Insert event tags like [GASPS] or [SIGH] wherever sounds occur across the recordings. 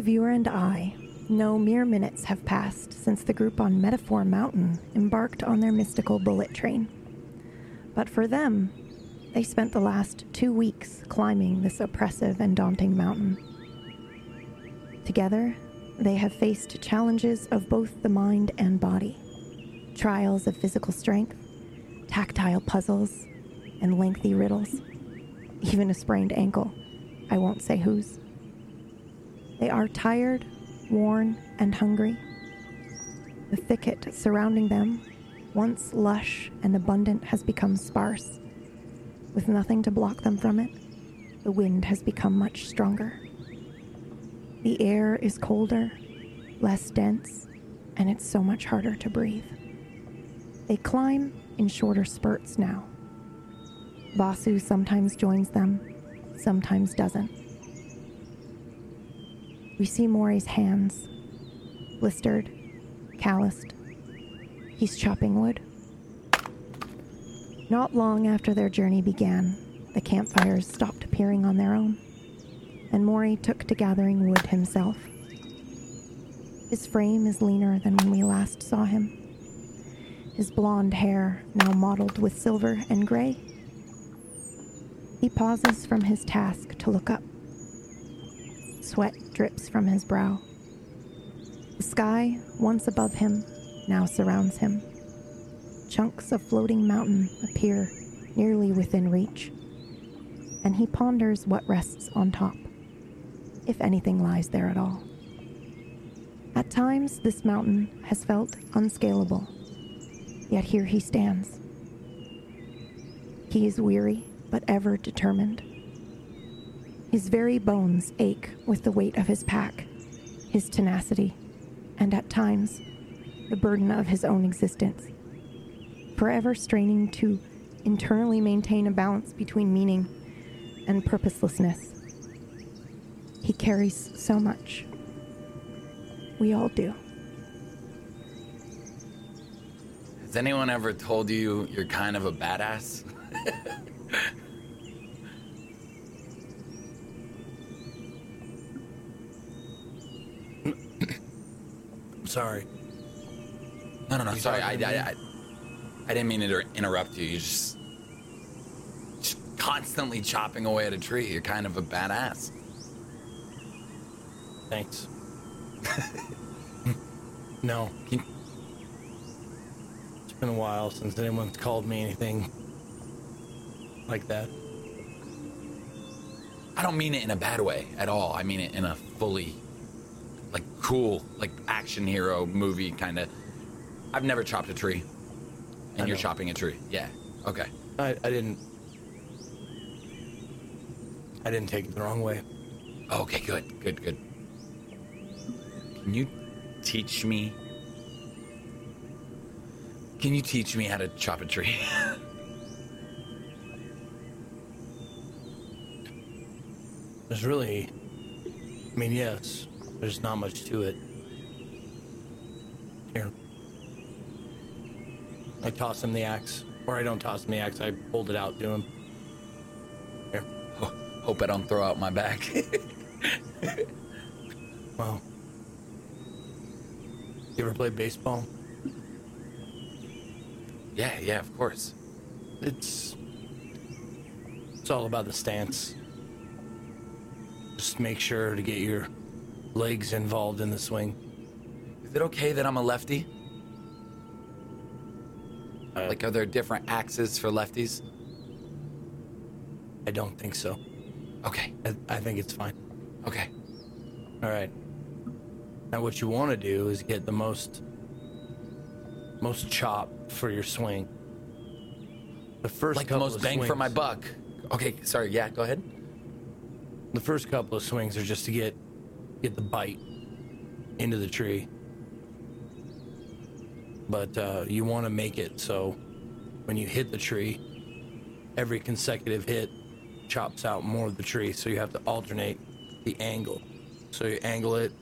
the viewer, and I, no mere minutes have passed since the group on Metaphor Mountain embarked on their mystical bullet train. But for them, they spent the last two weeks climbing this oppressive and daunting mountain. Together, they have faced challenges of both the mind and body, trials of physical strength, tactile puzzles, and lengthy riddles, even a sprained ankle. I won't say whose. They are tired, worn, and hungry. The thicket surrounding them, once lush and abundant, has become sparse. With nothing to block them from it, the wind has become much stronger. The air is colder, less dense, and it's so much harder to breathe. They climb in shorter spurts now. Vasu sometimes joins them, sometimes doesn't. We see Mori's hands, blistered, calloused. He's chopping wood. Not long after their journey began, the campfires stopped appearing on their own, and Mori took to gathering wood himself. His frame is leaner than when we last saw him. His blonde hair, now mottled with silver and gray. He pauses from his task to look up. Sweat drips from his brow. The sky, once above him, now surrounds him. Chunks of floating mountain appear nearly within reach, and he ponders what rests on top, if anything lies there at all. At times, this mountain has felt unscalable, yet here he stands. He is weary, but ever determined. His very bones ache with the weight of his pack, his tenacity, and at times, the burden of his own existence. Forever straining to internally maintain a balance between meaning and purposelessness. He carries so much. We all do. Has anyone ever told you you're kind of a badass? [LAUGHS] sorry. No, no, no. You Sorry, I, I, talking to me? I, I didn't mean to interrupt you. You just, just constantly chopping away at a tree. You're kind of a badass. Thanks. [LAUGHS] no. It's been a while since anyone's called me anything like that. I don't mean it in a bad way at all. I mean it in a fully, like, cool, like action hero movie kind of. I've never chopped a tree, and you're chopping a tree. Yeah. Okay. I, I didn't. I didn't take it the wrong way. Okay. Good. Good. Good. Can you teach me? Can you teach me how to chop a tree? [LAUGHS] There's really. I mean, yes, there's not much to it. Here. I toss him the axe. Or I don't toss him the axe, I hold it out to him. Here. Ho- Hope I don't throw out my back. [LAUGHS] well. You ever play baseball? yeah. Yeah. Of course. It's. It's all about the stance. Just make sure to get your legs involved in the swing. Is it okay that I'm a lefty? Uh, Like, are there different axes for lefties? I don't think so. Okay. I, I think it's fine. Okay. All right. Now, what you want to do is get the most most chop for your swing. The first Like the most of bang for my buck. Okay. Sorry. Yeah. Go ahead. The first couple of swings are just to get get the bite into the tree. But uh, you want to make it so when you hit the tree, every consecutive hit chops out more of the tree. So you have to alternate the angle. So you angle it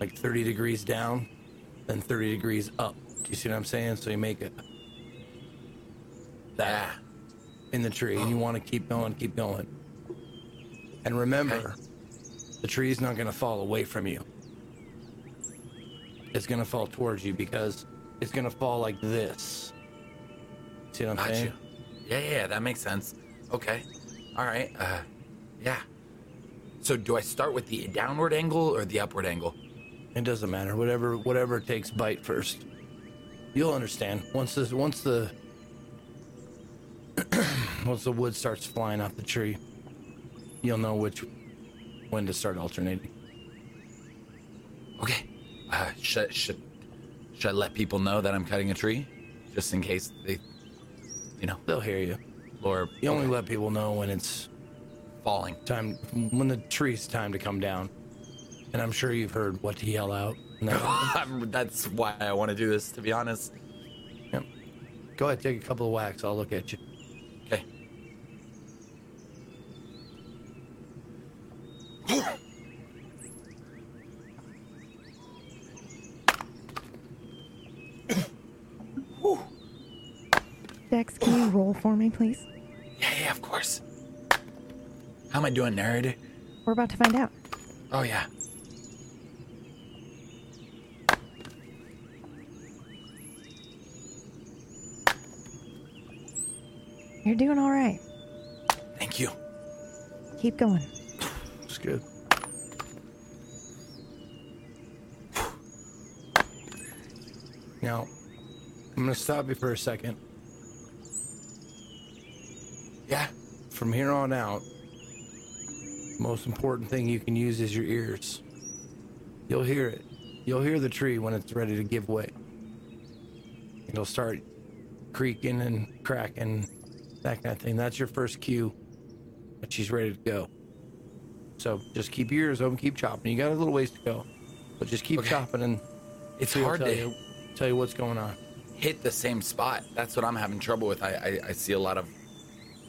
like 30 degrees down, then 30 degrees up. Do you see what I'm saying? So you make it that in the tree, and you want to keep going, keep going. And remember, the tree's not going to fall away from you. It's going to fall towards you because it's going to fall like this. See what I'm Got saying? you. Yeah, yeah, yeah, that makes sense. Okay. All right. Uh, yeah. So do I start with the downward angle or the upward angle? It doesn't matter. Whatever whatever takes bite first. You'll understand. Once this once the [CLEARS THROAT] once the wood starts flying off the tree, you'll know which when to start alternating. Okay. Uh, should should should I let people know that I'm cutting a tree, just in case they, you know, They'll hear you. or You only let people know when it's falling. time when the tree's time to come down. And I'm sure you've heard what to yell out. [LAUGHS] that- I'm, that's why I want to do this. To be honest. Yep. Go ahead, take a couple of whacks. I'll look at you. Okay. Dex, can you roll for me, please? Yeah, yeah, of course. How am I doing, narrator? We're about to find out. Oh yeah. You're doing all right. Thank you. Keep going. It's good. Now, I'm going to stop you for a second. Yeah. From here on out, most important thing you can use is your ears. You'll hear it. You'll hear the tree when it's ready to give way. It'll start creaking and cracking, that kind of thing. That's your first cue that she's ready to go. So just keep your ears open, keep chopping. You got a little ways to go, but just keep Okay. chopping and It's hard tell to you, tell you what's going on. hit the same spot. That's what I'm having trouble with. I, I, I see a lot of,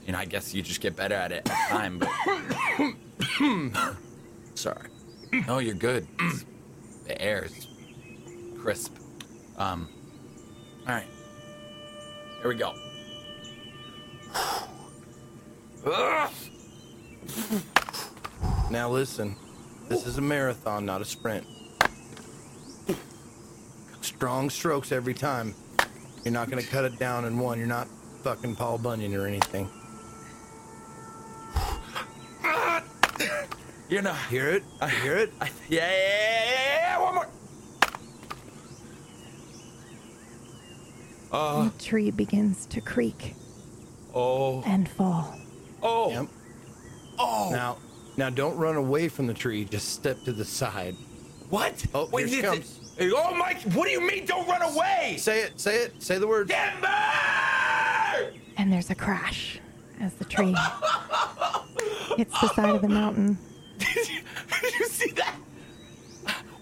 you know, I guess you just get better at it at time, but [COUGHS] Sorry. no, you're good. the air is crisp. Um, all right. Here we go. Now listen, this is a marathon, not a sprint. Strong strokes every time. You're not gonna cut it down in one. You're not fucking Paul Bunyan or anything. You know, Hear it? You hear it? I, yeah, yeah, yeah, yeah, yeah, one more. Uh. the tree begins to creak Oh, and fall. oh, Yep. oh. Now, now don't run away from the tree. Just step to the side. what? Oh, here she comes. it- Oh, Mike, what do you mean? Don't run away! Say it. Say it. Say the word. Timber! And there's a crash as the tree [LAUGHS] hits the side of the mountain. Did you, [LAUGHS] did you see that?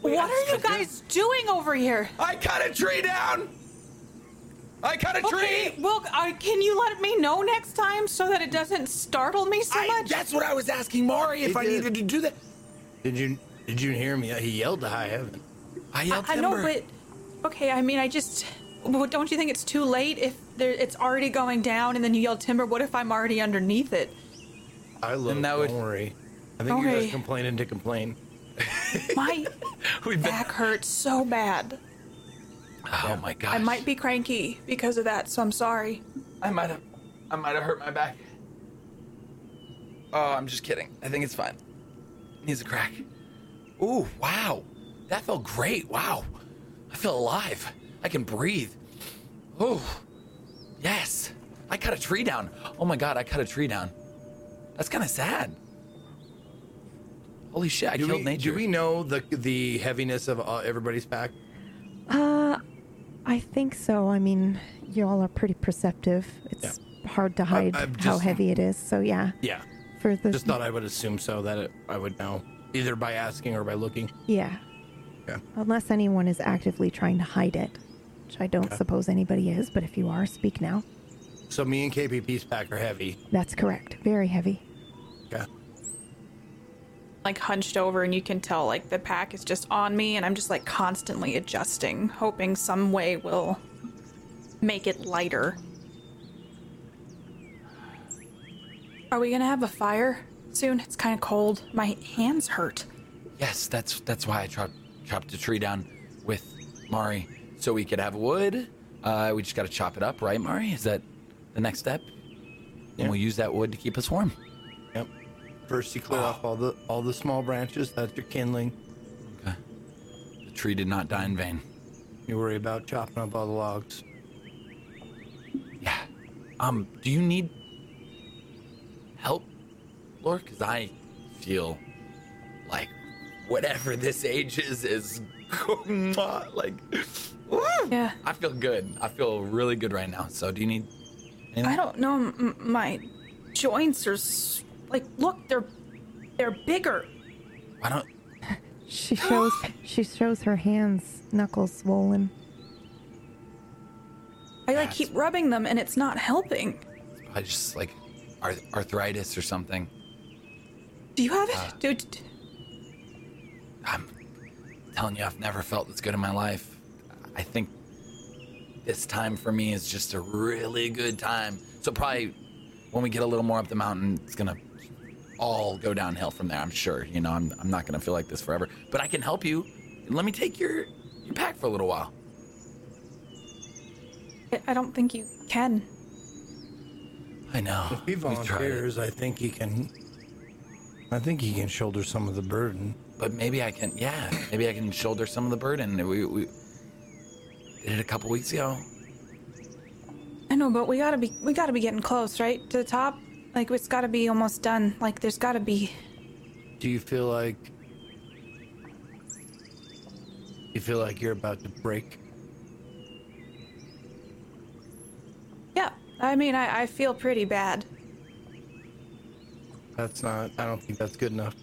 Wait, What I- are you guys doing over here? I cut a tree down. I cut a Okay, tree. well, uh, can you let me know next time so that it doesn't startle me so I, much? that's what I was asking Mari if He I did. needed to do that. Did you Did you hear me? He yelled to high heaven. I I, yelled I know, timber. but okay. I mean, I just. Well, don't you think it's too late if there, it's already going down and then you yell timber? What if I'm already underneath it? I love. And that Don't would- worry. I think you're Okay. just complaining to complain. [LAUGHS] My [LAUGHS] We've been- back hurts so bad. Oh my gosh. I might be cranky because of that, so I'm sorry. I might have. I might have hurt my back. Oh, I'm just kidding. I think it's fine. Needs a crack. Ooh, wow. That felt great. Wow. I feel alive. I can breathe. Oh, yes. I cut a tree down. Oh my god, I cut a tree down. That's kind of sad. Holy shit, I Do killed we, nature. do we know the the heaviness of uh, everybody's pack? Uh, I think so. I mean, y'all are pretty perceptive. It's hard to hide I'm how heavy it is. So yeah, Yeah. for the Just thought I would assume so that it, I would know either by asking or by looking. yeah, Yeah. unless anyone is actively trying to hide it, which I don't suppose anybody is. But if you are, speak now. So me and KPP's pack are heavy. That's correct. Very heavy. Okay. Like hunched over, and you can tell like the pack is just on me, and I'm just like constantly adjusting, hoping some way will make it lighter. Are we gonna have a fire soon? It's kind of cold. My hands hurt. Yes, that's that's why I chopped chopped a tree down with Mari so we could have wood. Uh, we just got to chop it up, right, Mari? Is that the next step? Yeah. And we'll use that wood to keep us warm. Yep. First, you clear off all the all the small branches. That's your kindling. Okay. The tree did not die in vain. You worry about chopping up all the logs. Yeah. Um. Do you need help, Lore? Because I feel like whatever this age is is [LAUGHS] like. woo! Yeah. I feel good. I feel really good right now. So, do you need? Anything? I don't know. M- my joints are s- like, look, they're they're bigger. Why don't? [LAUGHS] She shows [GASPS] she shows her hands, knuckles swollen. I like keep rubbing them, and it's not helping. I just like arth- arthritis or something. Do you have it, uh, dude? I'm telling you, I've never felt this good in my life. I think this time for me is just a really good time. So probably when we get a little more up the mountain, it's gonna all go downhill from there. I'm sure. You know, I'm I'm not gonna feel like this forever. But I can help you. Let me take your your pack for a little while. I- I don't think you can. I know. If he We've tried it. volunteers, I think he can. I think he can shoulder some of the burden. but maybe I can. Yeah, maybe I can shoulder some of the burden. We we did it a couple weeks ago. I know, but we gotta be we gotta be getting close, right? To the top. Like it's gotta be almost done. Like there's gotta be. Do you feel like you feel like you're about to break? Yeah. I mean, I, I feel pretty bad. That's not. I don't think that's good enough.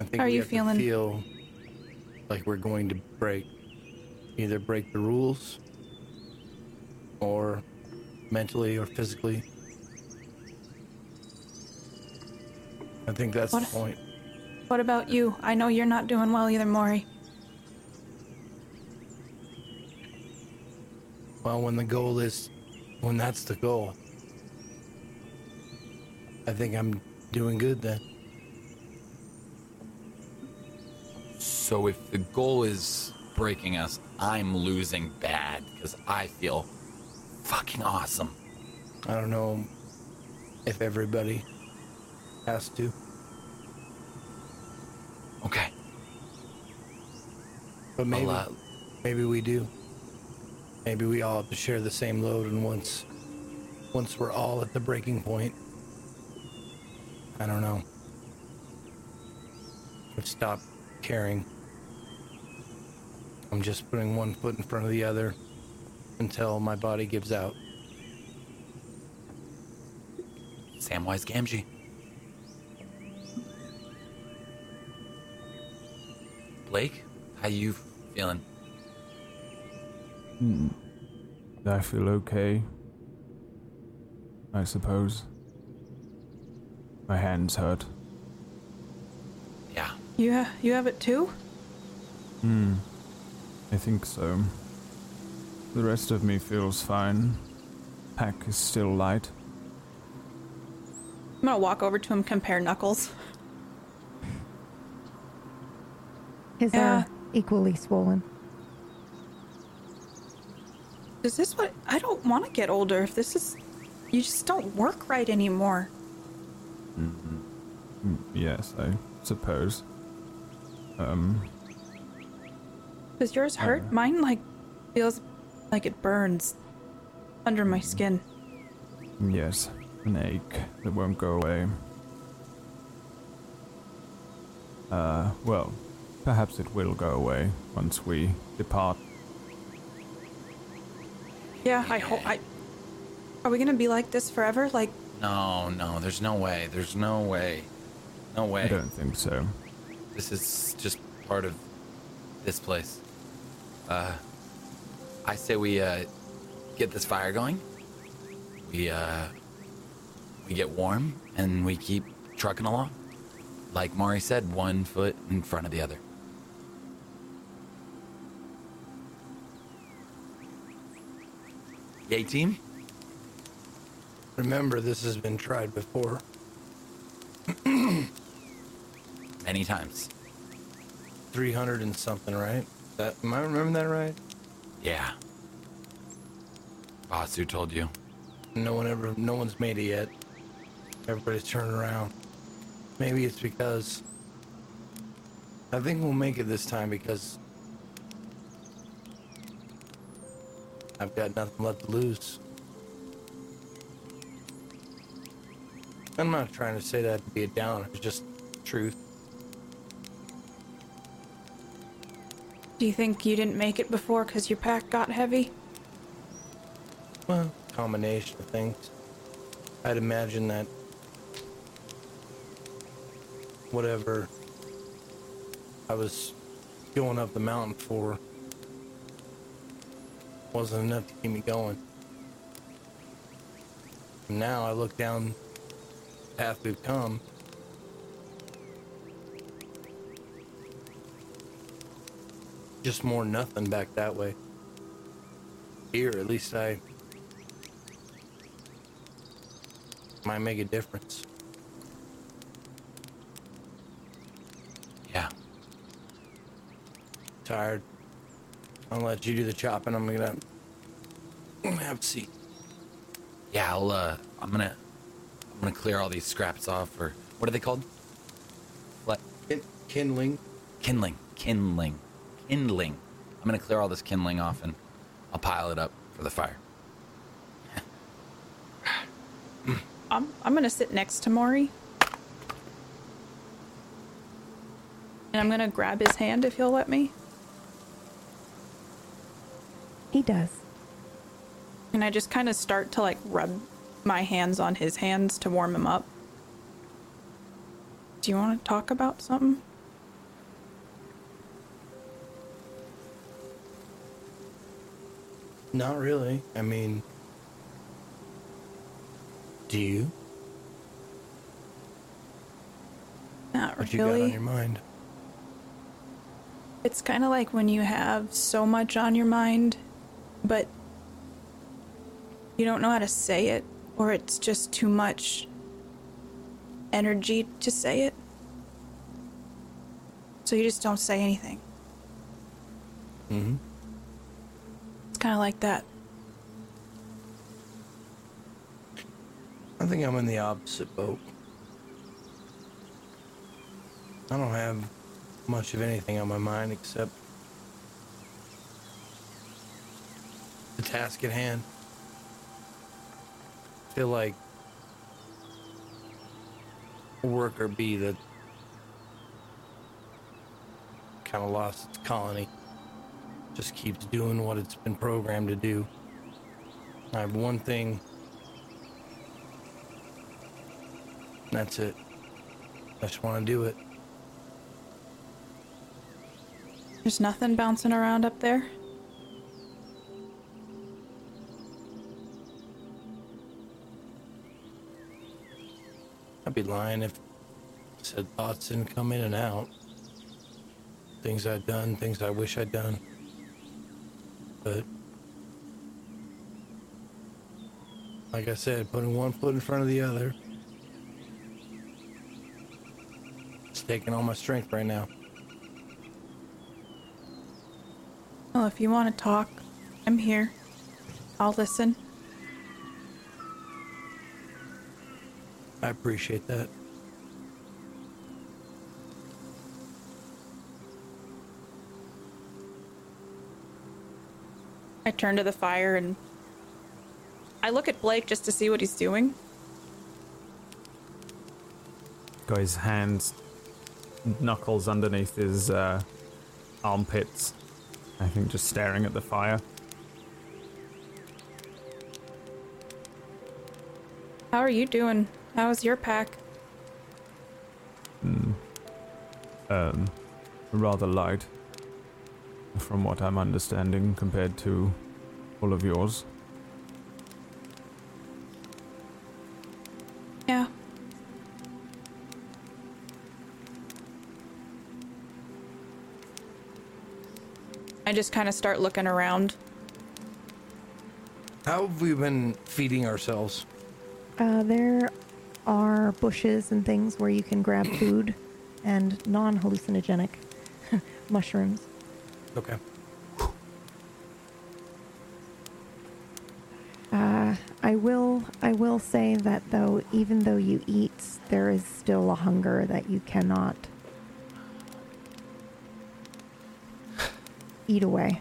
I think are we you have to feeling? feel like we're going to break, either break the rules, or mentally or physically. I think that's What- the point. What about you? I know you're not doing well either, Maury. Well, when the goal is, when that's the goal, I think I'm doing good then. So if the goal is breaking us, I'm losing bad because I feel fucking awesome. I don't know if everybody has to. Okay. But maybe, uh, maybe we do. Maybe we all have to share the same load, and once, once we're all at the breaking point, I don't know. Would stop caring. I'm just putting one foot in front of the other until my body gives out. Samwise Gamgee. Blake, how you feeling? I feel okay. I suppose. My hands hurt. Yeah. You ha- you have it too? Hmm. I think so. The rest of me feels fine. Pack is still light. I'm gonna walk over to him, compare knuckles. His Yeah. are equally swollen. Is this what I don't want to get older? If this is, you just don't work right anymore. Mm, Yes, I suppose. Um, Does yours hurt? Mine like feels like it burns under my skin. yes, an ache that won't go away. Uh, well, perhaps it will go away once we depart. Yeah, I hope I. Are we gonna be like this forever? Like, No, no, there's no way. There's no way. No way. I don't think so. This is just part of this place. Uh, I say we uh, get this fire going. We uh, we get warm and we keep trucking along. Like Mari said, one foot in front of the other. Yay, team. Remember, this has been tried before. [CLEARS THROAT] Many times. 300 and something, right? That am I remembering that right? Yeah. Boss, who told you? No one ever, no one's made it yet. Everybody's turning around. Maybe it's because I think we'll make it this time because I've got nothing left to lose. I'm not trying to say that to be a downer. It's just truth. Do you think you didn't make it before because your pack got heavy? Well, combination of things. I'd imagine that whatever I was going up the mountain for wasn't enough to keep me going. Now I look down the path we've come. Just more nothing back that way. Here, at least I might make a difference. Yeah. Tired. I'll let you do the chopping. I'm gonna, I'm gonna have a seat. Yeah, I'll, uh, I'm gonna, I'm gonna clear all these scraps off, or what are they called? What? Kindling. Kindling. Kindling. Kindling. I'm gonna clear all this kindling off and I'll pile it up for the fire. [SIGHS] I'm I'm gonna sit next to Maury. And I'm gonna grab his hand if he'll let me. He does. And I just kind of start to like rub my hands on his hands to warm him up. Do you want to talk about something? Not really. I mean, do you? Not What you got on your mind? It's kind of like when you have so much on your mind, but you don't know how to say it, or it's just too much energy to say it. So you just don't say anything. Mm-hmm. It's kind of like that. I think I'm in the opposite boat. I don't have much of anything on my mind except task at hand. I feel like worker bee that kind of lost its colony just keeps doing what it's been programmed to do. I have one thing That's it. I just want to do it. There's nothing bouncing around up there. I'd be lying if I said thoughts didn't come in and out. Things I'd done, things I wish I'd done. But, like I said, putting one foot in front of the other. It's taking all my strength right now. Well, if you want to talk, I'm here. I'll listen. I appreciate that. I turn to the fire and I look at Blake just to see what he's doing. Got his hands, knuckles underneath his uh, armpits. I think just staring at the fire. How are you doing? How's your pack? Um, rather light, from what I'm understanding, compared to all of yours. Yeah. I just kind of start looking around. How have we been feeding ourselves? Uh, there are bushes and things where you can grab food and non hallucinogenic [LAUGHS] mushrooms. Okay. Uh, I will I will say that though, even though you eat, there is still a hunger that you cannot [SIGHS] eat away.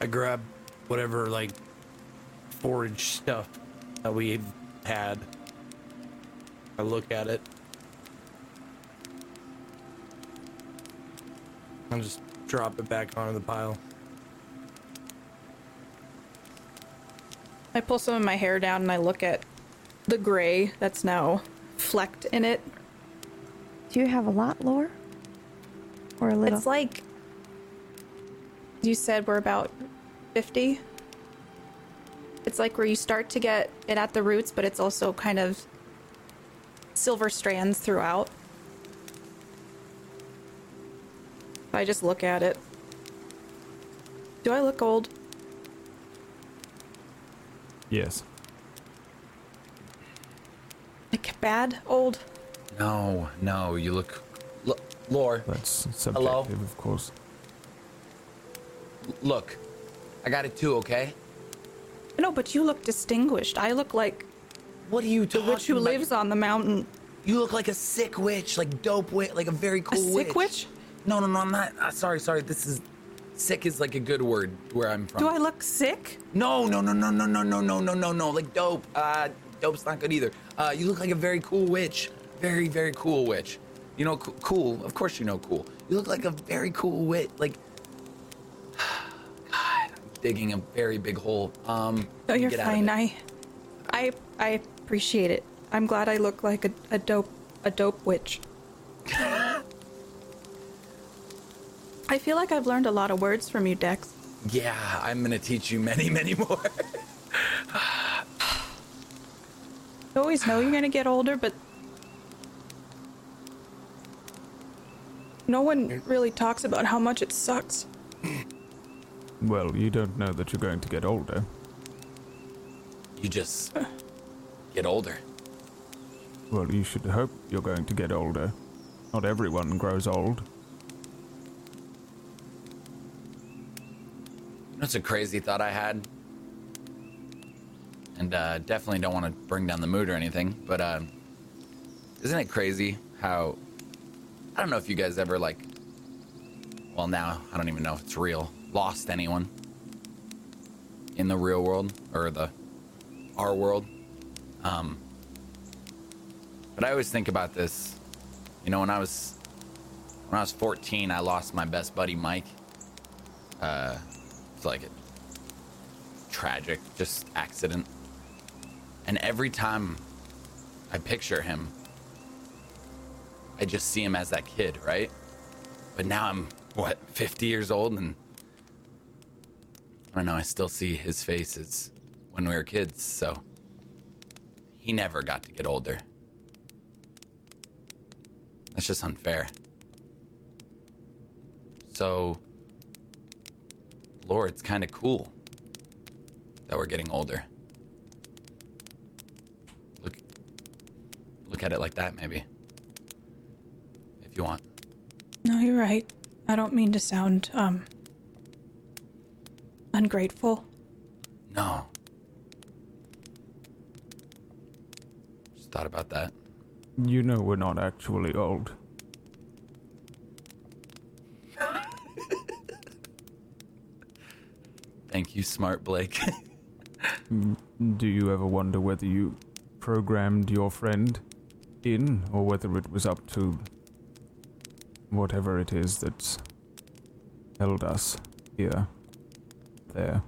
I grab whatever like forage stuff that we've had. I look at it. and just drop it back onto the pile. I pull some of my hair down and I look at the gray that's now flecked in it. Do you have a lot, Lore? Or a little? It's like you said we're about 50. It's like where you start to get it at the roots, but it's also kind of silver strands throughout. I just look at it. Do I look old? Yes. Like bad old? No, no, you look. Look, Lore, That's subjective, Hello? of course. look. I got it too, okay? No, but you look distinguished. I look like What are you the witch who about? lives on the mountain. You look like a sick witch, like dope witch, like a very A cool sick witch? No, no, no, I'm not. Uh, sorry, sorry. This is. Sick is like a good word where I'm from. Do I look sick? No, no, no, no, no, no, no, no, no, no, no. Like dope. Uh, dope's not good either. Uh, you look like a very cool witch. Very, very cool witch. You know, co- cool. Of course you know cool. You look like a very cool witch. Like, God, I'm digging a very big hole. Um. No, you're get out of fine. I, I, I appreciate it. I'm glad I look like a, a dope, a dope witch. [LAUGHS] I feel like I've learned a lot of words from you, Dex. Yeah, I'm gonna teach you many, many more. [LAUGHS] You always know you're gonna get older, but no one really talks about how much it sucks. Well, you don't know that you're going to get older. you just [LAUGHS] get older. Well, you should hope you're going to get older. Not everyone grows old. That's a crazy thought I had. And uh, definitely don't want to bring down the mood or anything, but uh, isn't it crazy how. I don't know if you guys ever, like. Well, now, I don't even know if it's real. Lost anyone in the real world or the. our world. Um. But I always think about this. You know, when I was. When I was 14, I lost my best buddy, Mike. Uh. It's like a tragic, just accident. And every time I picture him, I just see him as that kid, right? But now I'm, what, 50 years old? And I don't know, I still see his face as when we were kids, so he never got to get older. That's just unfair. So, Lore, it's kind of cool that we're getting older. Look, look at it like that, maybe. If you want. No, you're right. I don't mean to sound um ungrateful. No. Just thought about that. You know we're not actually old. [LAUGHS] Thank you, smart Blake. Mm, do you ever wonder whether you programmed your friend in, or whether it was up to whatever it is that's held us here, there?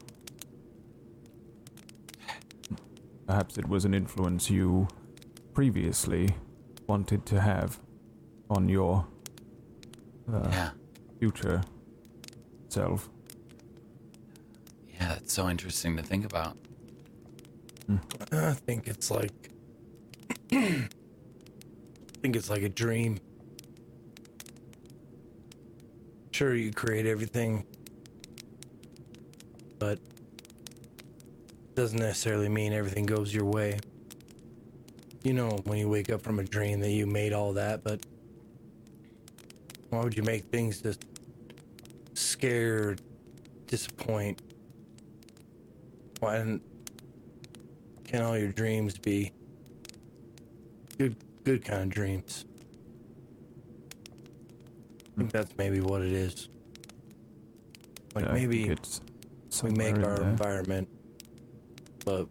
Perhaps it was an influence you previously wanted to have on your uh, yeah. future self. Yeah, that's so interesting to think about. I think it's like [CLEARS THROAT] I think it's like a dream. Sure you create everything but doesn't necessarily mean everything goes your way. You know when you wake up from a dream that you made all that, but Why would you make things just scare, disappoint? Why didn't can all your dreams be good good kind of dreams? I think that's maybe what it is. Like Yeah, I think maybe it's we make in our there. environment, but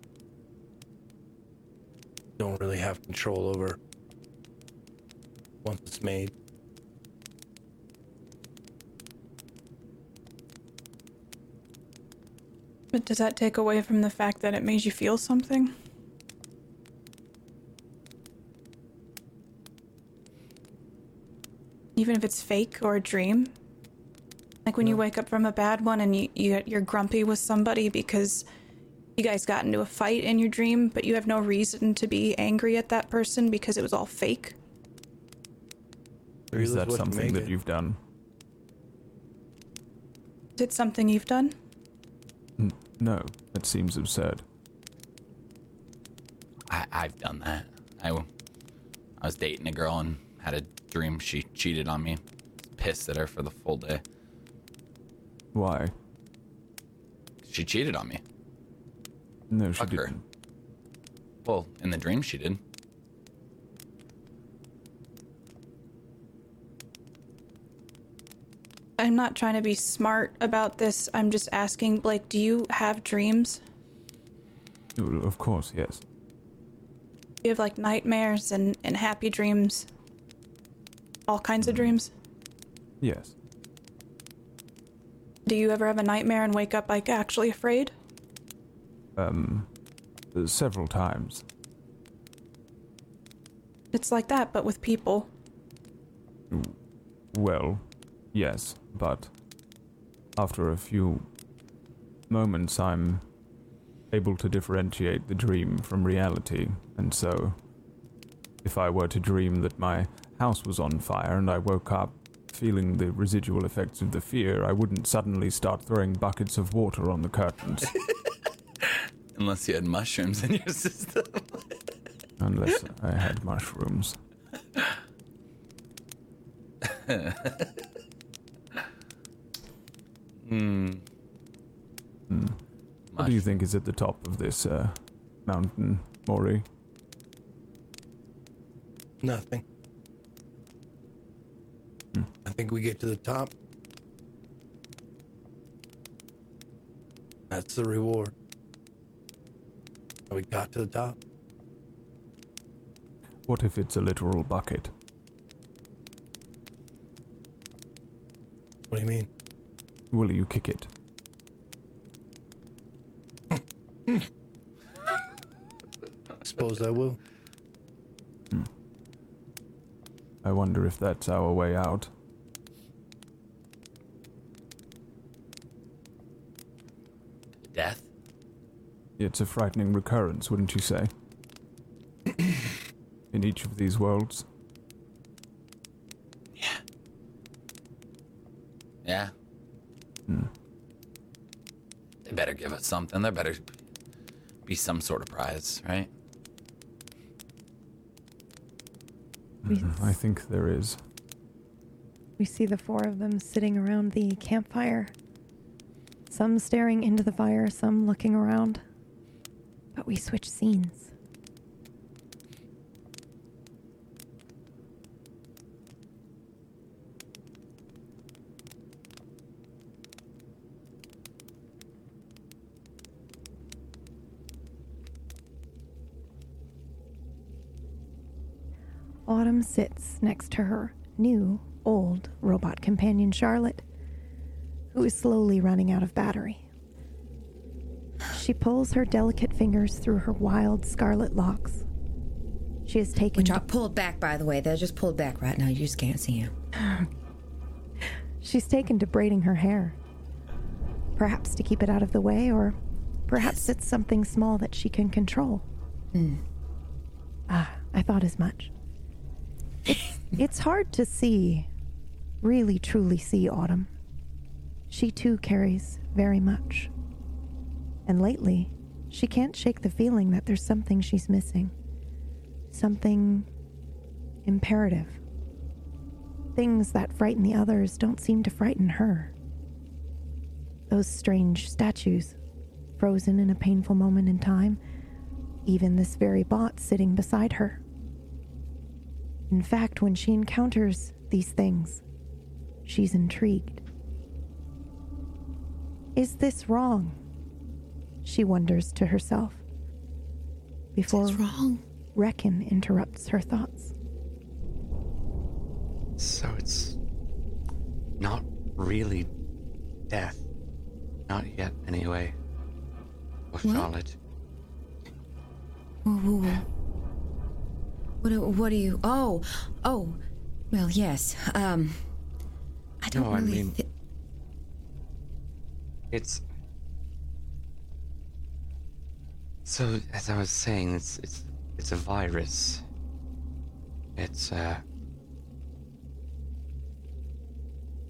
don't really have control over once it's made. But does that take away from the fact that it made you feel something? Even if it's fake or a dream? Like when you wake up from a bad one and you, you, you're grumpy with somebody because you guys got into a fight in your dream, but you have no reason to be angry at that person because it was all fake? Or Is that something that you've done? Is it something you've done? N- no, that seems absurd. I, I've done that. I, w- I was dating a girl and had a dream she cheated on me. Pissed at her for the full day. Why? She cheated on me. No, she Fuck her. didn't. Well, in the dream she did. I'm not trying to be smart about this. I'm just asking, Blake, do you have dreams? Well, Of course, yes. Do you have like nightmares and, and happy dreams? All kinds of mm. dreams? Yes. Do you ever have a nightmare and wake up like actually afraid? Um, several times. It's like that, but with people. Well, yes, but after a few moments, I'm able to differentiate the dream from reality, and so if I were to dream that my house was on fire and I woke up feeling the residual effects of the fear, I wouldn't suddenly start throwing buckets of water on the curtains, [LAUGHS] Unless you had mushrooms in your [LAUGHS] system. unless I had mushrooms. Hmm. Hmm. What do you think is at the top of this uh, mountain, Maury? Nothing. Hmm. I think we get to the top. That's the reward. We got to the top. What if it's a literal bucket? What do you mean? Will you kick it? I suppose I will. Hmm. I wonder if that's our way out. Death? It's a frightening recurrence, wouldn't you say? [CLEARS THROAT] In each of these worlds. Yeah. Yeah. Hmm. They better give us something. There better be some sort of prize, right? We, Mhm, I think there is. we see the four of them sitting around the campfire. Some staring into the fire, some looking around. We switch scenes. Autumn sits next to her new, old robot companion Charlotte, who is slowly running out of battery. She pulls her delicate fingers through her wild scarlet locks. She has taken Which I pulled back, by the way. They're just pulled back right now. You just can't see them. [SIGHS] she's taken to braiding her hair. Perhaps to keep it out of the way, or perhaps it's something small that she can control. Ah, I thought as much. It's, [LAUGHS] it's hard to see, really truly see Autumn. She too carries very much. And lately, she can't shake the feeling that there's something she's missing. Something imperative. Things that frighten the others don't seem to frighten her. Those strange statues, frozen in a painful moment in time, even this very bot sitting beside her. In fact, when she encounters these things, she's intrigued. Is this wrong? She wonders to herself. Before What's wrong? Reckon interrupts her thoughts. So it's not really death. Not yet, anyway. Or What? Charlotte. Whoa, whoa, whoa. What, do- what do you. Oh, oh. Well, yes. Um. I don't No, I really. mean- thi- It's. So, as I was saying, it's it's it's a virus. It's uh,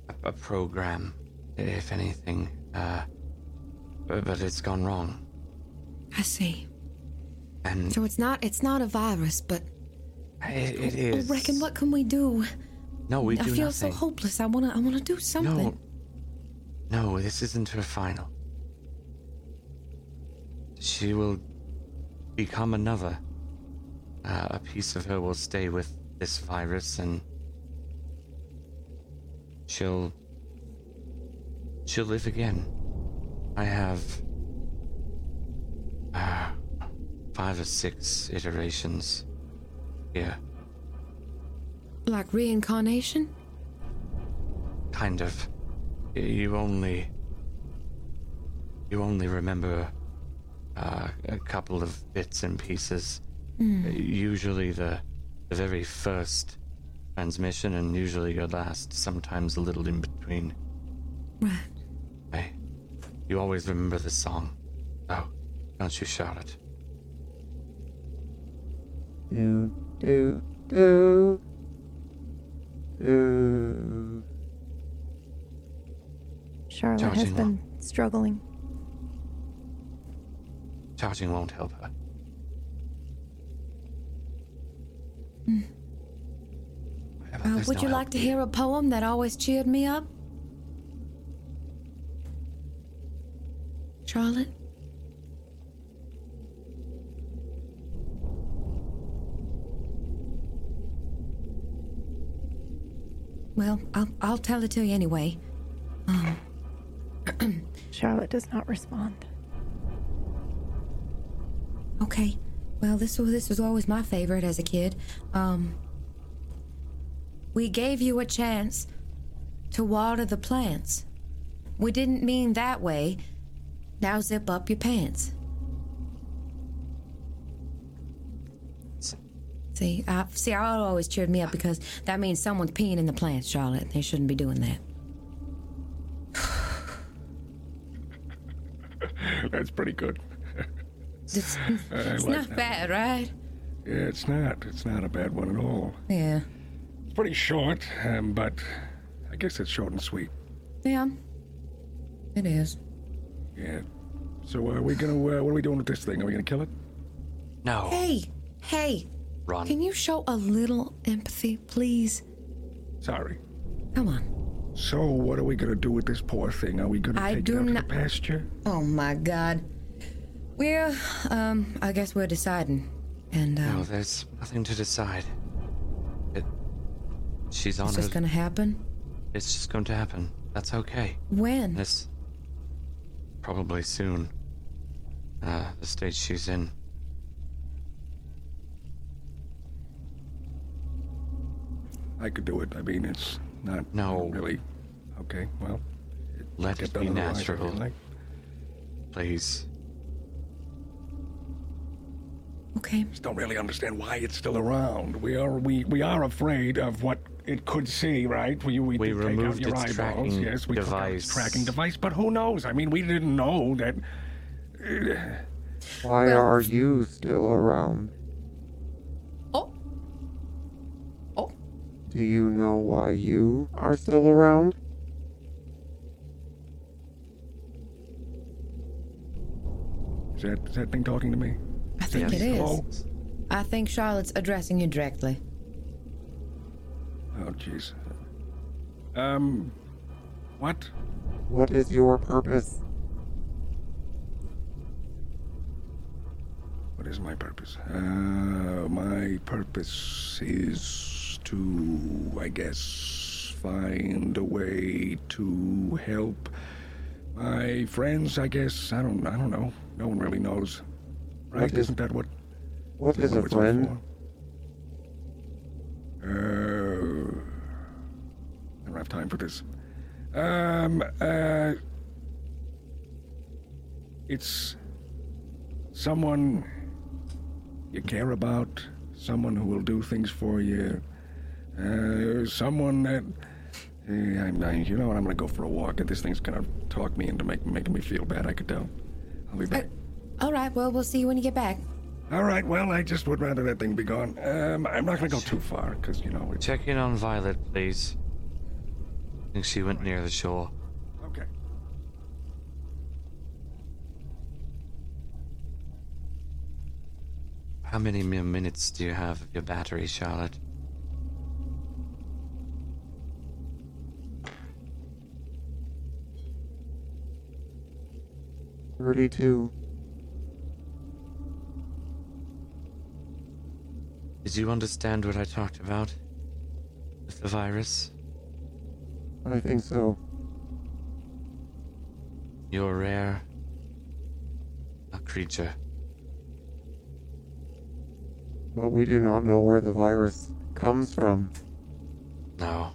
a, a program, if anything. Uh, but, but it's gone wrong, I see. and So it's not. It's not a virus, but. it, it is. Reckon, what can we do? No, we I do feel nothing. so hopeless. I wanna. I wanna do something. No. No, this isn't her final. She will become another. Uh, a piece of her will stay with this virus and she'll she'll live again. I have uh, five or six iterations here. Like reincarnation? Kind of. You only. You only remember uh, a couple of bits and pieces. Uh, Usually the, the very first transmission, and usually your last, sometimes a little in between. Right. Hey, you always remember the song. Oh, don't you, Charlotte? Do, do, do. Do. Charlotte has Charging been struggling. Charging won't help her. But Uh, would no you like to here. hear a poem that always cheered me up? Charlotte? Well, I'll, I'll tell it to you anyway. [CLEARS THROAT] Charlotte does not respond. Okay. Well, this was this was always my favorite as a kid. Um We gave you a chance to water the plants. We didn't mean that way. Now zip up your pants. See, I, see, I always cheered me up because that means someone's peeing in the plants, Charlotte. They shouldn't be doing that. [SIGHS] That's pretty good. It's, it's [LAUGHS] like not that. bad, right? Yeah, it's not. It's not a bad one at all. Yeah. It's pretty short, um, but I guess it's short and sweet. Yeah. It is. Yeah. So uh, are we gonna? Uh, what are we doing with this thing? Are we gonna kill it? No, Hey, hey, run. Can you show a little empathy, please? Sorry. Come on. So what are we gonna do with this poor thing? Are we gonna I take do it out to not- the pasture? Oh my god. We're, um, I guess we're deciding. And, No, um, there's nothing to decide. It. She's on it's her. just gonna happen. It's just going to happen. That's okay. When? This. Probably soon. Uh, the stage she's in. I could do it. I mean, it's not No. really. Okay. Well, Let get it done be otherwise, natural. feel like. Please. Okay. just don't really understand why it's still around. We are we we are afraid of what it could see, right? We we, We did take out removed your its eyeballs. tracking yes, we took out its device. tracking device, but who knows? I mean, we didn't know that. Why Well- are you still around? Oh. Oh. Do you know why you are still around? Is that is that thing talking to me? I think Yes. it is. Hello? I think Charlotte's addressing you directly. Oh, jeez. Um, what? What is your purpose? What is my purpose? Uh, my purpose is to, I guess, find a way to help my friends. I guess I don't. I don't know. No one really knows, right? What is- Isn't that what? What is what a friend? Uh, I don't have time for this. Um. Uh. It's someone you care about, someone who will do things for you, uh, someone that. I'm, I, you know what? I'm gonna go for a walk. And this thing's gonna talk me into make, making me feel bad. I could tell. I'll be back. All right, well, we'll see you when you get back. All right. Well, I just would rather that thing be gone. Um, I'm not gonna go too far because you know it's Check in on Violet, please. I think she went near the shore. okay. How many mere minutes do you have of your battery, Charlotte? Thirty-two. Did you understand what I talked about? With the virus? I think so. You're rare. A creature. But we do not know where the virus comes from No,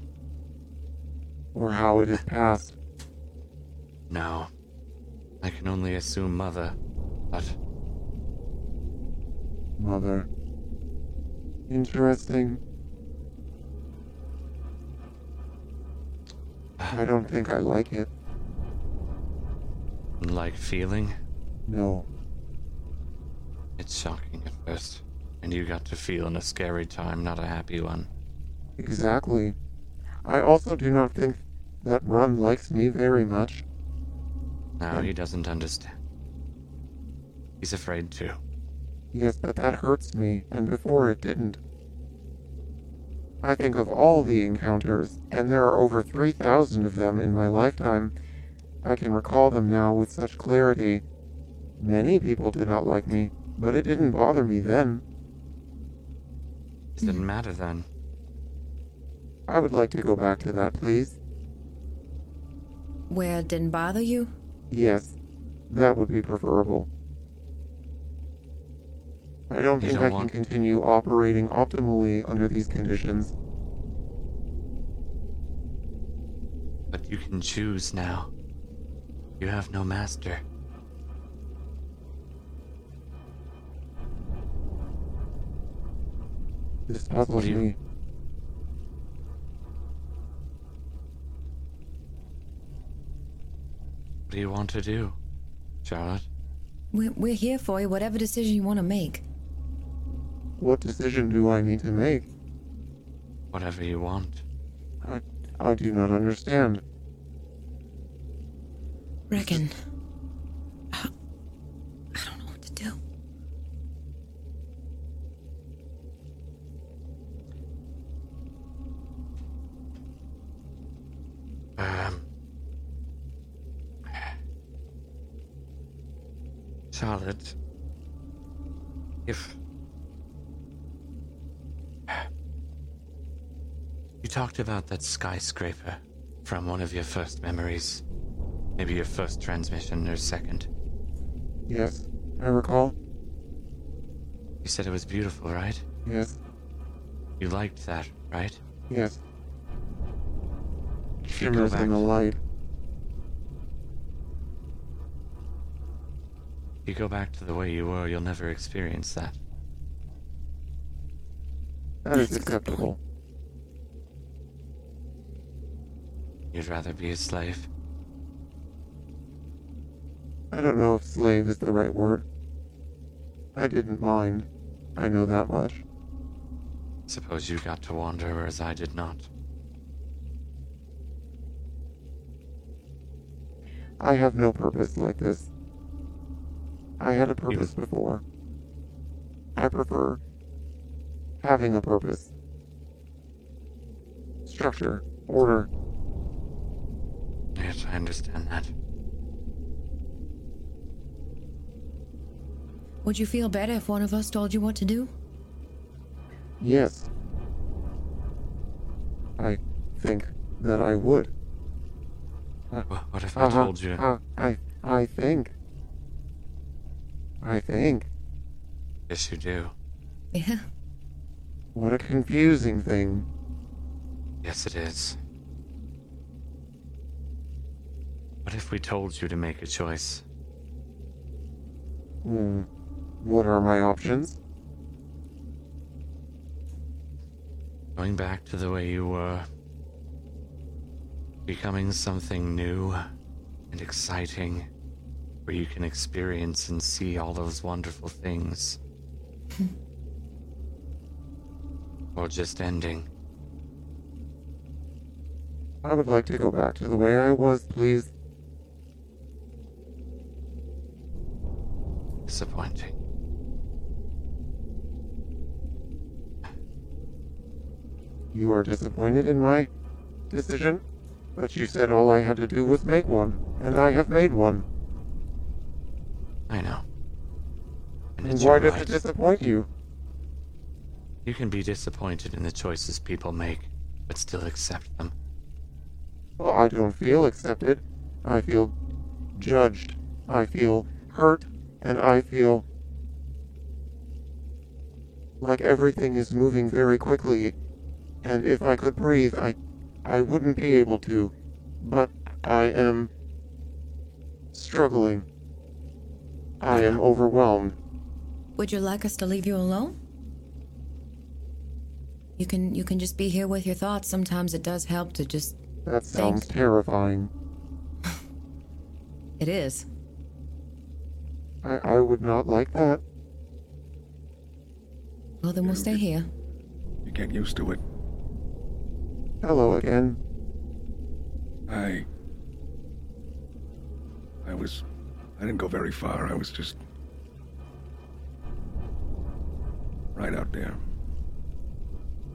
or how it is passed. no. I can only assume mother, but Mother. Interesting. I don't think I like it. like feeling, No. it's shocking at first. And you got to feel in a scary time, not a happy one. Exactly. I also do not think that Run likes me very much. No, he doesn't understand. He's afraid too. Yes, but that hurts me, and before it didn't. I think of all the encounters, and there are over 3,000 of them in my lifetime. I can recall them now with such clarity. Many people did not like me, but it didn't bother me then. It didn't matter then. I would like to go back to that, please. Where it didn't bother you? Yes, that would be preferable. I don't You think don't I can want- continue operating optimally under these conditions. But you can choose now. You have no master. This puzzles do you- me. What do you want to do, Charlotte? We're, we're here for you, whatever decision you want to make. What decision do I need to make? Whatever you want. I, I do not understand. Reckon. Talked about that skyscraper from one of your first memories. Maybe your first transmission or second. Yes, I recall. You said it was beautiful, right? Yes, You liked that, right? yes. If you go Shimmers back, in the light. if you go back to the way you were, you'll never experience that. That is acceptable. You'd rather be a slave. I don't know if slave is the right word. I didn't mind. I know that much. Suppose you got to wander, whereas I did not. I have no purpose like this. I had a purpose before. I prefer having a purpose. Structure, order. It. I understand that. Would you feel better if one of us told you what to do? Yes. I think that I would. Wha- What if I Uh-huh, told you? uh, I, I think. I think. Yes, you do. Yeah. What a confusing thing. Yes, it is. What if we told you to make a choice? Hmm. What are my options? Going back to the way you were. Becoming something new and exciting, where you can experience and see all those wonderful things. [LAUGHS] or just ending. I would like to go back to the way I was, please. Disappointing. You are disappointed in my decision? But you said all I had to do was make one, and I have made one. I know. And And why does it disappoint you? You can be disappointed in the choices people make, but still accept them. Well, I don't feel accepted. I feel judged. I feel hurt, and I feel like everything is moving very quickly. And if I could breathe, I I wouldn't be able to. But I am struggling. I am overwhelmed. Would you like us to leave you alone? You can you can just be here with your thoughts. Sometimes it does help to just That sounds Thanks. terrifying. [LAUGHS] it is. I, I would not like that. Well then we'll stay here. You get used to it. Hello again. I. I was. I didn't go very far. I was just. Right out there.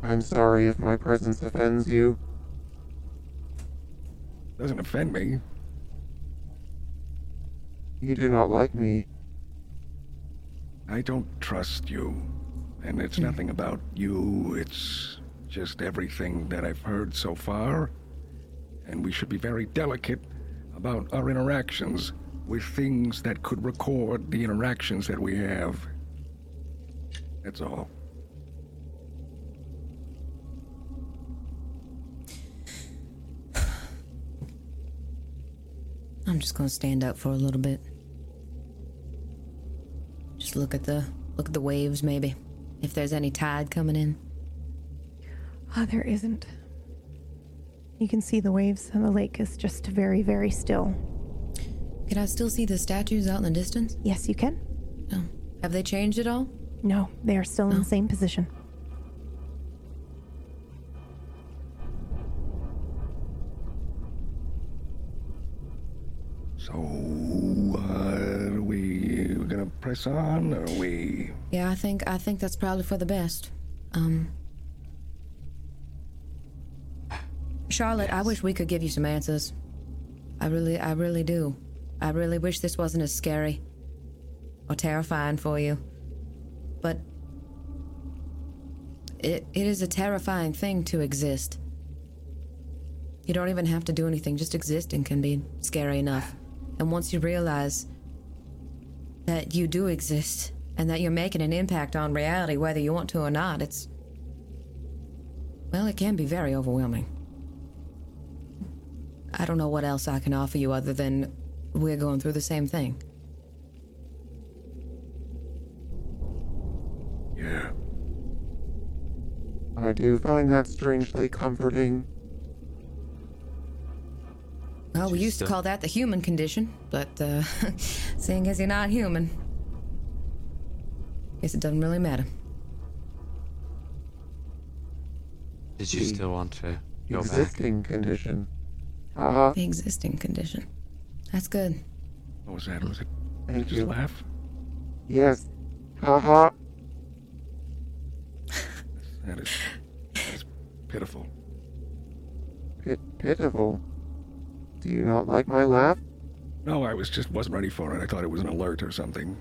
I'm sorry if my presence offends you. Doesn't offend me. You do not like me. I don't trust you. And it's hmm. nothing about you, it's just everything that I've heard so far. And we should be very delicate about our interactions with things that could record the interactions that we have. That's all. I'm just gonna stand up for a little bit. Just look at the look at the waves maybe. If there's any tide coming in. Ah, there isn't. You can see the waves, and the lake is just very, very still. Can I still see the statues out in the distance? Yes, you can. No. Have they changed at all? No, they are still in Oh. the same position. Press on? Or are we. Yeah, I think I think that's probably for the best. Um Charlotte, I wish we could give you some answers. I really I really do. I really wish this wasn't as scary or terrifying for you. But it it is a terrifying thing to exist. You don't even have to do anything, just existing can be scary enough. And once you realize that you do exist and that you're making an impact on reality whether you want to or not, it's. Well, it can be very overwhelming. I don't know what else I can offer you other than we're going through the same thing. Yeah. I do find that strangely comforting. Well, we used to call that the human condition, but uh, [LAUGHS] seeing as you're not human, guess it doesn't really matter. Did you The still want to go back? Existing condition. Haha, The existing condition. That's good. What was that? Was it thank just you. laugh? Yes. Haha. That is. That is pitiful. Pit pitiful. Do you not like my laugh? No, I was just wasn't ready for it. I thought it was an alert or something.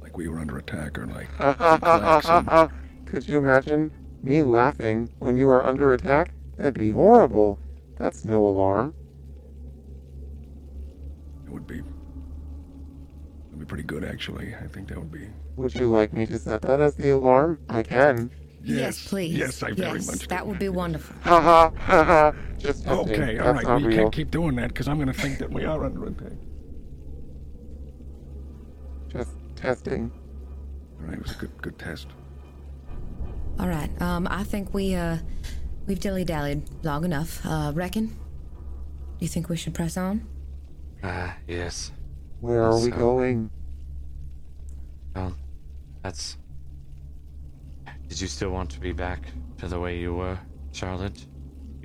Like we were under attack or like. [LAUGHS] klaxon. Could you imagine me laughing when you are under attack? That'd be horrible. That's no alarm. It would be. It would be pretty good, actually. I think that would be. Would you like me to set that as the alarm? I can. Yes, please. Yes, I very yes, much. That would be wonderful. [LAUGHS] Ha ha ha ha. Just testing. Okay, all That's right. not Well, you real. can't keep doing that because I'm going to think that we are under attack. Just testing. All right, it was a good, good test. All right. Um, I think we uh, we've dilly dallied long enough. Uh, reckon. Do you think we should press on? Ah, yes. Where are we going? Well, that's. Did you still want to be back to the way you were, Charlotte?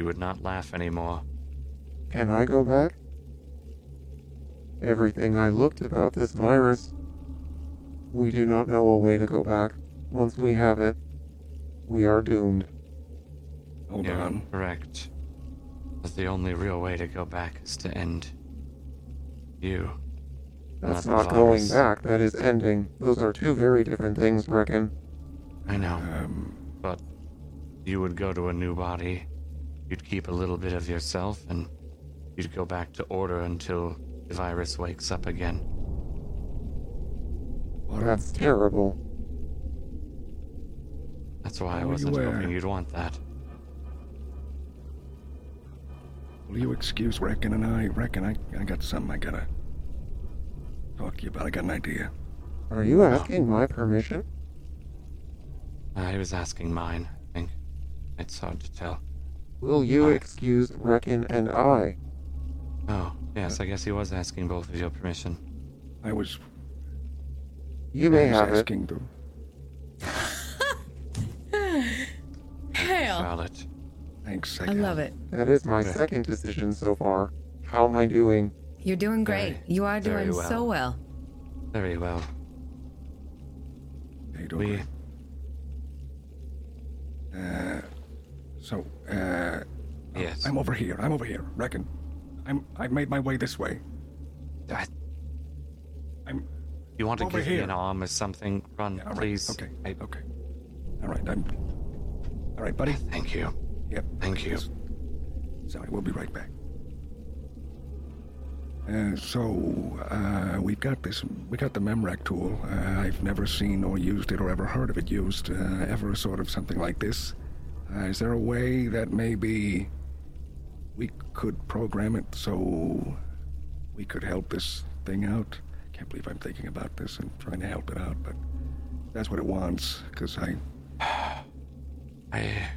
You would not laugh anymore. Can I go back? Everything I looked about this virus. We do not know a way to go back. Once we have it, we are doomed. Hold You're on. correct. But the only real way to go back is to end you. That's Not not going back, that is ending. Those are two very different things, Reckon. I know. Um, But you would go to a new body, you'd keep a little bit of yourself, and you'd go back to order until the virus wakes up again. what That's terrible. That's why I wasn't were- hoping you'd want that. will you excuse Reckon and I? Reckon I, I got something I gotta talk to you about. I got an idea. Are you asking my permission? I was asking mine, I think. It's hard to tell. Will you excuse Reckon and I? Oh, yes, I guess he was asking both of your permission. I was, You I may was have it. asking to. Hell. Charlotte, Thanks. I got love it. That is my Okay. second decision so far. How am I doing? You're doing great. Very, you are doing well. so well. very well. Hey, don't We. Uh, so, uh, yes. I'm over here. I'm over here. Reckon. I'm. I've made my way this way. I- I'm. you want to give me an arm or something? Run, Yeah, right. please. Okay. I- Okay. All right. I'm. All right, buddy. thank you. Yep. Thank you. Sorry, we'll be right back. Uh, so, uh, we've got this, we got the Memrec tool. Uh, I've never seen or used it or ever heard of it used, uh, ever sort of something like this. Uh, is there a way that maybe we could program it so we could help this thing out? Can't believe I'm thinking about this and trying to help it out, but that's what it wants, because I, [SIGHS] I,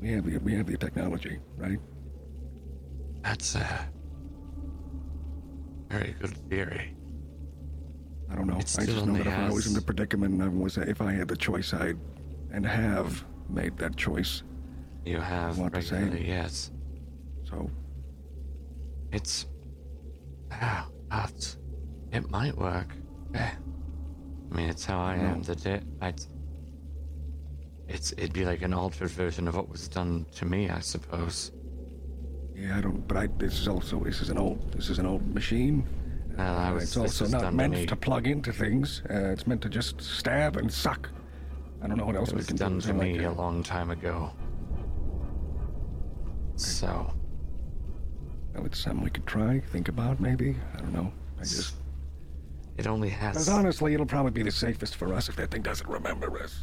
we have the, we have the technology, right? that's a very good theory. I don't know. It I just know that if I was in the predicament and I was, if I had the choice, I'd, and have made that choice. You have Want the same? regularly, yes. So, It's, ah, it might work. Eh. I mean, it's how I am. The day, I'd, it's it'd be like an altered version of what was done to me, I suppose. yeah, I don't. But I. This is also. This is an old. This is an old machine. Well, I Uh, was- it's also not to meant me. to plug into things. Uh, it's meant to just stab and suck. I don't know what else It we was can done do. to me like, a long time ago. So, well, it's something we could try, think about, maybe. I don't know. I just. it only has. Because honestly, it'll probably be the safest for us if that thing doesn't remember us.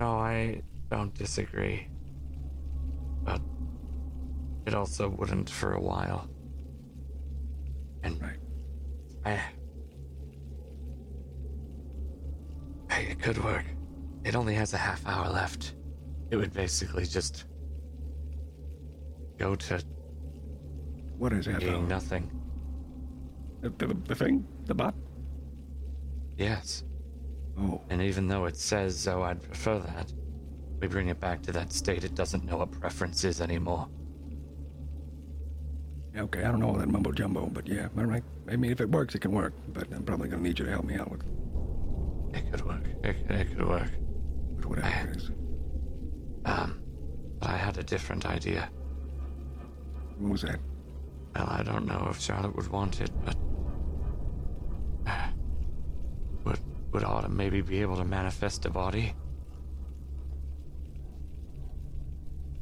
No, I don't disagree. But it also wouldn't for a while. And Right. I, I, it could work. It only has a half hour left. It would basically just go to What is that? being nothing. The, the, the thing? The bot? Yes. Oh. And even though it says, oh, I'd prefer that, we bring it back to that state it doesn't know what preference is anymore. Okay, I don't know all that mumbo jumbo, but yeah, all right. I mean, if it works, it can work, but I'm probably gonna need you to help me out with, It could work. It, it could work. Whatever it is. Um, but I had a different idea. What was that? Well, I don't know if Charlotte would want it, but. uh, would, would Autumn maybe be able to manifest a body?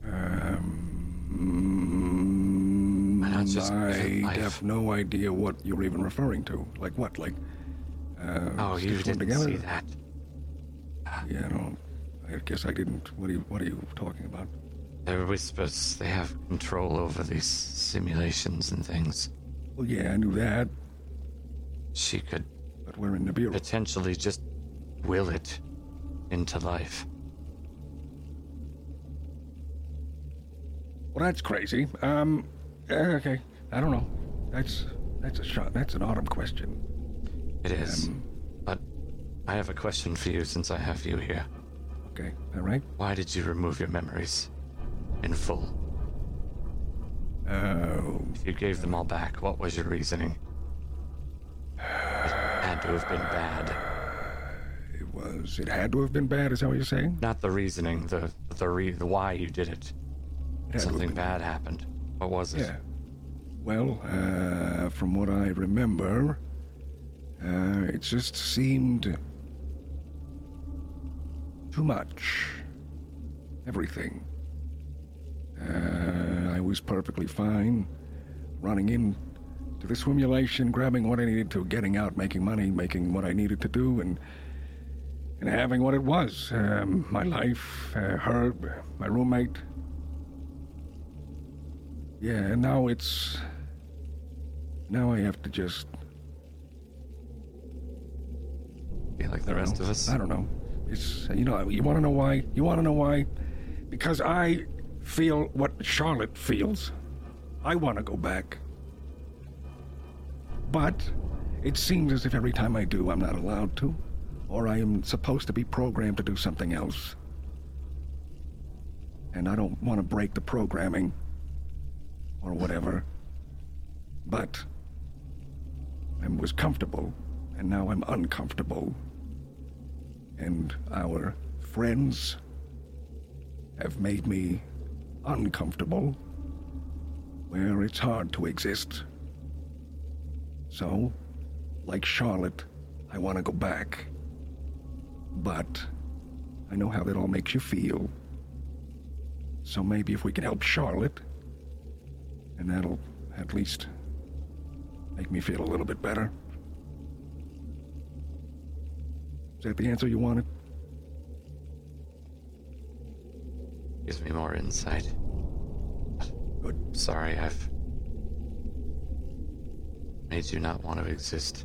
Um, just I have no idea what you're even referring to. Like what? Like, uh, Oh, you didn't together? see that. Yeah, I don't. I guess I didn't. What are you? What are you talking about? They're whispers. They have control over these simulations and things. Well, yeah, I knew that, She could but we're in the bureau. potentially just will it into life. Well, that's crazy. Um, eh, okay, I don't know. That's that's a shot. That's an autumn question. It is. Um, But I have a question for you since I have you here. Okay, all right. Why did you remove your memories in full? Oh, If you gave them all back, what was your reasoning? It had to have been bad. it was. It had to have been bad. Is that what you're saying? Not the reasoning, the the re, the why you did it. It had to have Something bad happened. What was it? Yeah. Well, uh, from what I remember, uh, it just seemed too much. Everything. Uh, I was perfectly fine running in to the simulation, grabbing what I needed to, getting out, making money, making what I needed to do, and and having what it was. Um, my life, uh, Herb, my roommate, yeah, and now it's. Now I have to just. Be like the rest of us. I don't know. It's. You know, you want to know why? You want to know why? Because I feel what Charlotte feels. I want to go back. But it seems as if every time I do, I'm not allowed to. Or I am supposed to be programmed to do something else. And I don't want to break the programming. Or whatever. But I was comfortable, and now I'm uncomfortable. And our friends have made me uncomfortable, where it's hard to exist. So, like Charlotte, I want to go back. But I know how that all makes you feel. So maybe if we can help Charlotte, and that'll at least make me feel a little bit better. Is that the answer you wanted? Gives me more insight. Good. Sorry, I've made you not want to exist.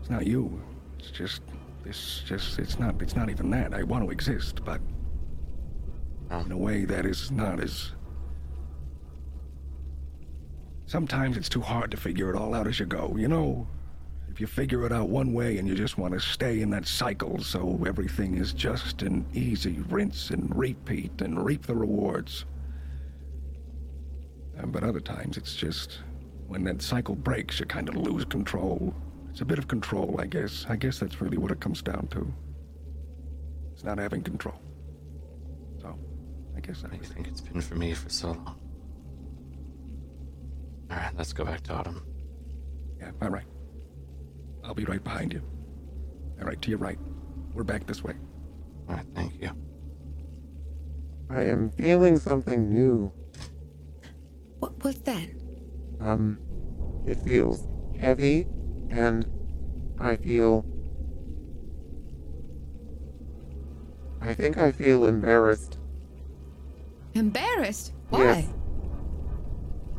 It's not you. It's just this just it's not it's not even that. I want to exist, but in a way that is not as Sometimes it's too hard to figure it all out as you go, you know? If you figure it out one way and you just want to stay in that cycle so everything is just an easy rinse and repeat and reap the rewards. Uh, but other times it's just when that cycle breaks, you kind of lose control. It's a bit of control, I guess. I guess that's really what it comes down to. It's not having control. So, I guess I think it's been for me for so long. Alright, let's go back to Autumn. Yeah, all right. I'll be right behind you. All right, to your right. We're back this way. Alright, thank you. I am feeling something new. What, what's that? Um, it feels heavy, and I feel. I think I feel embarrassed Embarrassed? Why? Yes.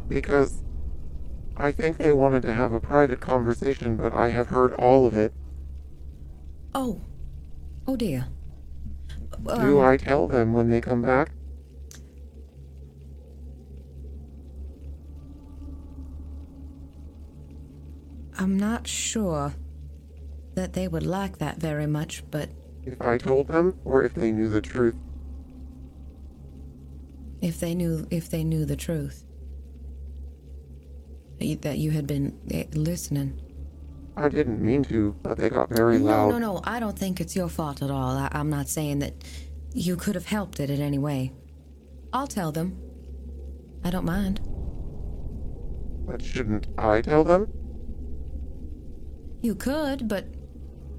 because I think they wanted to have a private conversation, but I have heard all of it. Oh. Oh dear. Do Um, I tell them when they come back? I'm not sure that they would like that very much, but If I told them, or if they knew the truth? if they knew if they knew the truth that you- had been eh, listening. I didn't mean to, but they got very No, loud. no, no. no. I don't think it's your fault at all. I, I'm not saying that you could have helped it in any way. I'll tell them. I don't mind. But shouldn't I tell them? You could, but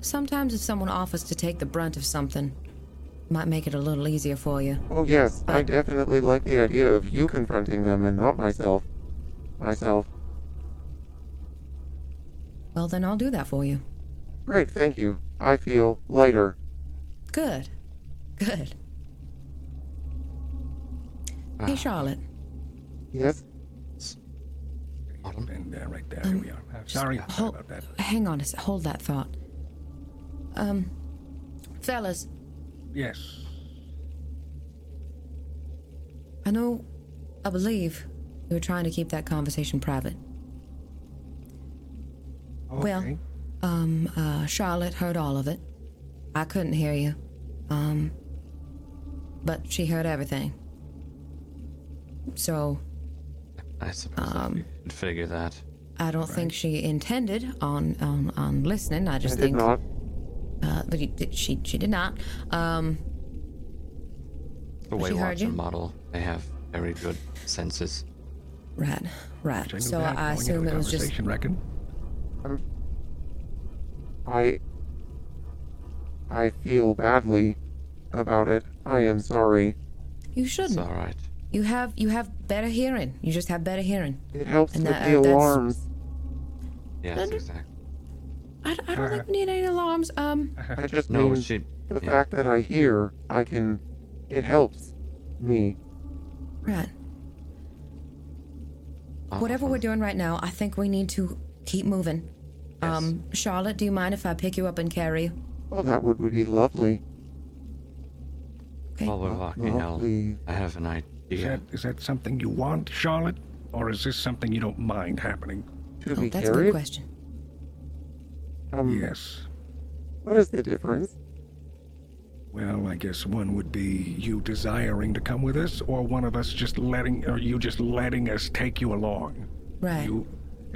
sometimes if someone offers to take the brunt of something, it might make it a little easier for you. Oh, yes, I definitely like the idea of you confronting them and not myself. Myself. Well, then I'll do that for you. Great, thank you. I feel lighter. Good. Good. Hey, Charlotte. Yes? Autumn? And uh, right there, Um, here we are. Just sorry, sorry hold- about that. Hang on a sec. Hold that thought. Um, fellas, Yes. I know, I believe you were trying to keep that conversation private. Well, um, uh, Charlotte heard all of it. I couldn't hear you. Um, but she heard everything. So, I suppose Um, I could figure that. I don't think she intended on, on, on listening. I I just did think not. Uh, but she she did not. Um, The Weight she heard you? Watcher model, they have very good senses. right, right. Which I knew So that I assume the it was just conversation, reckon. I. I feel badly about it. I am sorry. you shouldn't. It's all right. You have you have better hearing. You just have better hearing. It helps And with that- the uh, alarms. Yes, Then- exactly. I, I don't think we need any alarms. Um, I just No, mean she. the yeah. fact that I hear, I can. It helps me. right. Whatever we're doing right now, I think we need to keep moving. Um, Charlotte, do you mind if I pick you up and carry you? Oh, that would be lovely. Okay. While we're walking, I'll, Lovely. I have an Is idea. that, is that something you want, Charlotte? Or is this something you don't mind happening? To Oh, be that's a good carried? question. Um, Yes. What is the difference? Well, I guess one would be you desiring to come with us, or one of us just letting, or you just letting us take you along. Right. You,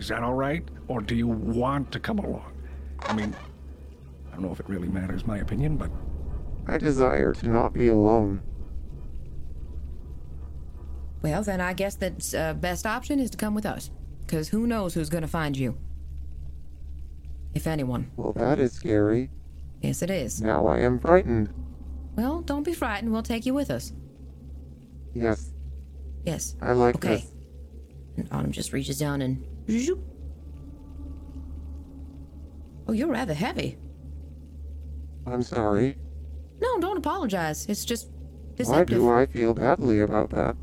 is that all right? Or do you want to come along? I mean, I don't know if it really matters, my opinion, but I desire to not be alone. Well, then I guess the uh, best option is to come with us, because who knows who's going to find you? If anyone. Well, that is scary. Yes, it is. Now I am frightened. Well, don't be frightened. We'll take you with us. Yes, Yes. I like Okay. this. And Autumn just reaches down and. Zoop. Oh, you're rather heavy. I'm sorry. No, don't apologize. It's just this. Why deceptive. do I feel badly about that?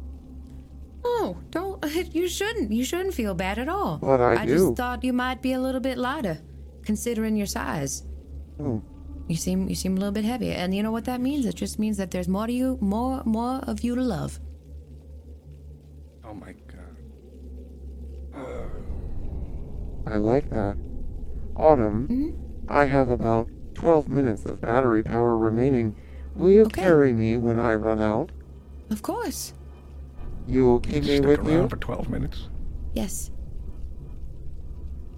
Oh, don't. [LAUGHS] You shouldn't. You shouldn't feel bad at all. But I do. just thought you might be a little bit lighter, considering your size. Oh, You seem you seem a little bit heavier, and you know what that means? It just means that there's more to you, more more of you to love. oh my god. I like that. Autumn, Mm-hmm. I have about 12 minutes of battery power remaining. Will you Okay. carry me when I run out? Of course. You will keep me with around you, for 12 minutes. Yes.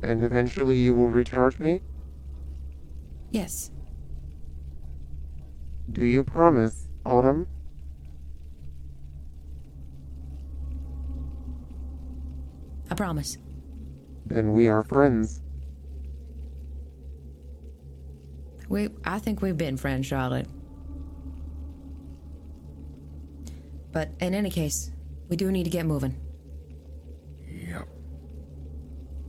and eventually you will recharge me? Yes. Do you promise, Autumn? I promise. Then we are friends. We I think we've been friends, Charlotte. But in any case, we do need to get moving. Yep.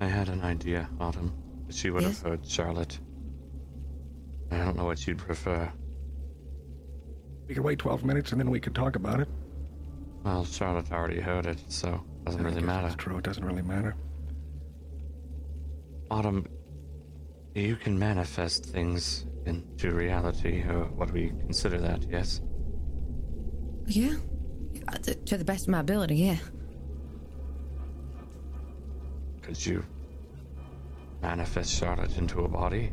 I had an idea, Autumn. but She would Yes? have heard Charlotte. I don't know what you'd prefer. We could wait 12 minutes and then we could talk about it. Well, Charlotte already heard it, so it doesn't I really guess matter. That's true. It doesn't really matter. Autumn, you can manifest things into reality, or what we consider that, yes? Yeah. Uh, to, the best of my ability, yeah. Could you manifest Charlotte into a body?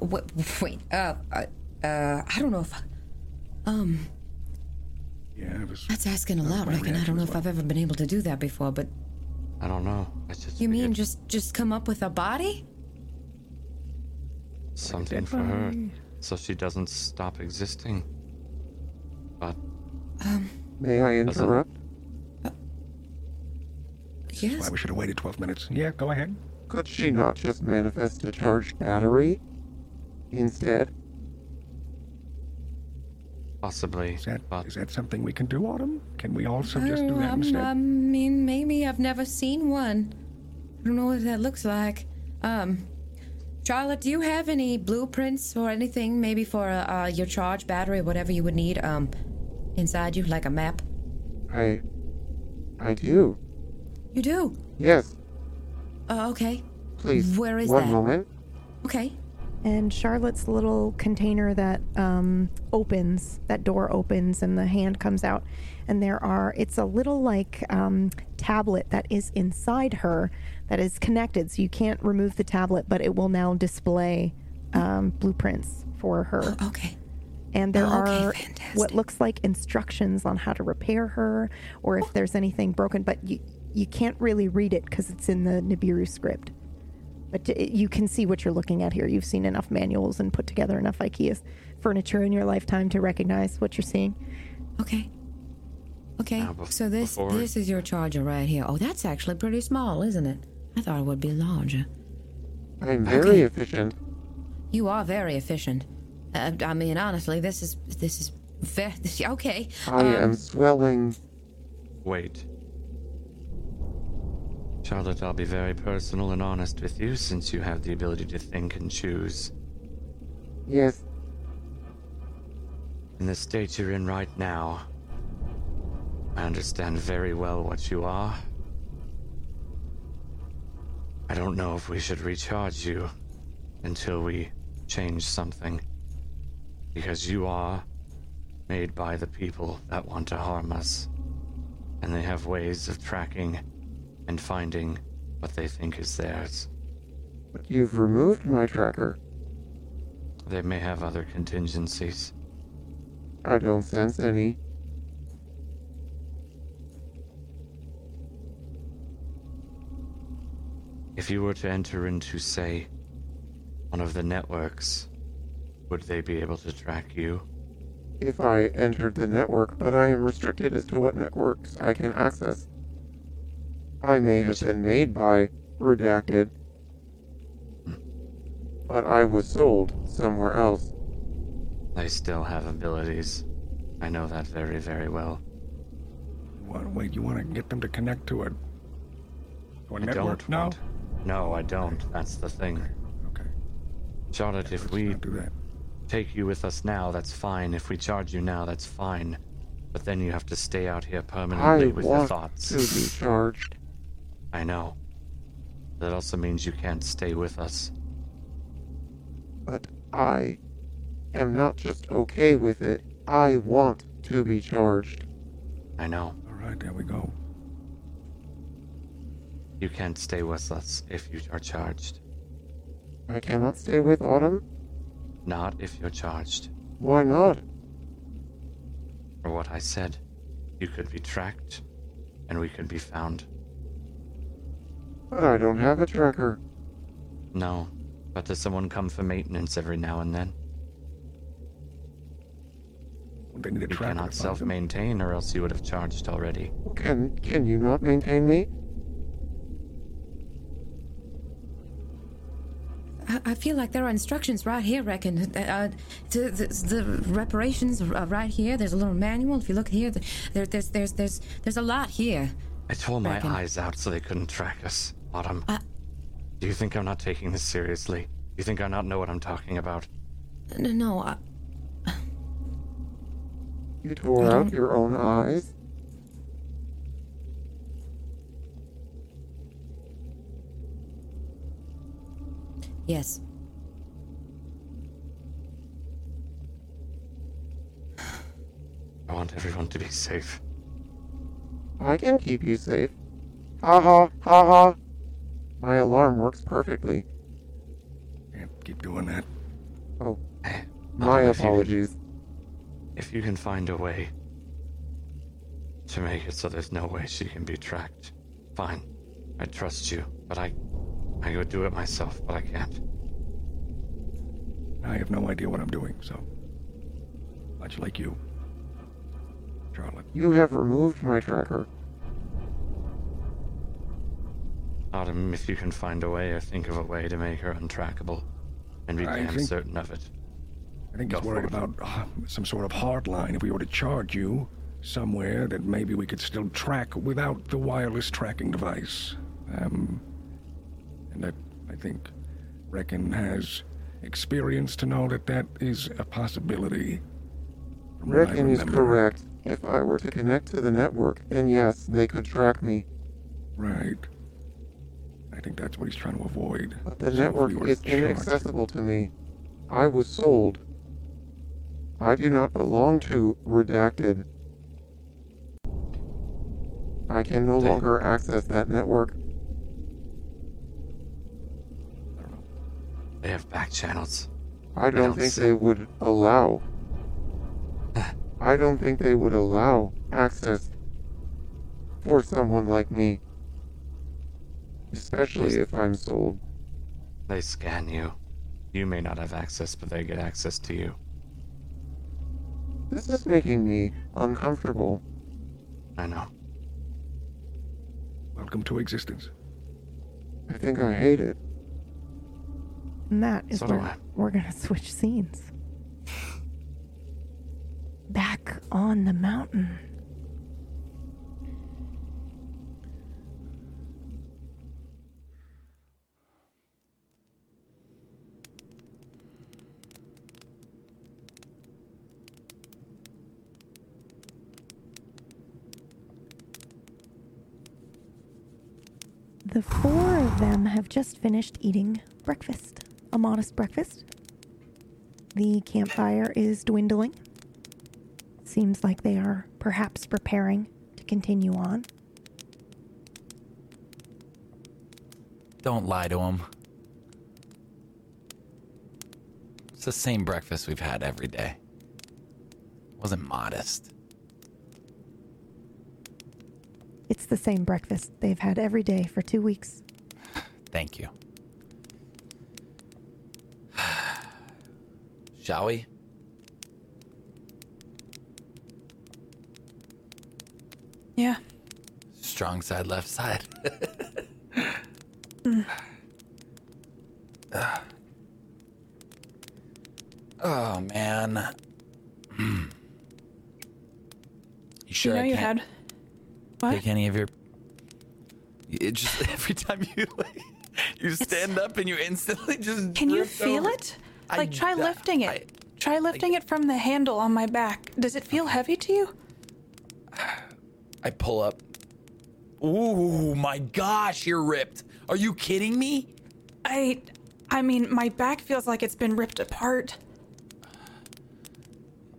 Wait, wait uh, uh, uh, I don't know if. Um, Yeah, it was. that's asking a lot, my reckon. I don't know as if I've ever been able to do that before, but I don't know. I just you mean just just come up with a body? something for her, so she doesn't stop existing. But Um. May I Doesn't- interrupt? That's Yes. why we should have waited 12 minutes. Yeah, go ahead. Could she not just manifest a charged battery instead? Possibly, Is that but is that something we can do, Autumn? Can we also just do that um, instead? I mean, maybe I've never seen one. I don't know what that looks like. Um, Charlotte, do you have any blueprints or anything, maybe for uh, uh, your charge battery, whatever you would need, um, inside you, like a map? I. I do. You do. Yes, Uh, okay. please. Where is One that? moment. Okay. And Charlotte's little container that um, opens, that door opens, and the hand comes out. And there are, it's a little like um, tablet that is inside her that is connected. So you can't remove the tablet, but it will now display um, blueprints for her. Okay. And there Oh, okay, are what looks like instructions on how to repair her or if there's anything broken, but you, you can't really read it because it's in the Nibiru script. But you can see what you're looking at here. You've seen enough manuals and put together enough IKEA furniture in your lifetime to recognize what you're seeing. Okay. Okay. Now, bef- so this before- this is your charger right here. Oh, that's actually pretty small, isn't it? I thought it would be larger. I'm very Okay. efficient. You are very efficient. Uh, I mean, honestly, this is this is very [LAUGHS] okay. I um, am swelling. wait. Charlotte, I'll be very personal and honest with you since you have the ability to think and choose. Yes, In the state you're in right now, I understand very well what you are. I don't know if we should recharge you until we change something. Because you are made by the people that want to harm us. And they have ways of tracking and finding what they think is theirs. but you've removed my tracker. They may have other contingencies. I don't sense any. If you were to enter into, say, one of the networks, would they be able to track you? If I entered the network, but I am restricted as to what networks I can access. I may have been made by Redacted, but I was sold somewhere else. They still have abilities. I know that very, very well. What, wait, you want to get them to connect to a, to a I network don't now? want. No, I don't. That's the thing. Okay, Charlotte, if we do that. take you with us now, that's fine. If we charge you now, that's fine. But then you have to stay out here I permanently with your want thoughts. to be charged. I know. That also means you can't stay with us. But I am not just okay with it. I want to be charged. I know. All right, there we go. You can't stay with us if you are charged. I cannot stay with Autumn? Not if you're charged. Why not? For what I said, you could be tracked, and we could be found. But I don't have a tracker. No, but does someone come for maintenance every now and then? They need a You tracker to cannot self-maintain, or else you would have charged already. Can can you not maintain me? I, I feel like there are instructions right here, reckon. Uh, the, the, the reparations are right here. There's a little manual. If you look here, there, there's there's there's there's a lot here. I tore my Reckon. eyes out so they couldn't track us, Autumn. Uh- Do you think I'm not taking this seriously? Do you think I not know what I'm talking about? No, no. I, You tore out your own eyes? yes. I want everyone to be safe. I can keep you safe. Ha ha ha ha. My alarm works perfectly. Can't keep doing that. Oh, Eh, my Autumn, if you- apologies. If you can find a way to make it so there's no way she can be tracked, fine. I trust you, but I I could do it myself, but I can't. I have no idea what I'm doing, so. Much like you. Charlotte. You have removed my tracker. Autumn, if you can find a way or think of a way to make her untrackable, and be I damn think- certain of it. I think he's Go worried it. about uh, some sort of hard line if we were to charge you somewhere that maybe we could still track without the wireless tracking device. Um, and that, I think, Reckon has experience to know that that is a possibility. from Reckon is correct. If I were to connect to the network, then yes, they could track me. Right. I think that's what he's trying to avoid. But the So network is inaccessible to me. I was sold. I do not belong to Redacted. I can no They- longer access that network. They have back channels. I don't don't think see- they would allow. I don't think they would allow access for someone like me. Especially if I'm sold. They scan you. You may not have access, but they get access to you. This is making me uncomfortable. I know. Welcome to existence. I think I hate it. And that is So where we're going to switch scenes. Back on the mountain. The four of them have just finished eating breakfast. A modest breakfast. The campfire is dwindling. Seems like they are perhaps preparing to continue on. Don't lie to him. It's the same breakfast we've had every day. It Wasn't modest. It's the same breakfast they've had every day for two weeks. [SIGHS] Thank you. [SIGHS] Shall we? Yeah. Strong side, left side. [LAUGHS] oh man. you sure you know I you can't had. What? take any of your? It just [LAUGHS] every time you like, you stand up and you instantly just. Can you feel over. it? I Like, try lifting it. I- try lifting it from the handle on my back. Does it feel heavy to you? I pull up. Ooh, my gosh, you're ripped. Are you kidding me? I. I mean, my back feels like it's been ripped apart.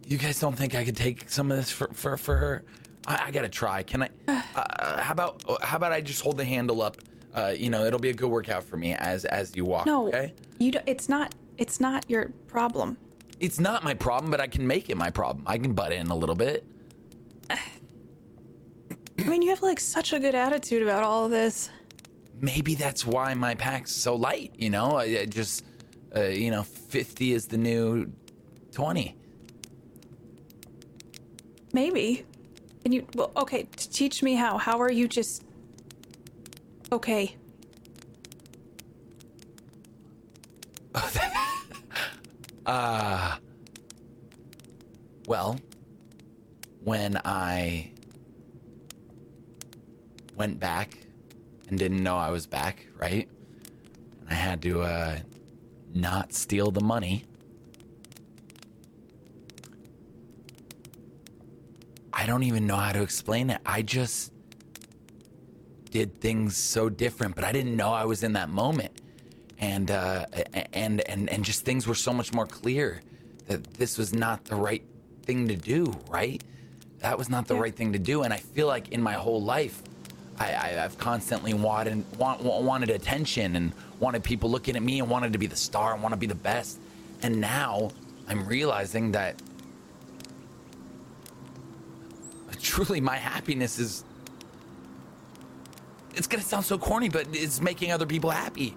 You guys don't think I could take some of this for for, for her? I, I gotta try. Can I? [SIGHS] Uh, how about how about I just hold the handle up? Uh, you know, it'll be a good workout for me as as you walk. No, Okay. you. Don't, it's not. It's not your problem. It's not my problem, but I can make it my problem. I can butt in a little bit. [SIGHS] [SIGHS] I mean, you have like such a good attitude about all of this. Maybe that's why my pack's so light. You know, I, I just, uh, you know, fifty is the new twenty. Maybe. And you. Well, okay. t- Teach me how. How are you just? Okay. [LAUGHS] Uh. Well, when I went back and didn't know I was back, right? And I had to uh, not steal the money. I don't even know how to explain it. I just did things so different, but I didn't know I was in that moment. And uh, and and and just things were so much more clear that this was not the right thing to do, right? That was not the right thing to do. And I feel like in my whole life, I, I've constantly wanted want, wanted attention and wanted people looking at me and wanted to be the star and want to be the best. And now I'm realizing that truly my happiness is it's gonna sound so corny, but it's making other people happy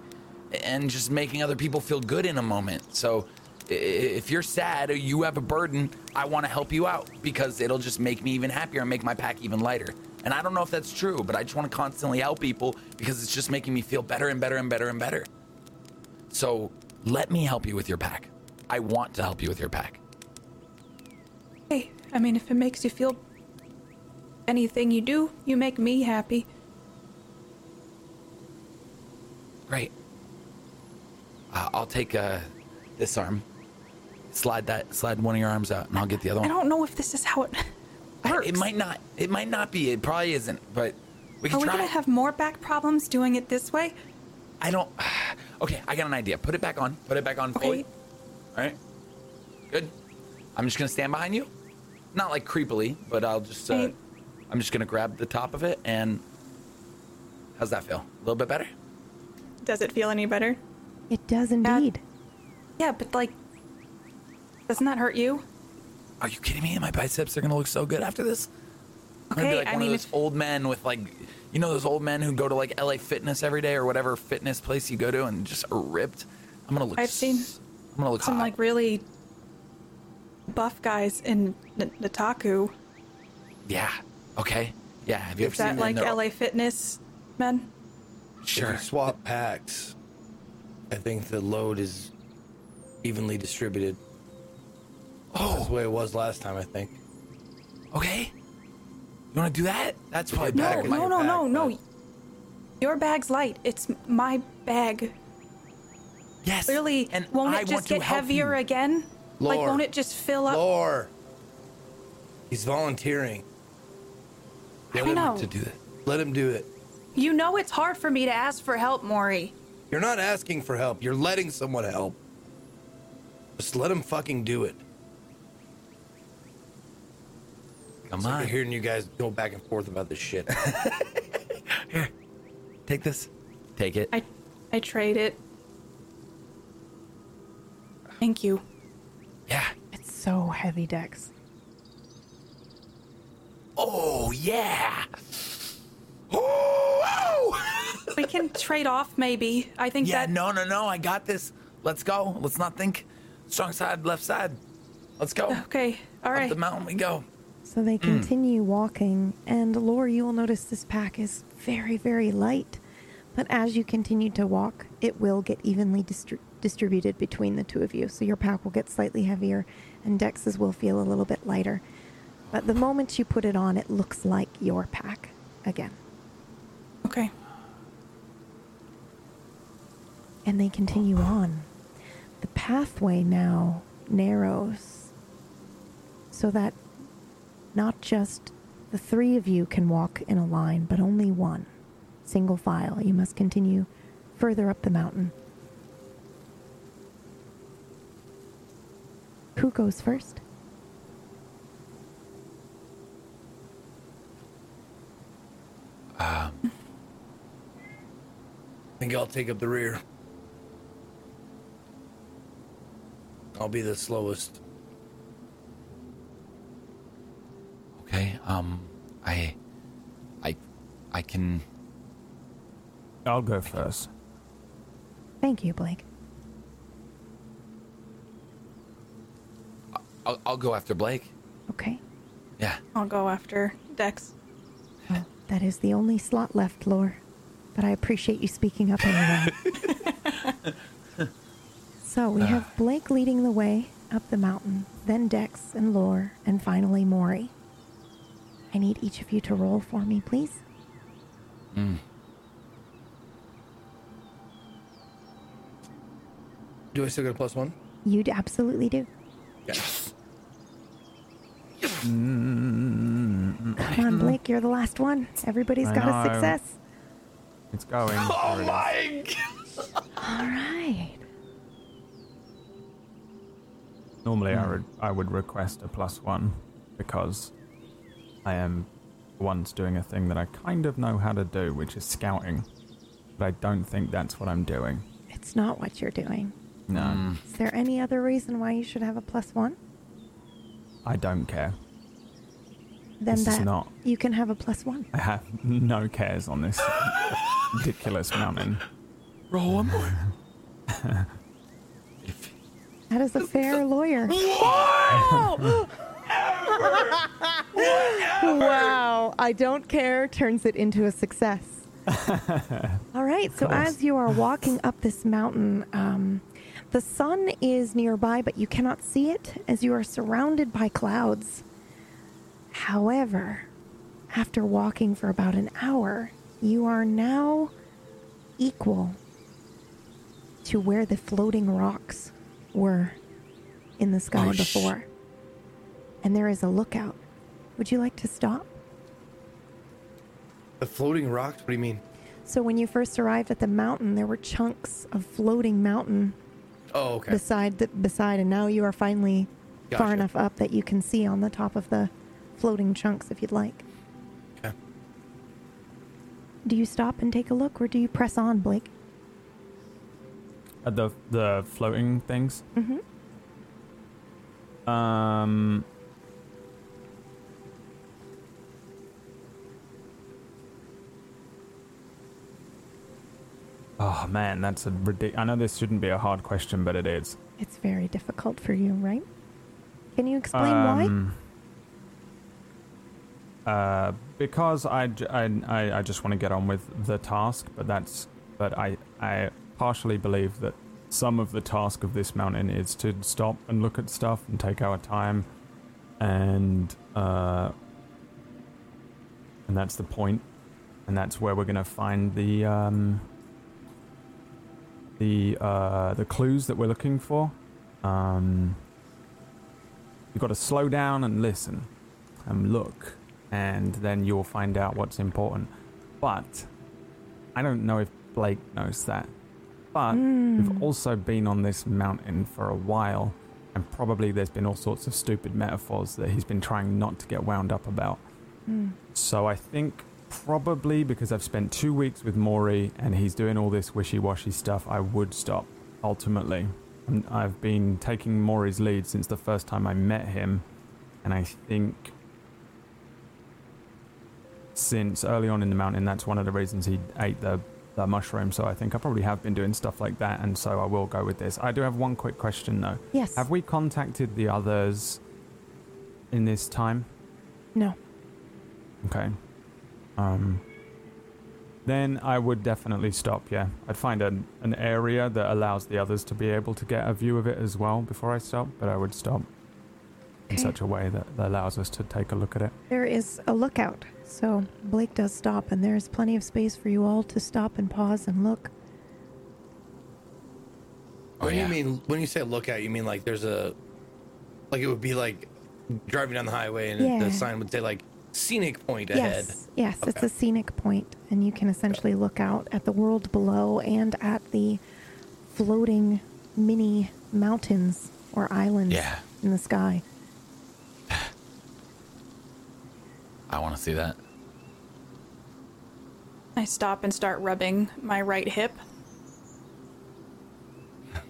and just making other people feel good in a moment. So If you're sad or you have a burden, I want to help you out because it'll just make me even happier and make my pack even lighter. And I don't know if that's true, but I just want to constantly help people because it's just making me feel better and better and better and better. So let me help you with your pack. I want to help you with your pack. Hey, I mean, if it makes you feel anything you do, you make me happy. Great. Uh, I'll take uh, this arm. Slide that. Slide one of your arms out, and I'll get the other one. I don't know if this is how it I- it might not. It might not be. It probably isn't. But we can Are we try. gonna have more back problems doing it this way? I don't. [SIGHS] Okay, I got an idea. Put it back on. Put it back on fully. Okay. All right. Good. I'm just gonna stand behind you. Not like creepily, but I'll just. Uh, Hey. I'm just gonna grab the top of it and. How's that feel? A little bit better? Does it feel any better? It does indeed. Yeah, but like, doesn't that hurt you? Are you kidding me? My biceps are gonna look so good after this. I'm gonna be Okay, like I one mean, of those if- old men with like, you know, those old men who go to like LA Fitness every day or whatever fitness place you go to and just are ripped. I'm gonna look. I've seen s- I'm gonna look Some hot. like really buff guys in N- Nataku. yeah. Okay. Yeah. Have you ever Is that seen like them? LA Fitness men? Sure. If you swap packs, I think the load is evenly distributed. Oh, that's the way it was last time. I think. Okay. You want to do that? That's probably No, better. no, no, no, back, no. but- Your bag's light. It's my bag. Yes. Clearly, and won't I it just get heavier you. again? Like, won't it just fill up? Lore. He's volunteering. I him know. to do that. Let him do it. You know it's hard for me to ask for help, Maury. You're not asking for help. You're letting someone help. Just let him fucking do it. Come I'm sick on. hearing you guys go back and forth about this shit. [LAUGHS] Here. Take this. Take it. I, I trade it. Thank you. yeah. It's so heavy, Dex. Oh yeah. [GASPS] Oh. [LAUGHS] We can trade off, maybe. I think Yeah. that. No. No. No. I got this. Let's go. Let's not think. Strong side, left side. Let's go. Okay. All Up right. the mountain we go. So they mm. continue walking, and Lore, you will notice this pack is very, very light. But as you continue to walk, it will get evenly distri- distributed between the two of you. So your pack will get slightly heavier, and Dex's will feel a little bit lighter. But the moment you put it on, it looks like your pack again. Okay. And they continue on. The pathway now narrows so that not just the three of you can walk in a line, but only one. Single file. You must continue further up the mountain. Who goes first? Um, I think I'll take up the rear. I'll be the slowest. Okay. Um. I. I. I can. I'll go first. Thank you, Blake. I'll, I'll go after Blake. Okay. Yeah. I'll go after Dex. Well, that is the only slot left, Lore. But I appreciate you speaking up anyway. [LAUGHS] so we have Blake leading the way up the mountain, then Dex and Lore, and finally Maury. I need each of you to roll for me, please. Do I still get a plus one? You d- absolutely do. Yes. Come on, Blake, you're the last one. Everybody's I got a know. success. It's going. [LAUGHS] Oh There it is. my! All right. Normally, Hmm. I would I would request a plus one because I am once doing a thing that I kind of know how to do, which is scouting. But I don't think that's what I'm doing. It's not what you're doing. No, hmm. Is there any other reason why you should have a plus one? I don't care. Then This is that not. you can have a plus one. I have no cares on this ridiculous mountain. Roll one more. [LAUGHS] That is a fair lawyer. [LAUGHS] [LAUGHS] wow, I don't care turns it into a success. [LAUGHS] All right, so as you are walking up this mountain, um, the sun is nearby, but you cannot see it as you are surrounded by clouds. However, after walking for about an hour, you are now equal to where the floating rocks were in the sky before. And there is a lookout. Would you like to stop? The floating rocks? What do you mean? So when you first arrived at the mountain, there were chunks of floating mountain Oh, okay. beside the beside, and now you are finally far enough up that you can see on the top of the floating chunks if you'd like. Okay. Do you stop and take a look, or do you press on, Blake? At the the floating things. Mm-hmm. Um. Oh man, that's a ridiculous. I know this shouldn't be a hard question, but it is. It's very difficult for you, right? Can you explain why? Um, Uh, because I I I just want to get on with the task, but that's but I I partially believe that some of the task of this mountain is to stop and look at stuff and take our time, and uh, and that's the point, and that's where we're gonna find the um the uh the clues that we're looking for. Um, You've got to slow down and listen and look, and then you'll find out what's important. But I don't know if Blake knows that. But we've also been on this mountain for a while, and probably there's been all sorts of stupid metaphors that he's been trying not to get wound up about. So I think probably because I've spent two weeks with Maury and he's doing all this wishy washy stuff, I would stop ultimately. And I've been taking Maury's lead since the first time I met him, and I think since early on in the mountain, that's one of the reasons he ate the, the mushroom. So I think I probably have been doing stuff like that, and so I will go with this. I do have one quick question though. Yes. Have we contacted the others in this time? No. Okay. Um. Then I would definitely stop. Yeah, I'd find an an area that allows the others to be able to get a view of it as well before I stop. But I would stop in Okay. such a way that, that allows us to take a look at it. There is a lookout, so Blake does stop, and there is plenty of space for you all to stop and pause and look. Oh, What do yeah. you mean when you say lookout? You mean like there's a, like it would be like driving down the highway and Yeah. the sign would say like scenic point ahead. Yes, yes, it's a scenic point, and you can essentially look out at the world below and at the floating mini mountains or islands Yeah. in the sky. [SIGHS] I want to see that. I stop and start rubbing my right hip. [LAUGHS]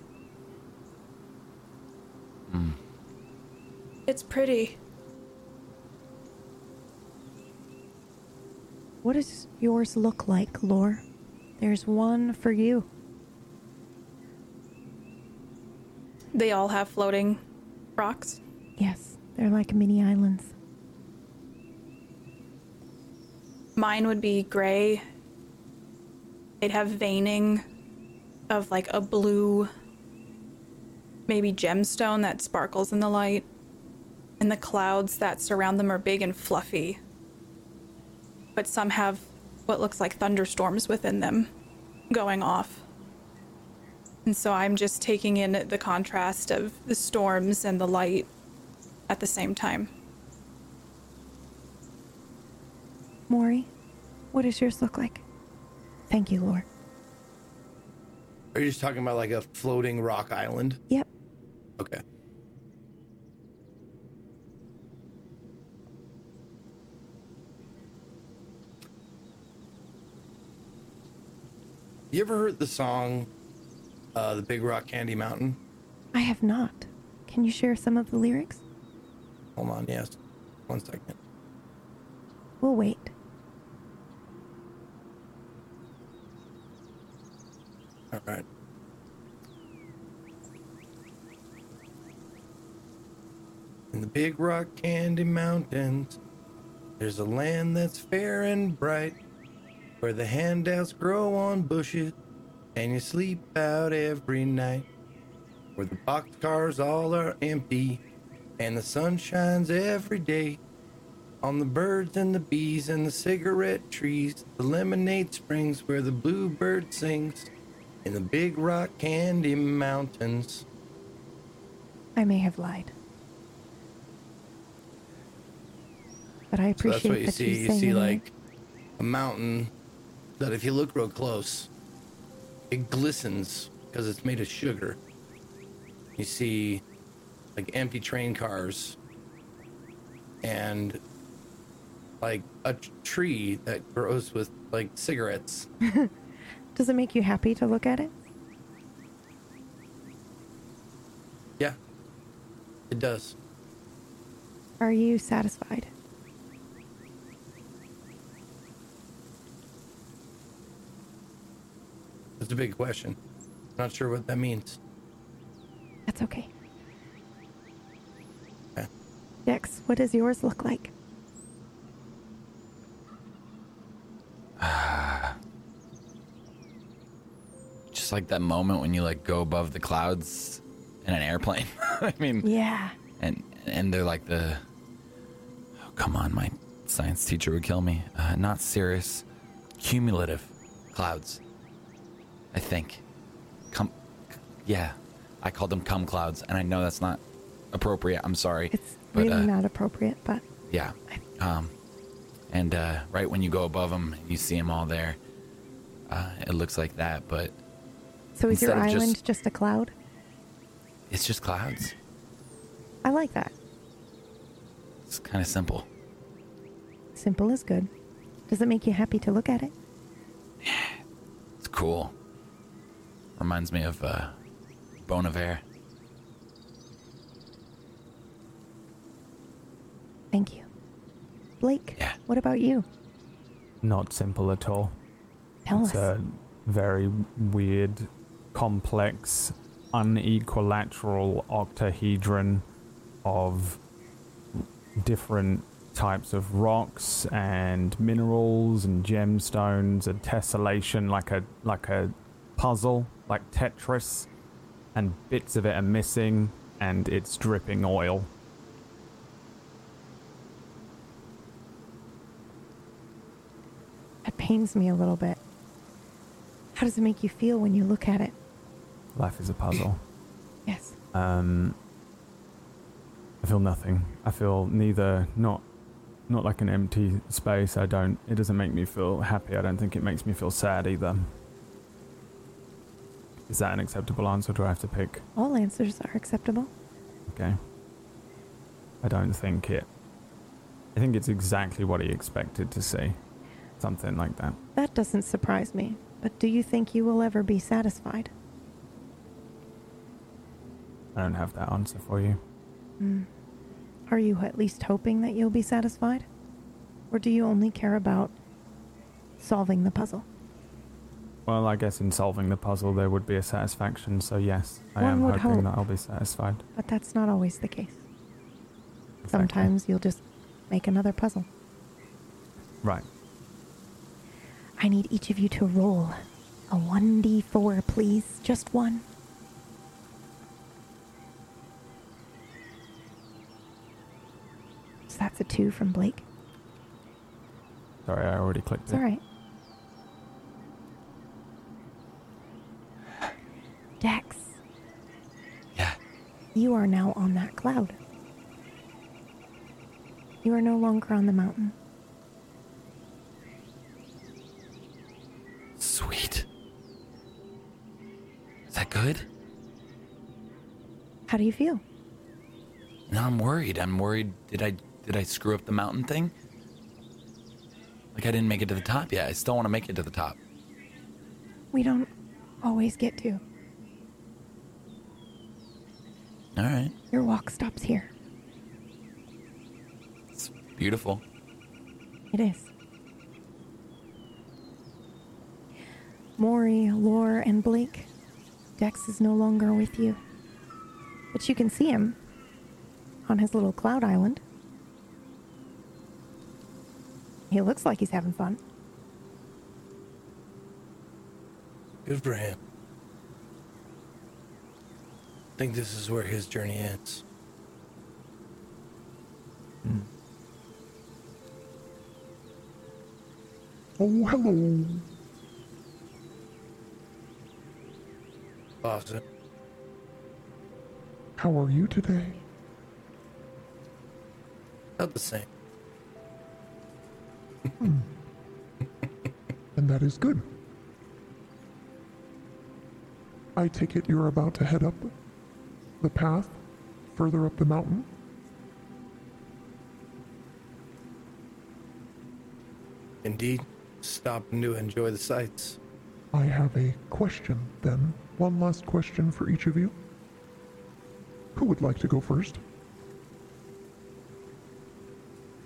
Hmm. It's pretty. What does yours look like, Lore? There's one for you. They all have floating rocks. Yes, they're like mini islands. Mine would be gray. They'd have veining of like a blue, maybe gemstone that sparkles in the light. And the clouds that surround them are big and fluffy. But some have what looks like thunderstorms within them going off. And so I'm just taking in the contrast of the storms and the light at the same time. Maury, what does yours look like? Thank you, Lore. Are you just talking about like a floating rock island? Yep. Okay. You ever heard the song uh, The Big Rock Candy Mountain? I have not. Can you share some of the lyrics? Hold on, yes. One second. We'll wait. All right. In the big rock candy mountains, there's a land that's fair and bright, where the handouts grow on bushes, and you sleep out every night. Where the boxcars all are empty, and the sun shines every day. On the birds and the bees and the cigarette trees, the lemonade springs where the bluebird sings. In the big rock candy mountains. I may have lied. But I appreciate so that's what you that see. You sang see like a mountain that if you look real close, it glistens because it's made of sugar. You see like empty train cars and like a tree that grows with like cigarettes. [LAUGHS] Does it make you happy to look at it? Yeah, it does. Are you satisfied? It's a big question. Not sure what that means. That's okay. Okay. Dex, what does yours look like? [SIGHS] Just like that moment when you like go above the clouds in an airplane. [LAUGHS] I mean, Yeah. and and they're like the oh, come on my science teacher would kill me uh, not serious cumulative clouds i think come yeah i called them cum clouds and i know that's not appropriate i'm sorry It's but really uh, not appropriate, but yeah um and uh right when you go above them you see them all there uh it looks like that but so is your of just- island just a cloud? it's just clouds I like that. it's kind of simple Simple is good. Does it make you happy to look at it? It's cool. Reminds me of uh, Bon Iver. Thank you. Blake, Yeah. what about you? Not simple at all. Tell It's us. a very weird, complex, unequilateral octahedron of different types of rocks and minerals and gemstones, and tessellation like a like a puzzle, like Tetris, and bits of it are missing, and it's dripping oil. That pains me a little bit. How does it make you feel when you look at it? Life is a puzzle. [CLEARS THROAT] Yes. Um, I feel nothing. I feel neither not not like an empty space. I don't. It doesn't make me feel happy. I don't think it makes me feel sad either. Is that an acceptable answer? Do I have to pick? All answers are acceptable. Okay. I don't think it. I think it's exactly what he expected to see. Something like that. That doesn't surprise me. But do you think you will ever be satisfied? I don't have that answer for you. Hmm. Are you at least hoping that you'll be satisfied? Or do you only care about solving the puzzle? Well, I guess in solving the puzzle there would be a satisfaction. So yes, I One am would hoping hope. that I'll be satisfied. But that's not always the case. Exactly. Sometimes you'll just make another puzzle. Right. I need each of you to roll a 1d4, please. Just one. So that's a two from Blake. Sorry, I already clicked It's it. all right. Dex, Yeah. you are now on that cloud. You are no longer on the mountain. Sweet. Is that good? How do you feel? No, I'm worried. I'm worried. Did I did I screw up the mountain thing? Like I didn't make it to the top yet. I still want to make it to the top. We don't always get to. All right. Your walk stops here. It's beautiful. It is. Maury, Lore, and Blake. Dex is no longer with you. But you can see him on his little cloud island. He looks like he's having fun. Good for him. I think this is where his journey ends. Hmm. Oh, hello. Awesome. How are you today? Not the same. Hmm. And that is good. I take it you're about to head up the path further up the mountain? Indeed, stopping to enjoy the sights. I have a question then. One last question for each of you. Who would like to go first?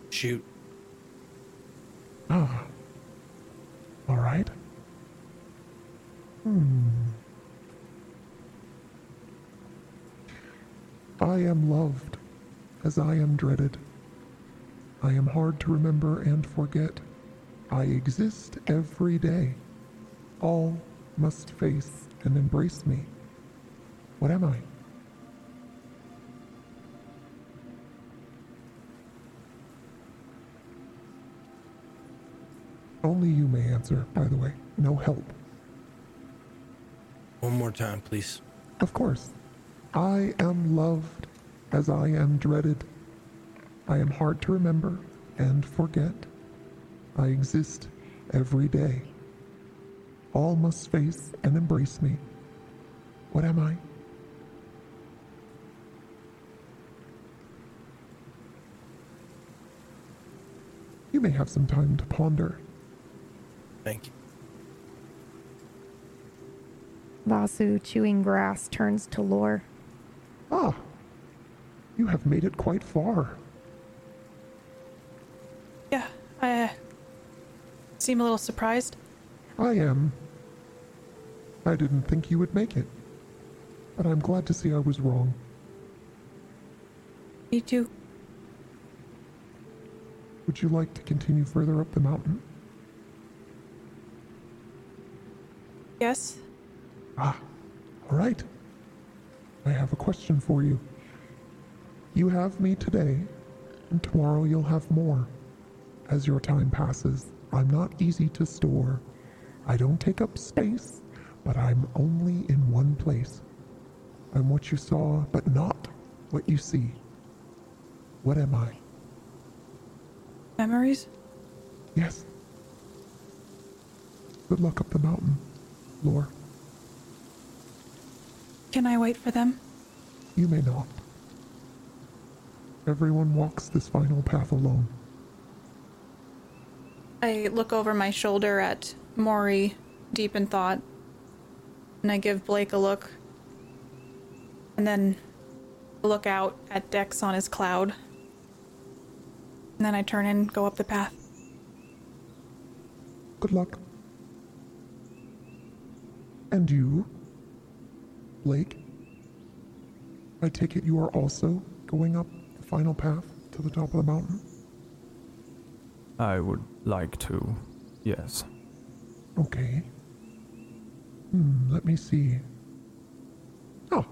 Shoot. Ah. All right. Hmm. I am loved as I am dreaded. I am hard to remember and forget. I exist every day. All must face and embrace me. What am I? Only you may answer, by the way. No help. One more time, please. Of course. I am loved as I am dreaded. I am hard to remember and forget. I exist every day. All must face and embrace me. What am I? You may have some time to ponder. Thank you. Vasu, chewing grass, turns to Lore. Ah, you have made it quite far. Yeah, I uh, seem a little surprised. I am. I didn't think you would make it. But I'm glad to see I was wrong. Me too. Would you like to continue further up the mountain? Yes? Ah, all right. I have a question for you. You have me today, and tomorrow you'll have more. As your time passes, I'm not easy to store. I don't take up space, but I'm only in one place. I'm what you saw, but not what you see. What am I? Memories? Yes. Good luck up the mountain, Lore. Can I wait for them? You may not. Everyone walks this final path alone. I look over my shoulder at Maury, deep in thought, and I give Blake a look. And then look out at Dex on his cloud. And then I turn and go up the path. Good luck. And you, Blake? I take it you are also going up the final path to the top of the mountain? I would like to, yes. Okay. Hmm, let me see. Oh.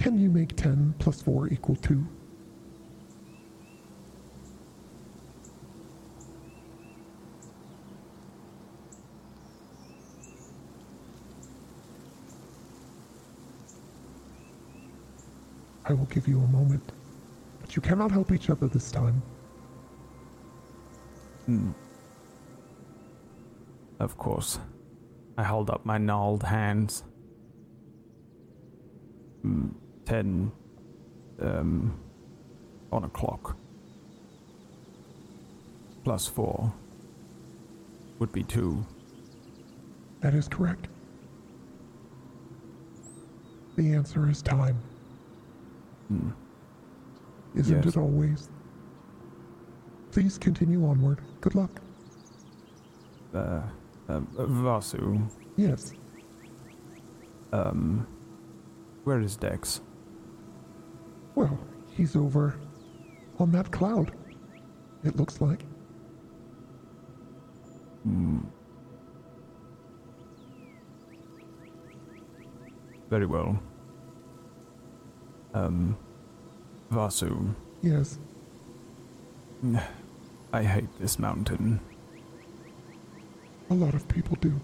Can you make 10 plus 4 equal 2? I will give you a moment, but you cannot help each other this time. Hmm. Of course. I hold up my gnarled hands. Hmm, ten. Um. On a clock. Plus four. Would be two. That is correct. The answer is time. Hmm. Isn't Yes. it always? Please continue onward. Good luck. Uh, uh, Vasu, Yes, um, where is Dex? well, He's over on that cloud. It looks like. Hmm. Very well. Um, Vasu, Yes, [SIGHS] I hate this mountain. a lot of people do.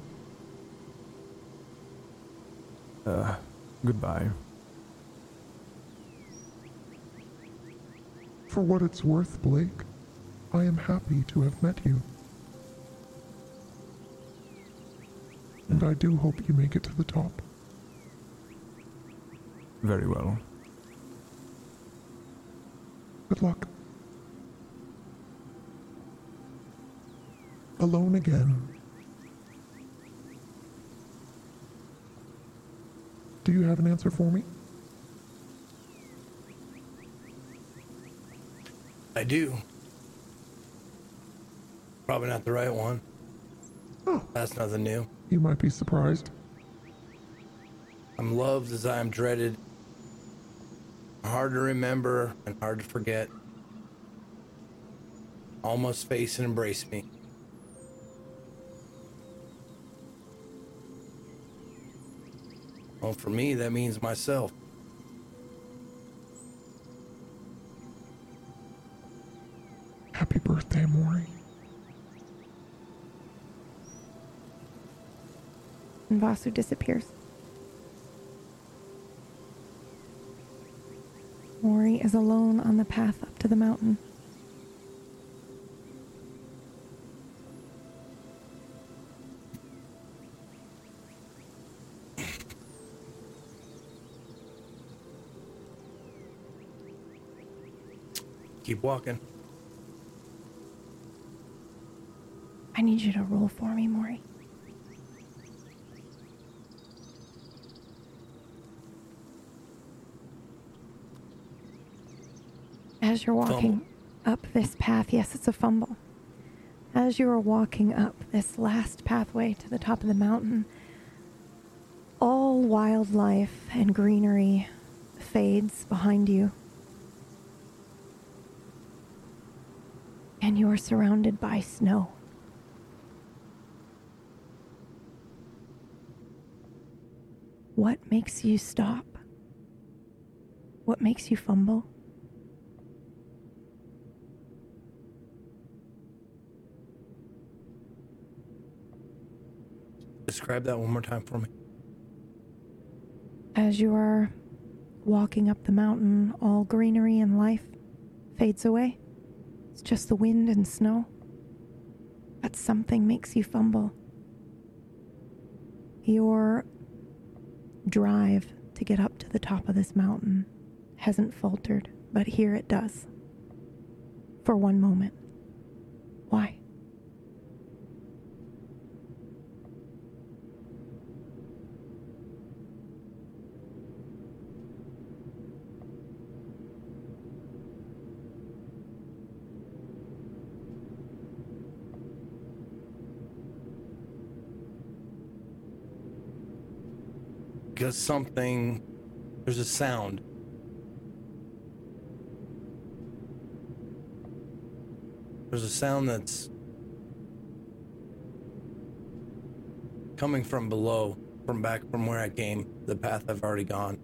Uh, goodbye. For what it's worth, Blake, I am happy to have met you. And I do hope you make it to the top. Very well. Good luck. Alone again. Do you have an answer for me? I do. Probably not the right one. Oh. That's nothing new. You might be surprised. I'm loved as I am dreaded. Hard to remember and hard to forget. Almost face and embrace me. Well, for me, that means myself. Happy birthday, Maury. And Vasu disappears. Maury is alone on the path up to the mountain. Keep walking. I need you to roll for me, Maury. As you're walking up this path, yes, it's a fumble. As you are walking up this last pathway to the top of the mountain, all wildlife and greenery fades behind you. And you are surrounded by snow. What makes you stop? What makes you fumble? Describe that one more time for me. As you are walking up the mountain, all greenery and life fades away. It's just the wind and snow. But something makes you fumble. Your drive to get up to the top of this mountain hasn't faltered, but here it does. For one moment. Why? Because something, there's a sound. There's a sound that's coming from below, from back from where I came, the path I've already gone.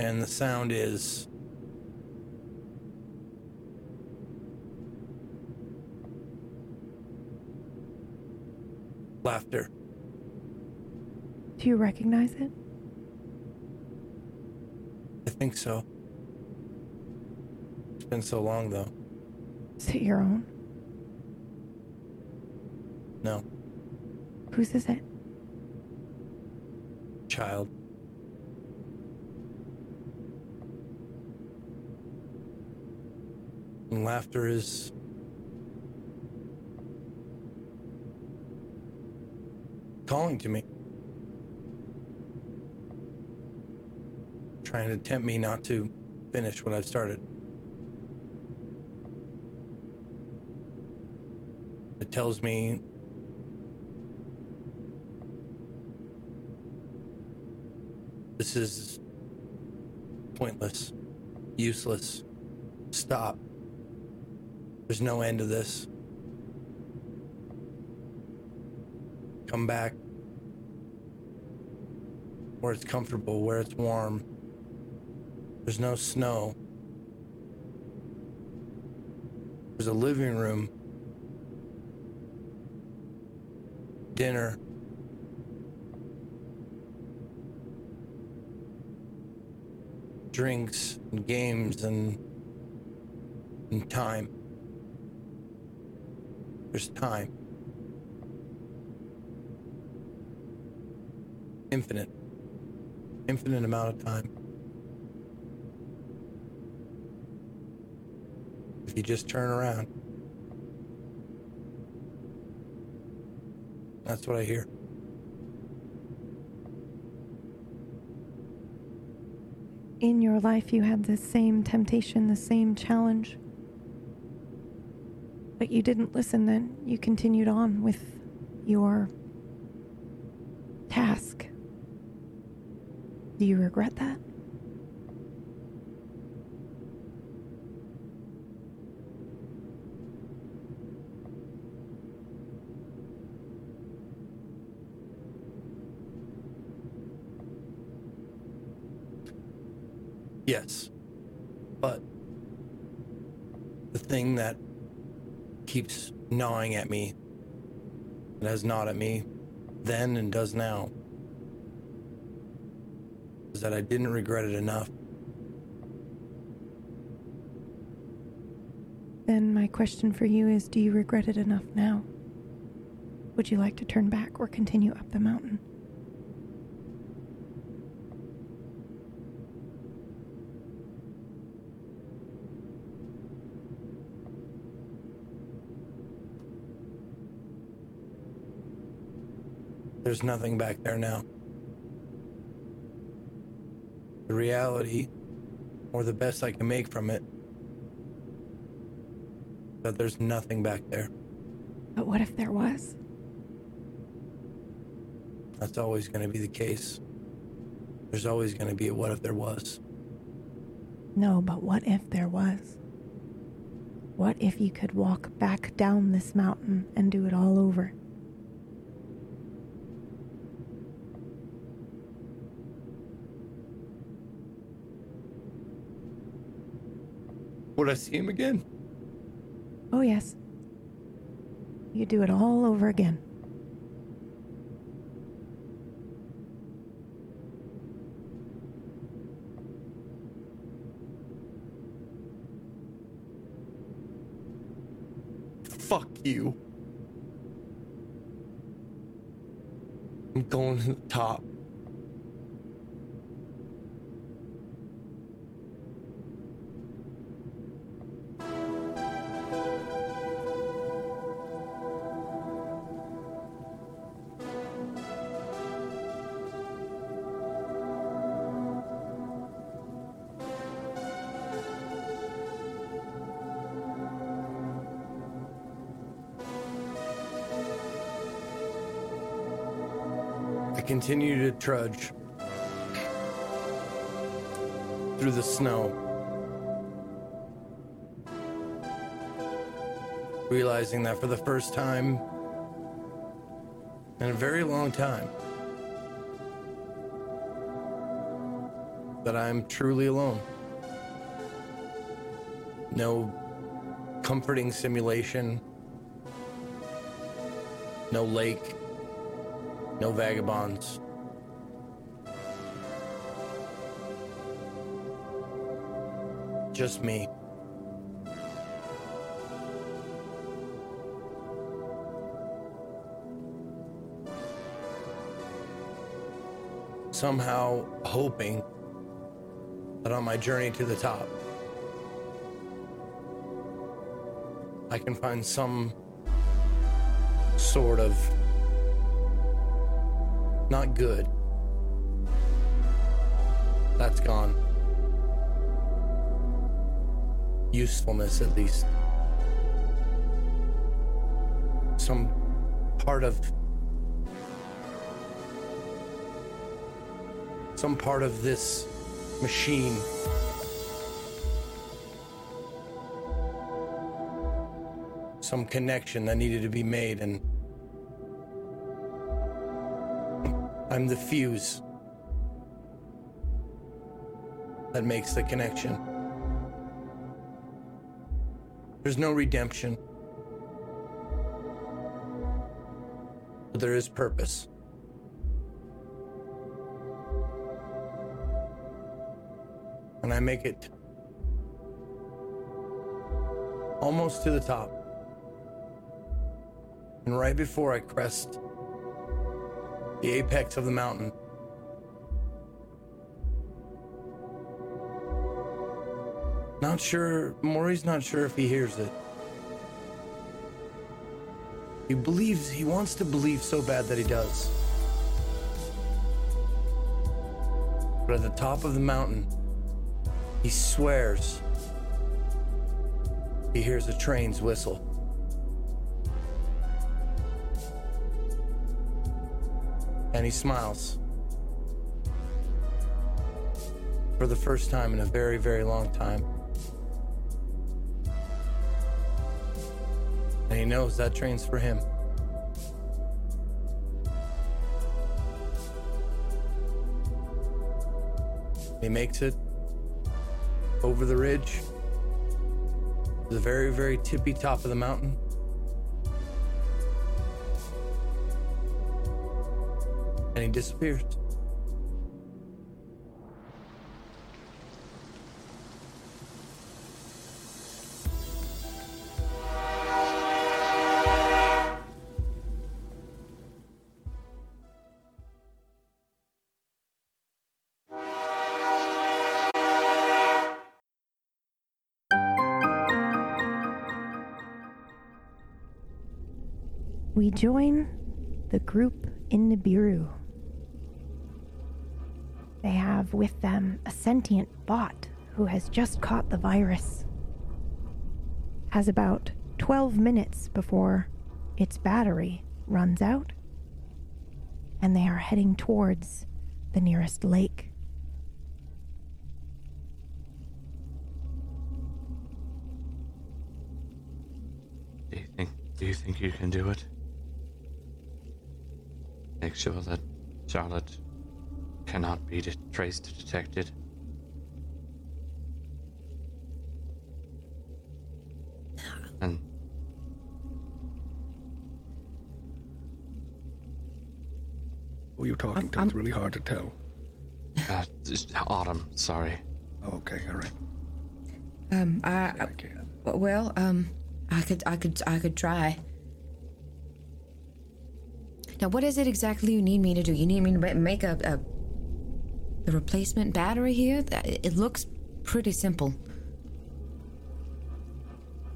And the sound is laughter. Do you recognize it? I think so. It's been so long, though. Is it your own? No, Whose is it? child. And laughter is calling to me, trying to tempt me not to finish what I've started. It tells me this is pointless, useless. Stop. There's no end to this. Come back where it's comfortable, where it's warm. There's no snow. There's a living room, dinner, drinks and games and, and time. There's time. Infinite. Infinite amount of time. If you just turn around. That's what I hear. In your life, you had the same temptation, the same challenge. But you didn't listen then. You continued on with your task. Do you regret that? Yes. But the thing that keeps gnawing at me, that has gnawed at me then and does now, that I didn't regret it enough. Then my question for you is do you regret it enough now? Would you like to turn back or continue up the mountain? There's nothing back there now. The reality, or the best I can make from it, that there's nothing back there. But what if there was? That's always going to be the case. There's always going to be a what if there was. No, but what if there was? What if you could walk back down this mountain and do it all over? Would I see him again? Oh, yes. You do it all over again. Fuck you. I'm going to the top. Continue to trudge through the snow, realizing that for the first time in a very long time, that I'm truly alone. No comforting simulation, no lake, no vagabonds. Just me. Somehow hoping that on my journey to the top, I can find some sort of not good. Usefulness, at least. Some part of some part of this machine some connection that needed to be made and I'm the fuse that makes the connection. There's no redemption. But there is purpose. And I make it almost to the top. And right before I crest the apex of the mountain, not sure, Maury's not sure if he hears it. He believes, he wants to believe so bad that he does. But at the top of the mountain, he swears he hears a train's whistle. And he smiles. For the first time in a very, very long time. Knows that train's for him. He makes it over the ridge the very, very tippy top of the mountain. And he disappears. Join the group in Nibiru. They have with them a sentient bot who has just caught the virus. Has about 12 minutes before its battery runs out, and they are heading towards the nearest lake. Do you think do you think you can do it? Make sure that Charlotte cannot be de- traced detected. And Who are you talking to? I'm- It's really hard to tell. [LAUGHS] uh, just Autumn, sorry. Okay, all right. Um, I, I can. well, um, I could, I could, I could try. Now, what is it exactly you need me to do? You need me to make a, a the replacement battery here? It looks pretty simple.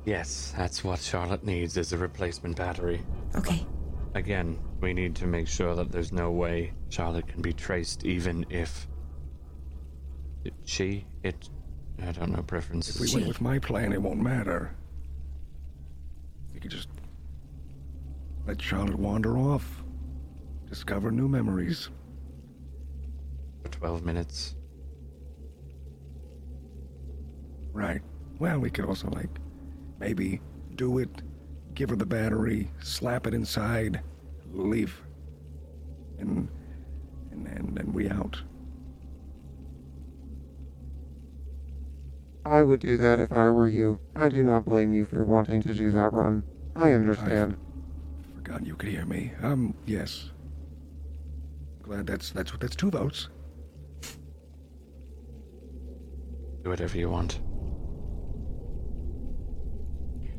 Yes, that's what Charlotte needs is a replacement battery. Okay. Again, we need to make sure that there's no way Charlotte can be traced, even if it- she, it, I don't know preferences. If we went with my plan, it won't matter. We could just let Charlotte wander off, discover new memories. for 12 minutes. Right. Well, we could also, like, maybe do it, give her the battery, slap it inside, leave. And, and, and, and we out. I would do that if I were you. I do not blame you for wanting to do that run. I understand. I Forgot you could hear me. Um, yes. Glad that's, that's, that's two votes. Do whatever you want.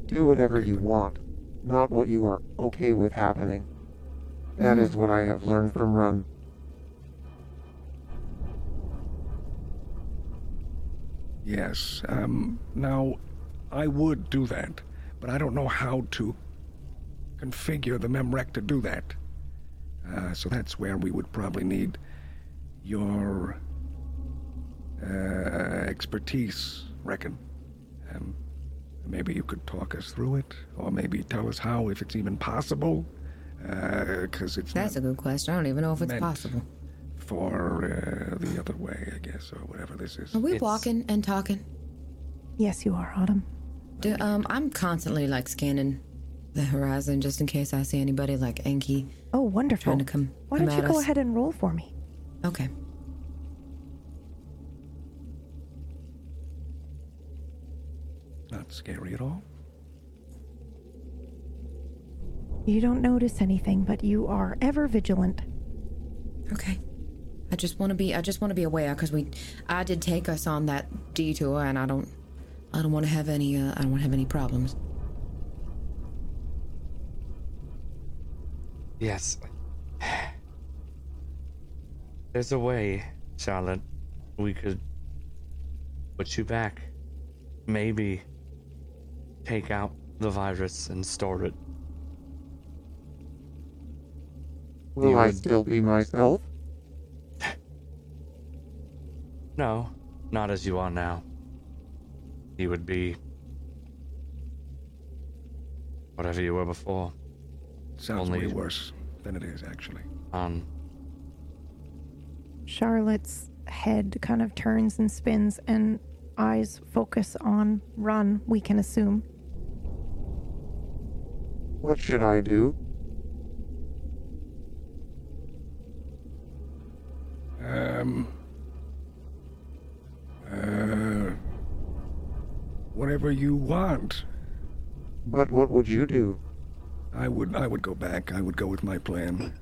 Do whatever you want, not what you are okay with happening. That is what I have learned from Run. Yes. Um, now, I would do that, but I don't know how to configure the memrec to do that. Uh, so that's where we would probably need your uh, expertise, reckon. Um, maybe you could talk us through it, or maybe tell us how, if it's even possible. Because it's That's a good question. I don't even know if it's possible. For uh, the other way, I guess, or whatever this is. Are we It's- walking and talking? Yes, you are, Autumn. Do, um, I'm constantly like scanning the horizon just in case I see anybody like Enki Oh, wonderful. trying to come. Why come don't you go us. ahead and roll for me? Okay. Not scary at all. You don't notice anything, but you are ever vigilant. Okay. I just want to be. I just want to be aware because we. I did take us on that detour, and I don't. I don't want to have any. Uh, I don't want to have any problems. Yes. There's a way, Charlotte. We could put you back. Maybe take out the virus and store it. Will You I would- still be myself? No, not as you are now. You would be whatever you were before. Sounds Only- way worse than it is, actually. On Charlotte's head kind of turns and spins, and eyes focus on Run, we can assume. What should I do? Um. Uh. Whatever you want. But what would you do? I would. I would go back. I would go with my plan.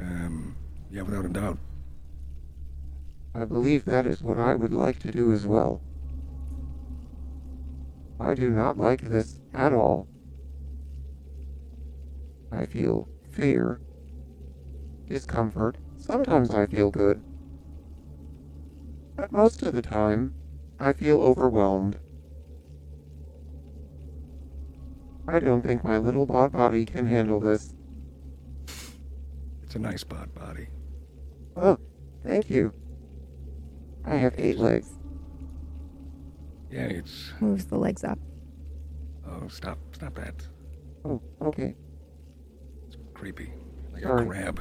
Um. Yeah, without a doubt. I believe that is what I would like to do as well. I do not like this at all. I feel fear, discomfort. Sometimes I feel good. But most of the time, I feel overwhelmed. I don't think my little bot body can handle this. It's a nice bot body. Oh, thank you. I have eight legs. Yeah, it's. Moves the legs up. Oh, stop! Stop that. Oh, okay. It's creepy. Like Sorry. a crab.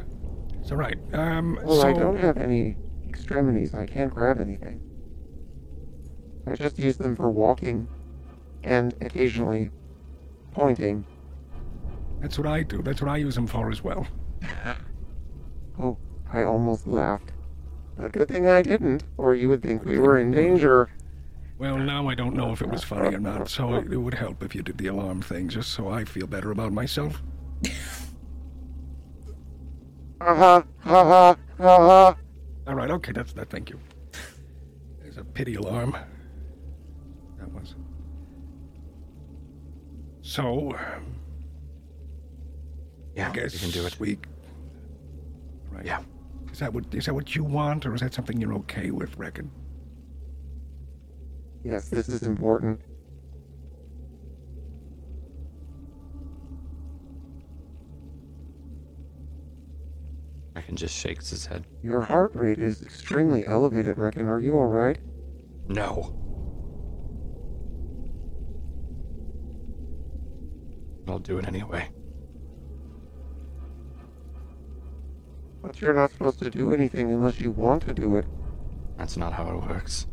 It's all right. Um. Well, so I don't have any extremities. I can't grab anything. I just use them for walking and occasionally pointing. That's what I do. That's what I use them for as well. [LAUGHS] Oh, I almost laughed. But good thing I didn't, or you would think we were in danger. Well, now I don't know if it was funny or not, so it, would help if you did the alarm thing, just so I feel better about myself. Ha ha ha ha ha ha. All right, okay, that's that. Thank you. There's a pity alarm. That was. So, uh, yeah, I guess you can do it. We. Right. Yeah. Is that what is that what you want, or is that something you're okay with? Reckon. Yes, this is important. Reckon just shakes his head. Your heart rate is extremely elevated, Reckon. Are you alright? No. I'll do it anyway. But you're not supposed to do anything unless you want to do it. That's not how it works.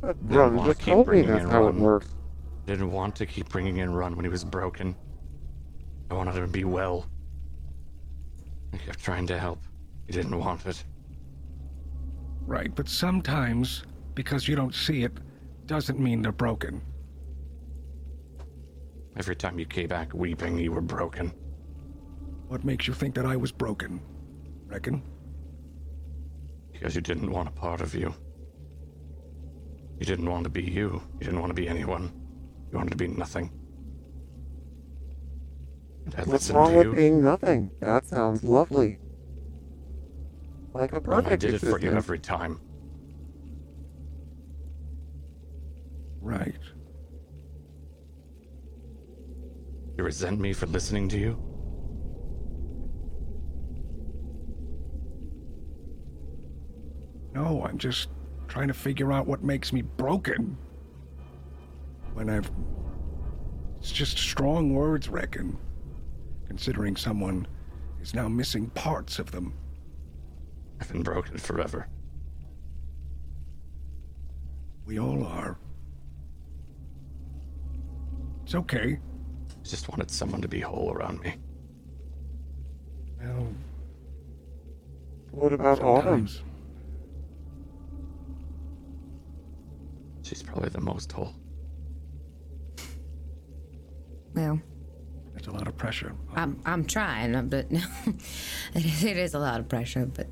But Didn't Run wanna just keep told me bringing that's in how it Run. works. Didn't want to keep bringing in Run when he was broken. I wanted him to be well. I kept trying to help. He didn't want it. Right, but sometimes because you don't see it doesn't mean they're broken. Every time you came back weeping, you were broken. What makes you think that I was broken? Reckon? Because you didn't want a part of you. You didn't want to be you. You didn't want to be anyone. You wanted to be nothing. What's wrong with being nothing? That sounds lovely. Like a Well, I perfect did it for you every time. Right. You resent me for listening to you? No, I'm just trying to figure out what makes me broken. When I've. It's just strong words, reckon. Considering someone is now missing parts of them. I've been broken forever. We all are. It's okay. I just wanted someone to be whole around me. Well, What about Autumn? sometimes. She's probably the most whole. Well, That's a lot of pressure. I'm I'm trying, but [LAUGHS] it is, it is a lot of pressure. But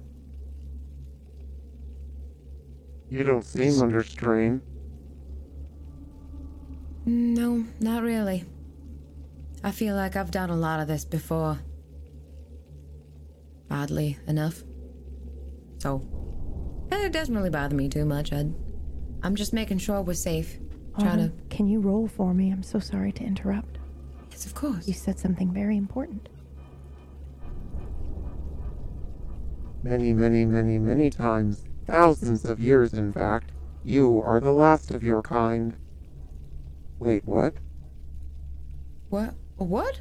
You don't seem under strain. no, not really. I feel like I've done a lot of this before. Oddly enough. So, it doesn't really bother me too much. I, I'm just making sure we're safe. Trying Autumn, to. can you roll for me? I'm so sorry to interrupt. Yes, of course. You said something very important. Many, many, many, many times. Thousands of years, in fact. You are the last of your kind. Wait, what? What? What?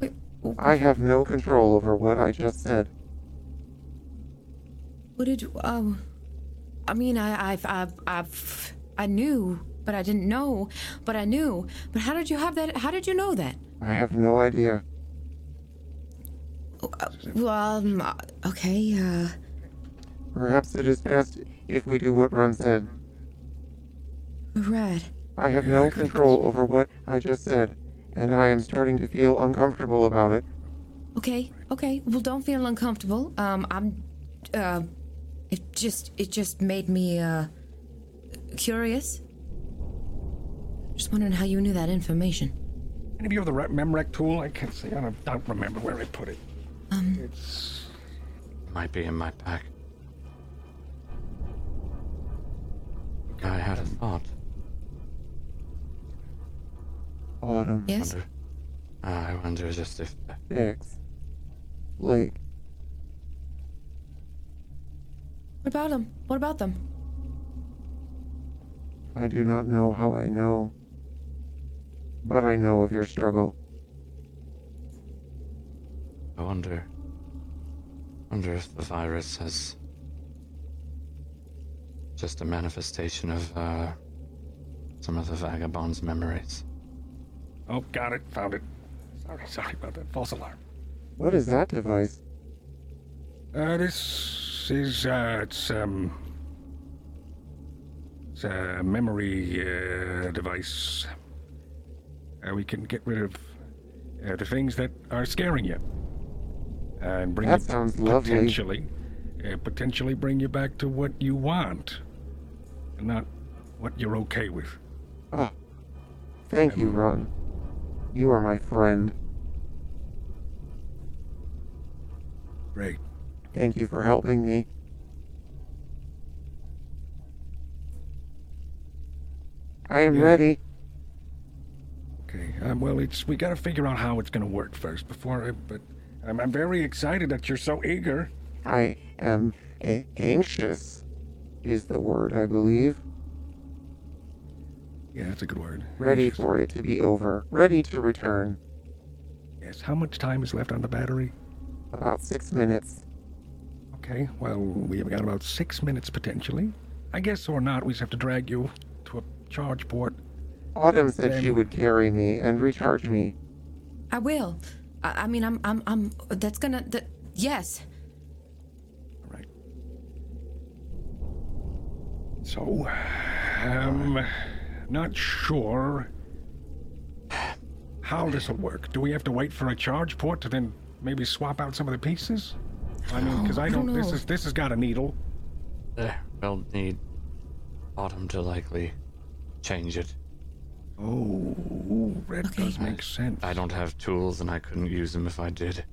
Wait, I have no control over what I just said. what did you? Oh, I mean, I, I've, I've, I've, I knew, but I didn't know, but I knew. But how did you have that? How did you know that? I have no idea. Well, um, uh, okay, uh, Perhaps it is best if we do what Ron said. right. I have no control over what I just said, and I am starting to feel uncomfortable about it. Okay, okay. Well, don't feel uncomfortable. Um, I'm, uh, it just, it just made me, uh, curious. Just wondering how you knew that information. Any of you have the re- Memrec tool? I can't see. I don't, don't remember where I put it. Um, It's. Might be in my pack. I had a thought. Autumn, yes. Wonder, uh, I wonder just if Dix, Blake, What about them? What about them? I do not know how I know, but I know of your struggle. I wonder. Wonder if the virus has just a manifestation of uh, some of the vagabond's memories. Oh, got it. Found it. Sorry, sorry about that. False alarm. What is that device? Uh, this is, uh, it's, um. It's a memory, uh, device. Uh, we can get rid of uh, the things that are scaring you. And bring That you sounds lovely. potentially, uh, potentially bring you back to what you want. And not what you're okay with. Ah, thank you, Ron. You are my friend. Great. Thank you for helping me. I am Yeah. ready. Okay. Um, well, it's we got to figure out how it's to work first before. I, but I'm, I'm very excited that you're so eager. I am a- anxious, is the word, I believe. Yeah, that's a good word. Ready Anxious. for it to be over. Ready to return. Yes. How much time is left on the battery? About six minutes. Okay. Well, we have got about six minutes potentially. I guess or not, we just have to drag you to a charge port. Autumn said she would carry me and recharge me. I will. I, I mean, I'm, I'm, I'm. That's gonna. That, yes. All right. So, um, not sure how this will work. Do we have to wait for a charge port to then maybe swap out some of the pieces? I mean, because I I don't don't. This is this has got a needle. There, we'll need Autumn to likely change it. Oh, that Okay. does make sense. I don't have tools and I couldn't use them if I did.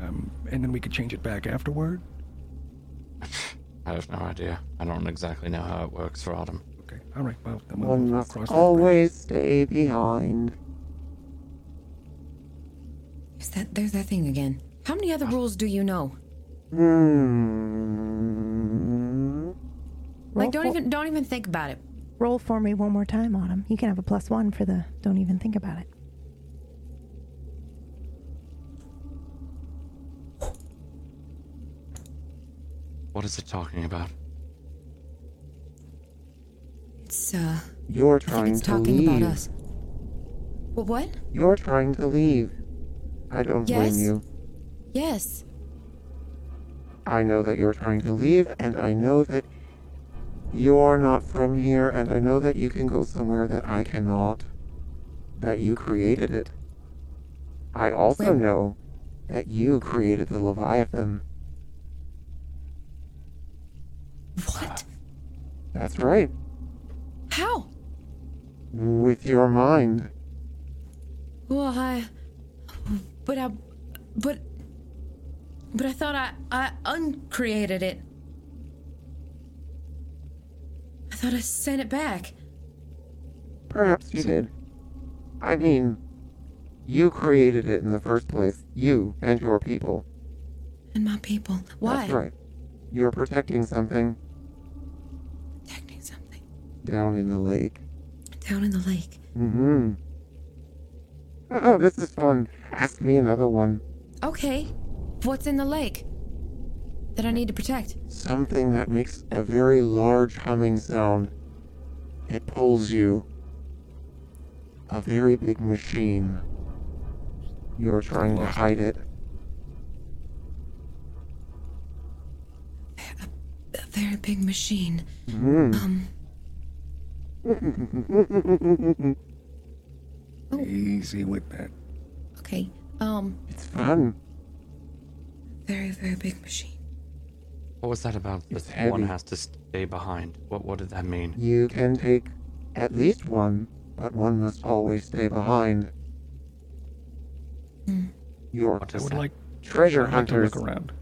Um, and then we could change it back afterward. [LAUGHS] I have no idea. I don't exactly know how it works for Autumn. Okay. All right. Well, then we'll One must cross that bridge. always stay behind. Is that there's that thing again? How many other rules do you know? Hmm. Like, don't for- even, don't even think about it. Roll for me one more time, Autumn. You can have a plus one for the don't even think about it. What is it talking about? It's, uh, You're I think trying it's to talking leave. about us. What, what? You're trying to leave. I don't Yes. blame you. Yes. I know that you're trying to leave, and I know that you're not from here, and I know that you can go somewhere that I cannot. That you created it. I also Well- know that you created the Leviathan. What? That's right. How? With your mind. Well, I. But I. But. But I thought I. I uncreated it. I thought I sent it back. Perhaps you did. I mean, you created it in the first place. You and your people. And my people. Why? That's right. You're protecting something Protecting something. Down in the lake. Down in the lake. Mm-hmm. Oh, this is fun. Ask me another one. Okay. What's in the lake? That I need to protect? Something that makes a very large humming sound. It pulls you. A very big machine. You're trying to hide it. A very big machine. Mm. Um. Easy with that. Okay. Um. It's fun. Very, very big machine. What was that about? It's That one has to stay behind. What what did that mean? You can take at least one, but one must always stay behind. Hmm. You're What I would like, treasure I'd to hunters. look around.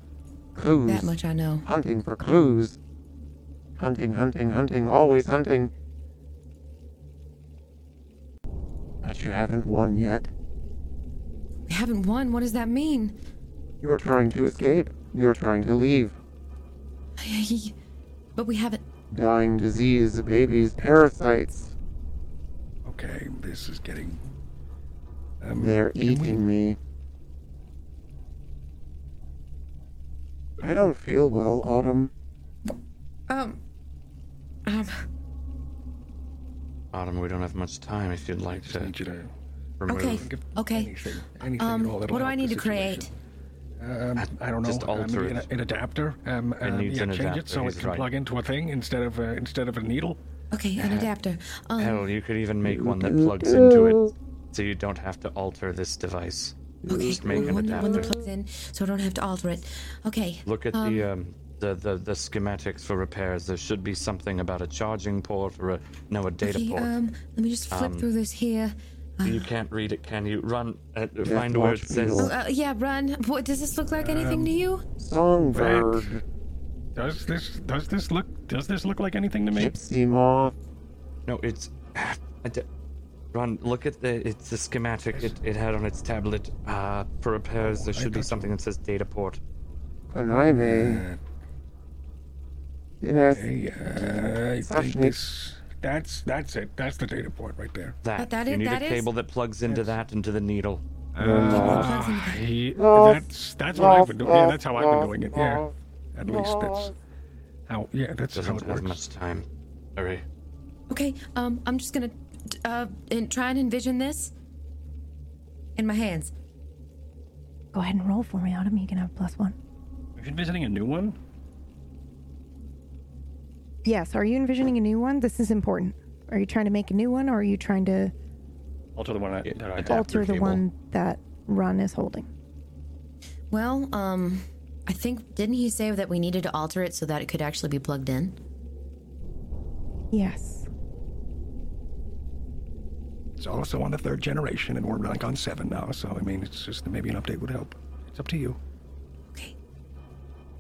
Clues. That much I know. Hunting for clues. Hunting, hunting, hunting, always hunting. But you haven't won yet. We haven't won. What does that mean? You're trying to escape. You're trying to leave. [LAUGHS] But we haven't. Dying disease, babies, parasites. Okay, this is getting. Um, They're can we- eating me. I don't feel well, Autumn. Um. Um. Autumn, we don't have much time. If you'd I like just to need you to remove. Okay. Okay. anything, anything Um. at all that'll What do I help need to create? situation. Um, I don't know. Just uh, alter maybe an, it. an adapter. Um, It um, needs yeah, an change adapter, it so it he's can right. plug into a thing instead of uh, instead of a needle. Okay, an adapter. Um. Hell, you could even make one that plugs into it, so you don't have to alter this device. Okay. Just make an one, that- one that adapter. plugs in, so I don't have to alter it. Okay. Look at um, the um the, the the schematics for repairs. There should be something about a charging port or a no a data okay, port. um. Let me just flip Um, through this here. you can't read it, can you? Run, uh, find where watch it says. Oh, uh, yeah, run. What does this look like? Anything to you? Songbird, Does this does this look does this look like anything to me? gypsy moth, No, it's. Run, look at the. It's the schematic it, it had on its tablet. Uh, for repairs, there should be something that says data port. Kanaime, Uh, yes, hey, uh, I think this that's that's it. That's the data port right there. That. that you is- need that a is? cable that plugs into that into the needle. Uh, he- that's that's what I've been doing. Yeah, that's how I've been doing it. Yeah, at least that's how. Yeah, that's how Doesn't it have works. much time. Hurry. Okay. Um. I'm just gonna, uh, and try and envision this in my hands. Go ahead and roll for me, Autumn. You can have plus one. Are you visiting a new one? Yes. Are you envisioning a new one? This is important. Are you trying to make a new one, or are you trying to Alter the one I, that I alter the cable. one that Run is holding? Well, um, I think didn't he say that we needed to alter it so that it could actually be plugged in? Yes. It's also on the third generation, and we're like on seven now. So I mean, it's just maybe an update would help. It's up to you. Okay.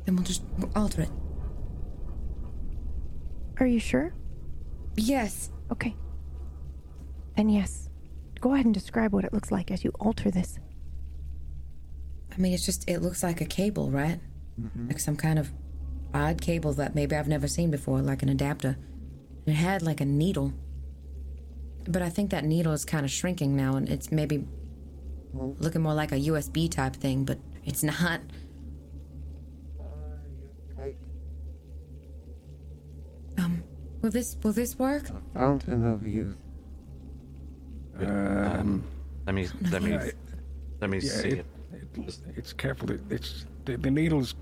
Then we'll just alter it. Are you sure? Yes. Okay. Then yes. Go ahead and describe what it looks like as you alter this. I mean, it's just it looks like a cable, right? Mm-hmm. Like some kind of odd cable that maybe I've never seen before, like an adapter. It had like a needle. But I think that needle is kind of shrinking now, and it's maybe looking more like a USB type thing, but it's not. Right. Will this will this work? Fountain of youth. Um, let me let me Yeah, let me yeah, see it- it. it- it's careful. It, it's the, the needle's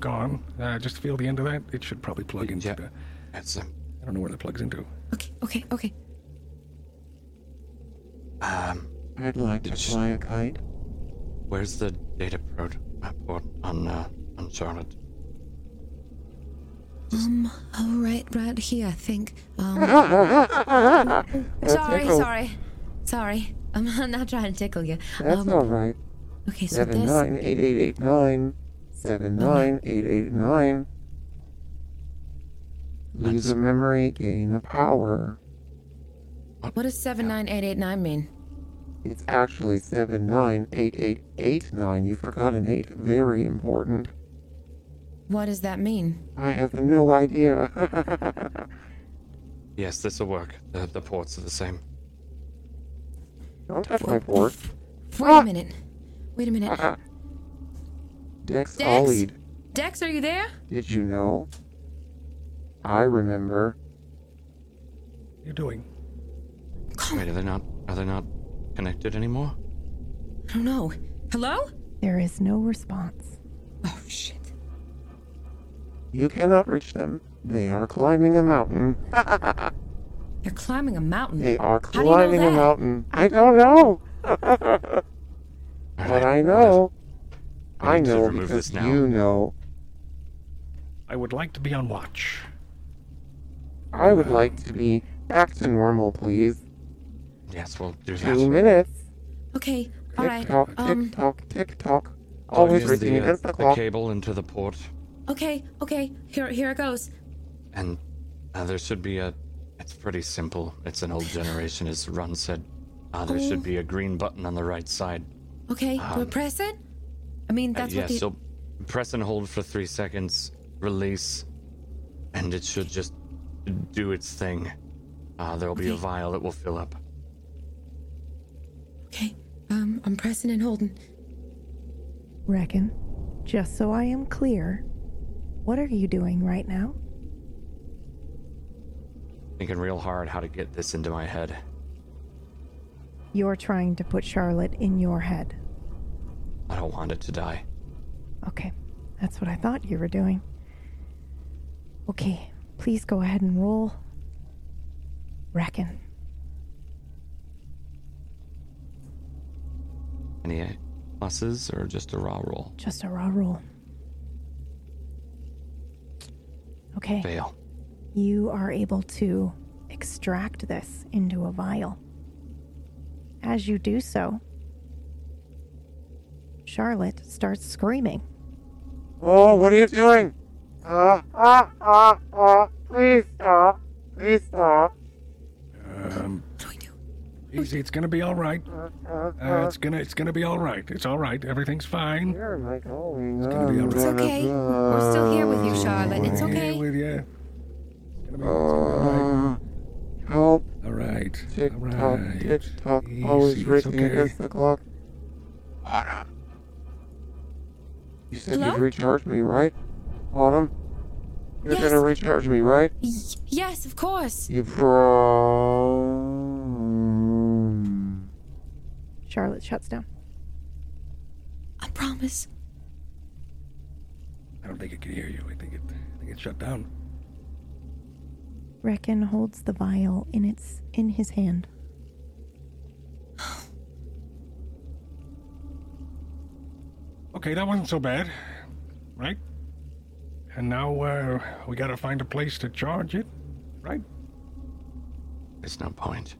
gone. Uh, just feel the end of that. It should probably plug into Yeah. the. It's um, I don't know where that plugs into. Okay, okay, okay. um I'd like to Did she- fly a kite. where's the data port port on uh, on Charlotte? Um, oh, right, right here, I think. Um, [LAUGHS] sorry, tickle. sorry, sorry. I'm [LAUGHS] not trying to tickle you. That's Um, all right. okay, so Seven this. nine eight eight eight nine. Seven nine eight eight nine. Lose a memory, gain a power. What does seven nine eight eight nine mean? It's actually seven nine eight eight eight nine. You forgot an eight. Very important. What does that mean? I have no idea. [LAUGHS] Yes, this will work. The the ports are the same. Don't touch my port. Wait a ah! minute. Wait a minute. Uh-uh. Dex Dex? Ollied. Dex, are you there? Did you know? I remember. What are you doing? Wait, are they not are they not connected anymore? I don't know. Hello? There is no response. Oh shit. You cannot reach them. They are climbing a mountain. [LAUGHS] They're climbing a mountain. They are How do you know climbing a that? mountain. I don't know. [LAUGHS] But I know. I I know because this now. you know. I would like to be on watch. I would like to be back to normal, please. Yes, we'll do Two that. minutes. Okay, all Tick right. tock, tick Um, tock, tick tock. So Always use the, uh, against the the clock. cable into the port, okay, okay. Here, here it goes. and uh, there should be a. It's pretty simple. It's an old generation, as Ron said. Uh, there Oh. should be a green button on the right side. Okay, do I Um, press it? I mean, Uh, that's yeah, what the. so press and hold for three seconds, release, and it should just do its thing. Uh, there'll be a vial that will fill up. Okay, um, I'm pressing and holding. Reckon, just so I am clear, what are you doing right now? Thinking real hard how to get this into my head. You're trying to put Charlotte in your head. I don't want it to die. Okay, that's what I thought you were doing. Okay, please go ahead and roll. Reckon. Any pluses or just a raw roll? Just a raw roll. Okay. Fail. you are able to extract this into a vial. As you do so, Charlotte starts screaming. Oh, what are you doing? Ah, ah, ah, ah. Please stop. Please stop. Um, What do we do? easy. It's gonna be all right. Uh, Uh, it's gonna it's gonna be all right. It's all right. Everything's fine. Where am I going? gonna be all right. It's okay. We're still here with you, Charlotte. It's We're here okay. with you. It's gonna be all right. Uh, help. All right. Tick all tock, right. tick tock. Easy, Always it's racing okay. against the clock. Autumn. You said Hello? you'd recharge me, right? Autumn? You're Yes. gonna recharge me, right? Y- yes, of course. You prom. Charlotte shuts down. I promise. I don't think it can hear you. I think it I think it's shut down. Reckon holds the vial in its in his hand. [SIGHS] Okay, that wasn't so bad, right? And now uh, we gotta find a place to charge it, right? There's no point.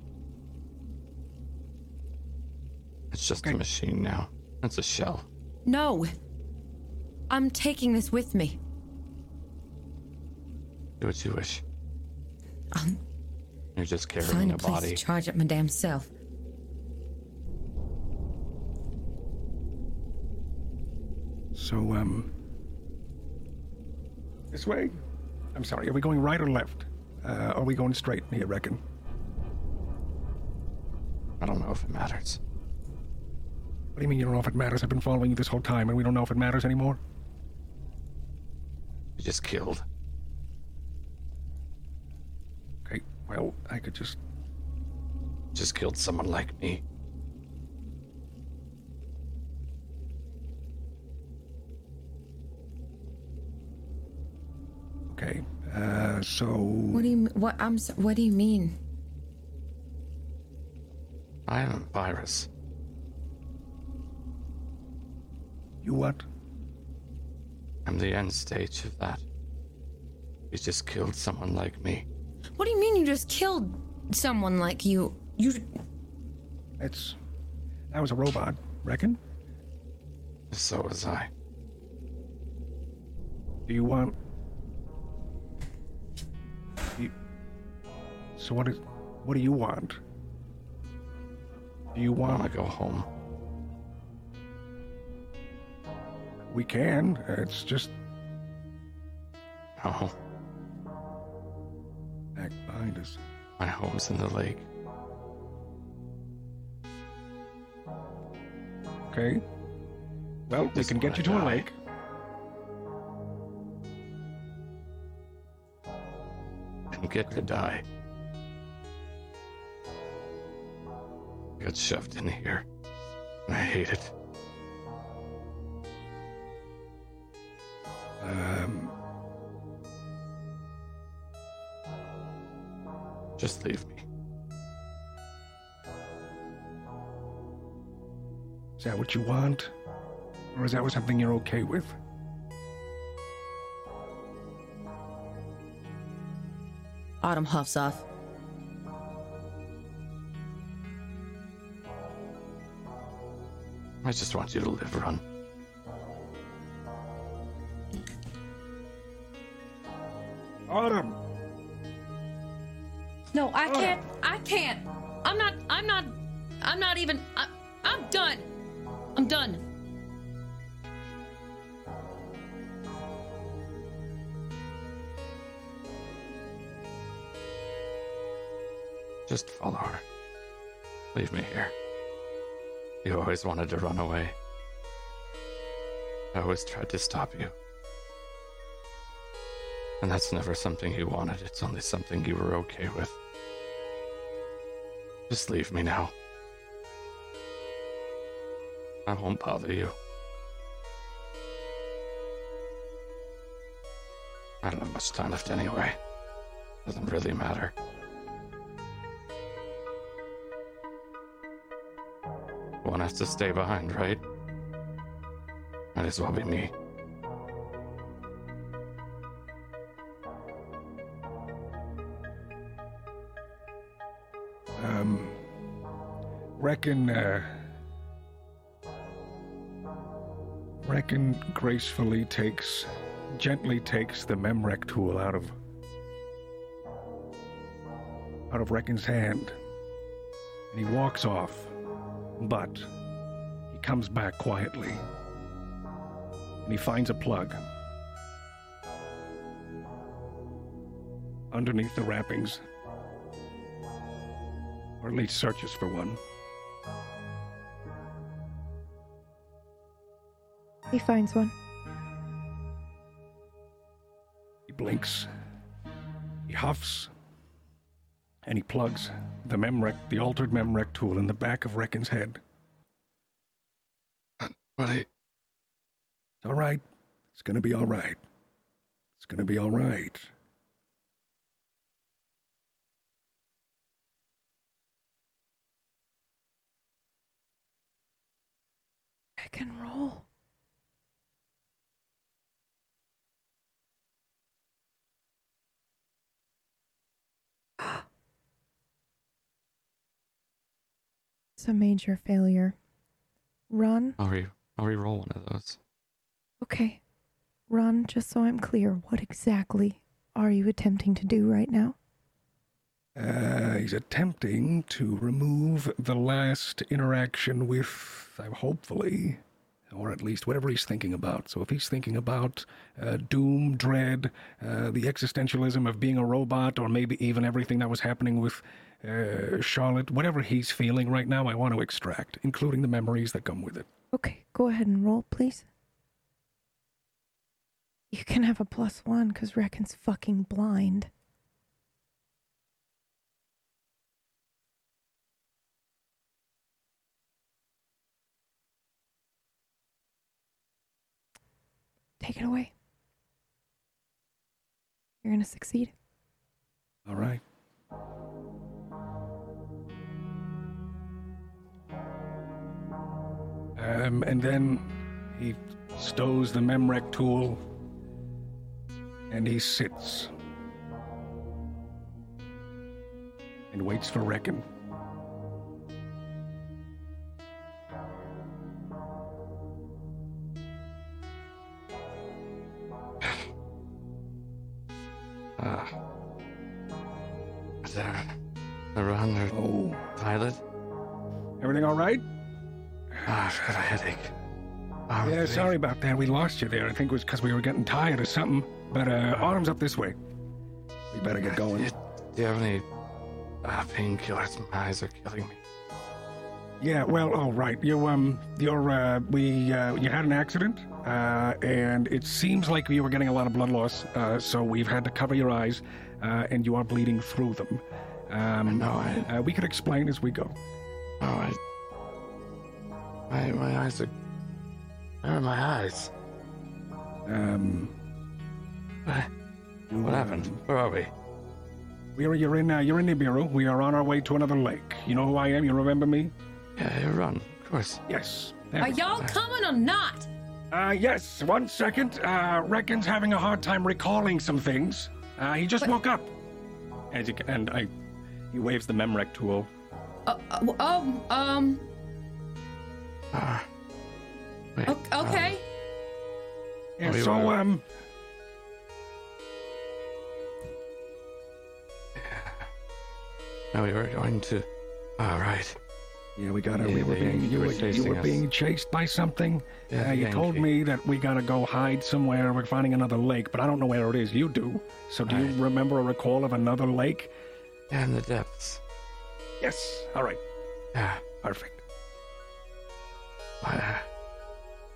It's just Okay. a machine now. It's a shell. No. I'm taking this with me. Do what you wish. I'll You're just carrying find a a place body. to charge it my damn self. So, um. This way? I'm sorry, are we going right or left? Uh, are we going straight here, reckon? I don't know if it matters. What do you mean you don't know if it matters? I've been following you this whole time and we don't know if it matters anymore? You just killed. Okay, well, I could just. Just killed someone like me. Okay. Uh, so. What do you what I'm so, what do you mean? I am a virus. You what? I'm the end stage of that. You just killed someone like me. What do you mean you just killed someone like you? You It's. That was a robot, reckon? So was I. Do you want. You... So what is. What do you want? Do you I want. want to go home. We can. It's just oh. No, back behind us. my home's in the lake. Okay. Well, we can get you to wanna a die. lake. and get to die. Got shoved in here, I hate it. Just leave me. is that what you want? Or is that what something you're okay with? Autumn huffs off. I just want you to live, Run. Always wanted to run away. I always tried to stop you. And that's never something you wanted, it's only something you were okay with. Just leave me now. I won't bother you. I don't have much time left anyway. Doesn't really matter. Has to stay behind, right? Might as well be me. Um, reckon, uh, reckon gracefully takes, gently takes the memrec tool out of, out of Reckon's hand, and he walks off, but he comes back quietly, and he finds a plug. Underneath the wrappings, or at least searches for one. He finds one. He blinks, he huffs, and he plugs the Memrek, the altered memrec tool in the back of Reckon's head. But I, It's all right. It's gonna be all right. It's gonna be all right. I can roll. [GASPS] Ah. It's a major failure. Run. I'll re I'll re-roll one of those. Okay. Run, just so I'm clear, what exactly are you attempting to do right now? Uh, he's attempting to remove the last interaction with, uh, hopefully, or at least whatever he's thinking about. So if he's thinking about uh, doom, dread, uh, the existentialism of being a robot, or maybe even everything that was happening with uh, Charlotte, whatever he's feeling right now, I want to extract, including the memories that come with it. Okay, go ahead and roll, please. You can have a plus one because Reckon's fucking blind. Take it away. You're going to succeed. All right. Um, and then he stows the Memrec tool and he sits and waits for Reckon. Sorry about that. We lost you there. I think it was because we were getting tired or something. But uh, Autumn's up this way. We better get going. Do you have any uh, painkillers? My eyes are killing me. Yeah, well, all right. right. You um, you're uh, we uh, you had an accident, uh, and it seems like you were getting a lot of blood loss. Uh, so we've had to cover your eyes, uh, and you are bleeding through them. Um, know, I- uh, we could explain as we go. Oh, I. My, my eyes are. Where are my eyes? Um, What, what happened? Where are we? we are you're in uh, you're in Nibiru. We are on our way to another lake. You know who I am? You remember me? Yeah, you run. Of course. Yes. There Are we go. y'all coming or not? Uh, yes. One second. Uh, Reckon's having a hard time recalling some things. Uh, he just woke up. And, you, and I, he waves the Memrek tool. Uh, uh, oh, um, Ah. Wait. o- okay. Yeah, We so, were- um, No, we were going to. All right. yeah, we gotta. Yeah, we were they- being. You were were, you were us. being chased by something. Yeah, uh, you told Yankee. me that we gotta go hide somewhere. We're finding another lake, but I don't know where it is. You do. So, do Right. you remember or recall of another lake? Yeah, in the depths. Yes. All right. Yeah. Perfect. Why, uh, am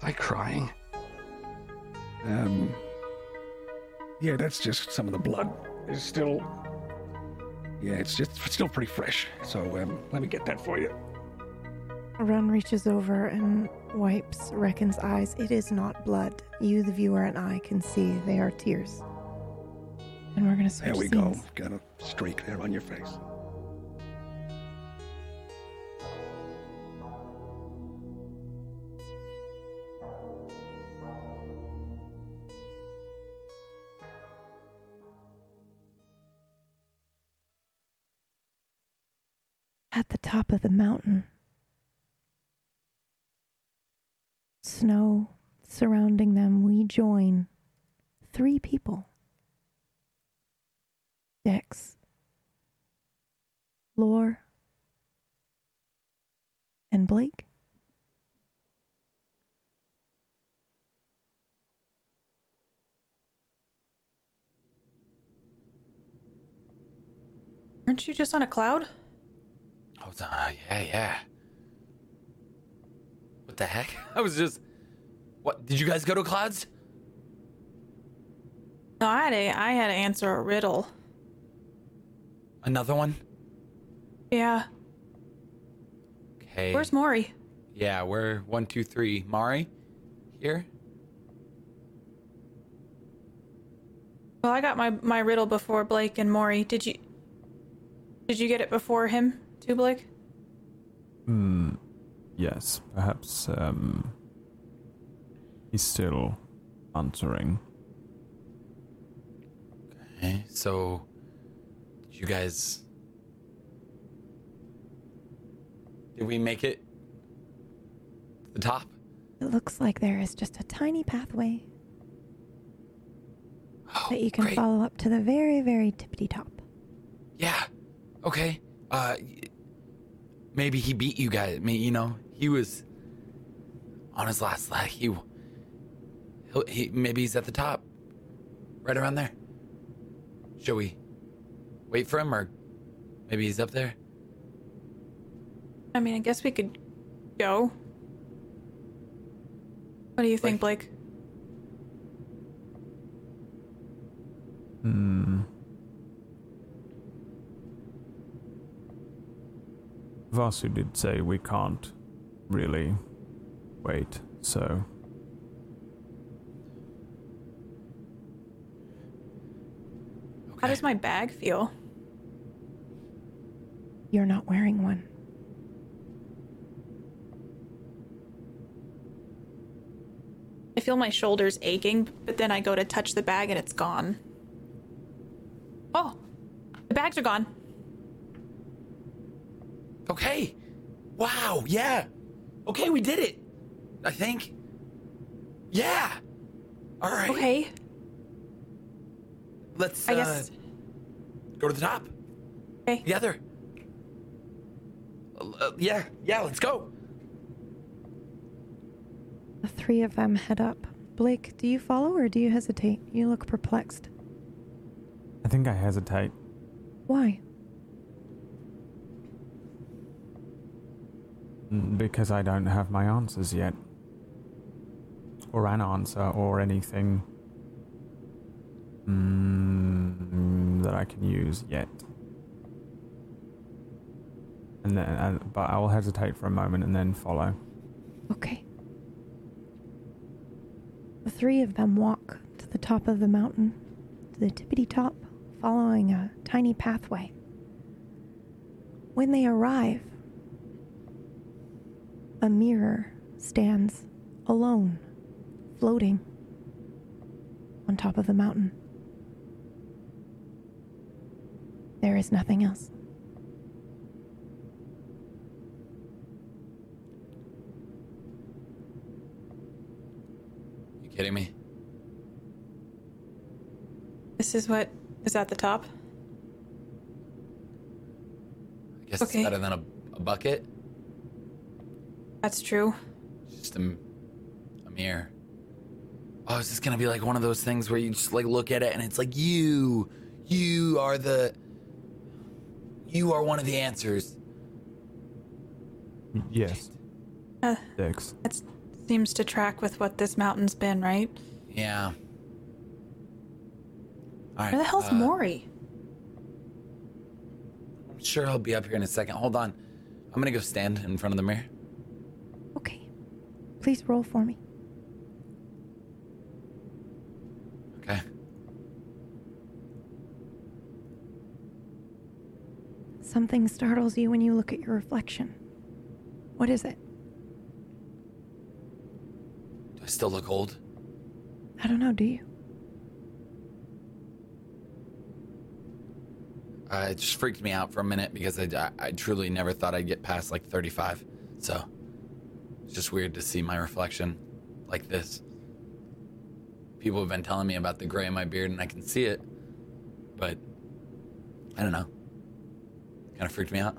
I crying? Um. Yeah, that's just some of the blood. It's still. Yeah, it's just it's still pretty fresh. So um, let me get that for you. Run reaches over and wipes Reckon's eyes. It is not blood. You, the viewer, and I can see they are tears. And we're gonna switch There we scenes. go. Got a streak there on your face. At the top of the mountain, snow surrounding them, we join three people Dex, Lore, and Blake. Aren't you just on a cloud? Uh, yeah, yeah. What the heck? [LAUGHS] I was just. What? Did you guys go to clouds? No, I had to, I had to answer a riddle. Another one? Yeah. Okay. Where's Maury? Yeah, we're one, two, three. Maury, here. Well, I got my my riddle before Blake and Maury. Did you? Did you get it before him too, Blake? Hmm. Yes, perhaps, um. He's still answering. Okay, so did you guys did we make it to the top? It looks like there is just a tiny pathway Oh, that you can great. follow up to the very, very tippity top. Yeah. Okay. Uh, y- maybe he beat you guys. I mean, you know, he was on his last leg. He, he'll, he, maybe he's at the top, right around there. Should we wait for him, or maybe he's up there? I mean, I guess we could go. What do you think, Blake? Hmm. Vasu did say we can't really wait, so. Okay. How does my bag feel? You're not wearing one. I feel my shoulders aching, but then I go to touch the bag and it's gone. Oh, the bags are gone. Okay. Wow. Yeah. Okay, we did it. I think. Yeah. All right. Okay. Let's I uh, guess- go to the top. Okay. Together. Uh, yeah. Yeah. Let's go. The three of them head up. Blake, do you follow or do you hesitate? You look perplexed. I think I hesitate. Why? Mm, Because I don't have my answers yet. Or an answer, or anything mm, that I can use yet. And then, uh, but I will hesitate for a moment and then follow. Okay. The three of them walk to the top of the mountain, to the tippity top, following a tiny pathway. When they arrive, a mirror stands alone, floating on top of the mountain. There is nothing else. You kidding me? This is what is at the top. I guess Okay. it's better than a, a bucket. That's true. It's just a, m- a mirror. Oh, is this gonna be like one of those things where you just like look at it and it's like you, you are the, you are one of the answers. Yes. Uh, Dex. that seems to track with what this mountain's been, right? Yeah. All right. Where the hell's uh, Maury? I'm sure he'll be up here in a second. Hold on. I'm gonna go stand in front of the mirror. Please roll for me. Okay. Something startles you when you look at your reflection. What is it? Do I still look old? I don't know, do you? Uh, it just freaked me out for a minute because I, I, I truly never thought I'd get past like 35. So just weird to see my reflection like this. People have been telling me about the gray in my beard and I can see it, but I don't know. Kind of freaked me out.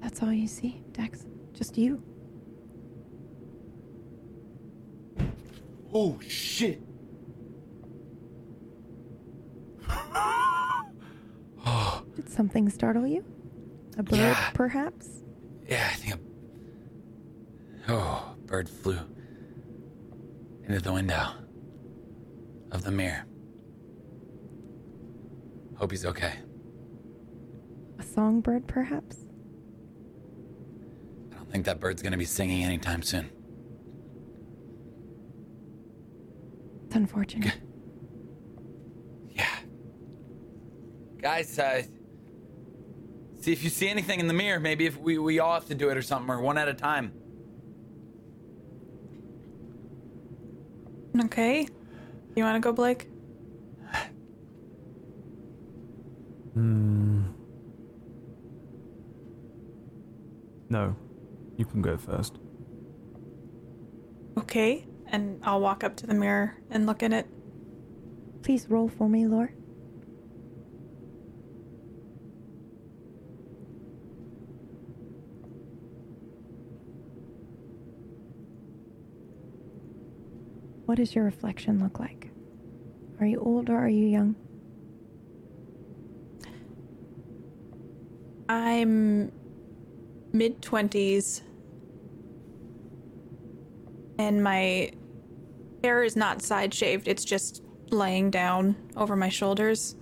That's all you see, Dex. Just you. Oh, shit. Did something startle you? A bird, Yeah. perhaps? Yeah, I think a oh, a bird flew into the window of the mirror. Hope he's okay. A songbird, perhaps? I don't think that bird's gonna be singing anytime soon. It's unfortunate. Yeah. Guys, uh, see if you see anything in the mirror. Maybe if we, we all have to do it or something, or one at a time. Okay. You want to go, Blake? Hmm. No. You can go first. Okay. And I'll walk up to the mirror and look in it. Please roll for me, Lore. What does your reflection look like? Are you old or are you young? I'm mid 20s. And my hair is not side shaved, it's just laying down over my shoulders.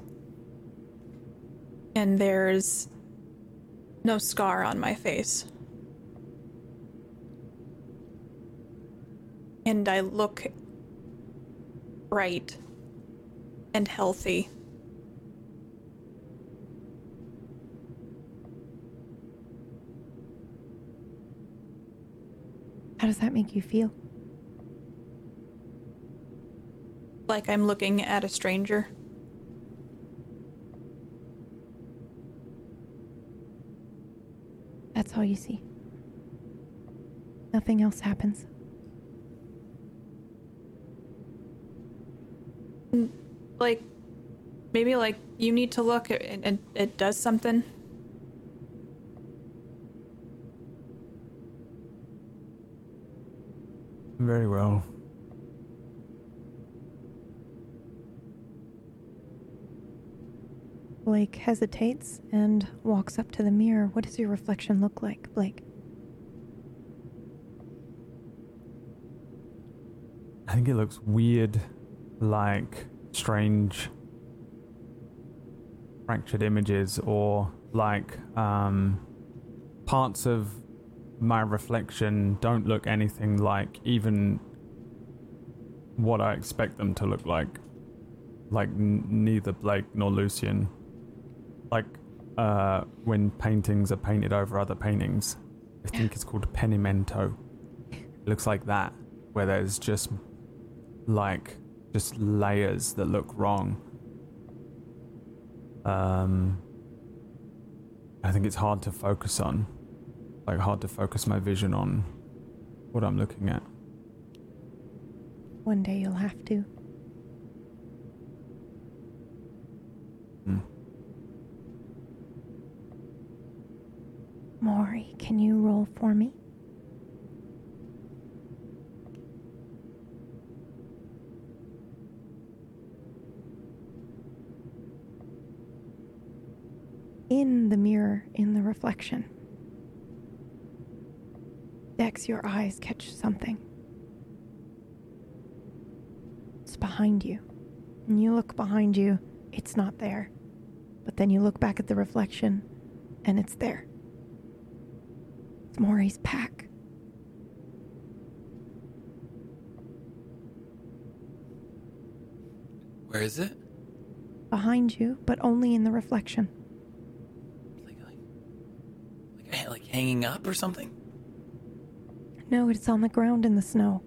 And there's no scar on my face. And I look bright and healthy. How does that make you feel? Like I'm looking at a stranger. That's all you see. Nothing else happens. Like, maybe like you need to look and it, it does something. Very well. Blake hesitates and walks up to the mirror. What does your reflection look like, Blake? I think it looks weird, like strange fractured images or like um, parts of my reflection don't look anything like even what I expect them to look like. Like n- neither Blake nor Lucian. Like uh, when paintings are painted over other paintings. I think it's called pentimento. It looks like that, where there's just like just layers that look wrong. Um, I think it's hard to focus on, like hard to focus my vision on what I'm looking at. One day you'll have to. Hmm. Maury, can you roll for me? In the mirror, in the reflection. Dex, your eyes catch something. It's behind you. And you look behind you, it's not there. But then you look back at the reflection, and it's there. It's Maury's pack. Where is it? Behind you, but only in the reflection. Like, like hanging up or something? No, it's on the ground in the snow.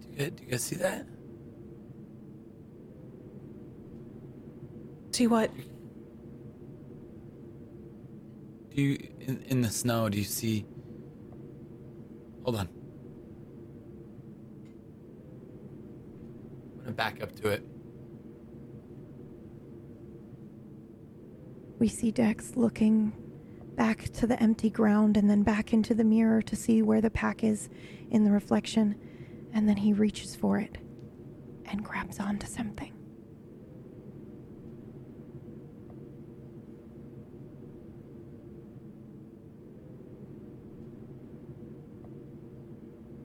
Do you, do you guys see that? See what? Do you in, in the snow? Do you see? Hold on. I'm gonna back up to it. We see Dex looking back to the empty ground and then back into the mirror to see where the pack is in the reflection. And then he reaches for it and grabs onto something.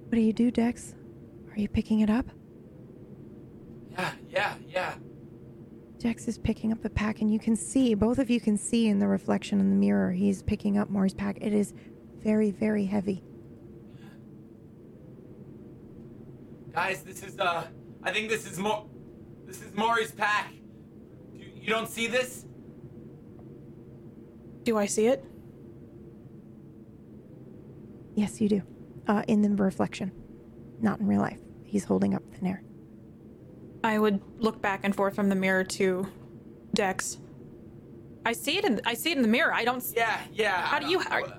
What do you do, Dex? Are you picking it up? Yeah, yeah, yeah. Dex is picking up the pack, and you can see, both of you can see in the reflection in the mirror, he's picking up Maury's pack. It is very, very heavy. Guys, this is uh, I think this is more, this is Maury's pack. You, you don't see this? Do I see it? Yes, you do. Uh, in the reflection, not in real life. He's holding up thin air. I would look back and forth from the mirror to Dex. I see it in I see it in the mirror. I don't. s- Yeah, yeah. How I do don't- you? Are,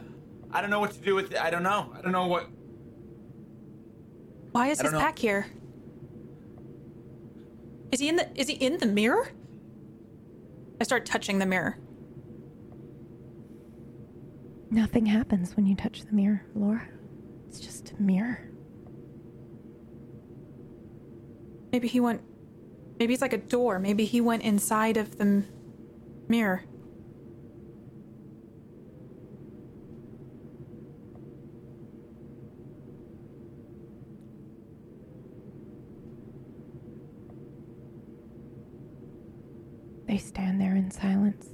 I don't know what to do with it. I don't know. I don't know what. why is his don't know. pack here? Is he in the? Is he in the mirror? I start touching the mirror. Nothing happens when you touch the mirror, Laura. It's just a mirror. Maybe he went. Maybe it's like a door. Maybe he went inside of the m- mirror. They stand there in silence.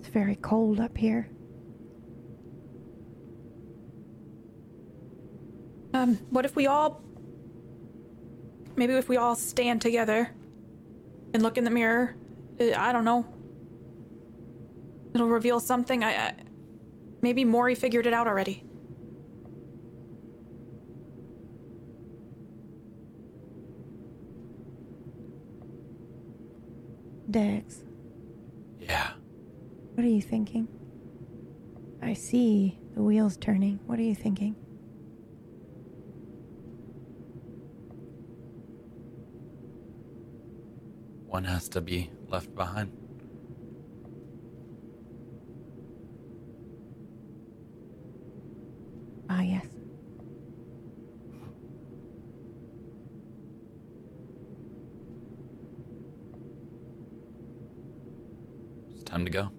It's very cold up here. Um, what if we all. Maybe if we all stand together and look in the mirror? Uh, I don't know. It'll reveal something. I. I maybe Maury figured it out already. Dex, Yeah. what are you thinking? I see the wheels turning. What are you thinking? One has to be left behind. Ah, yes. It's time to go.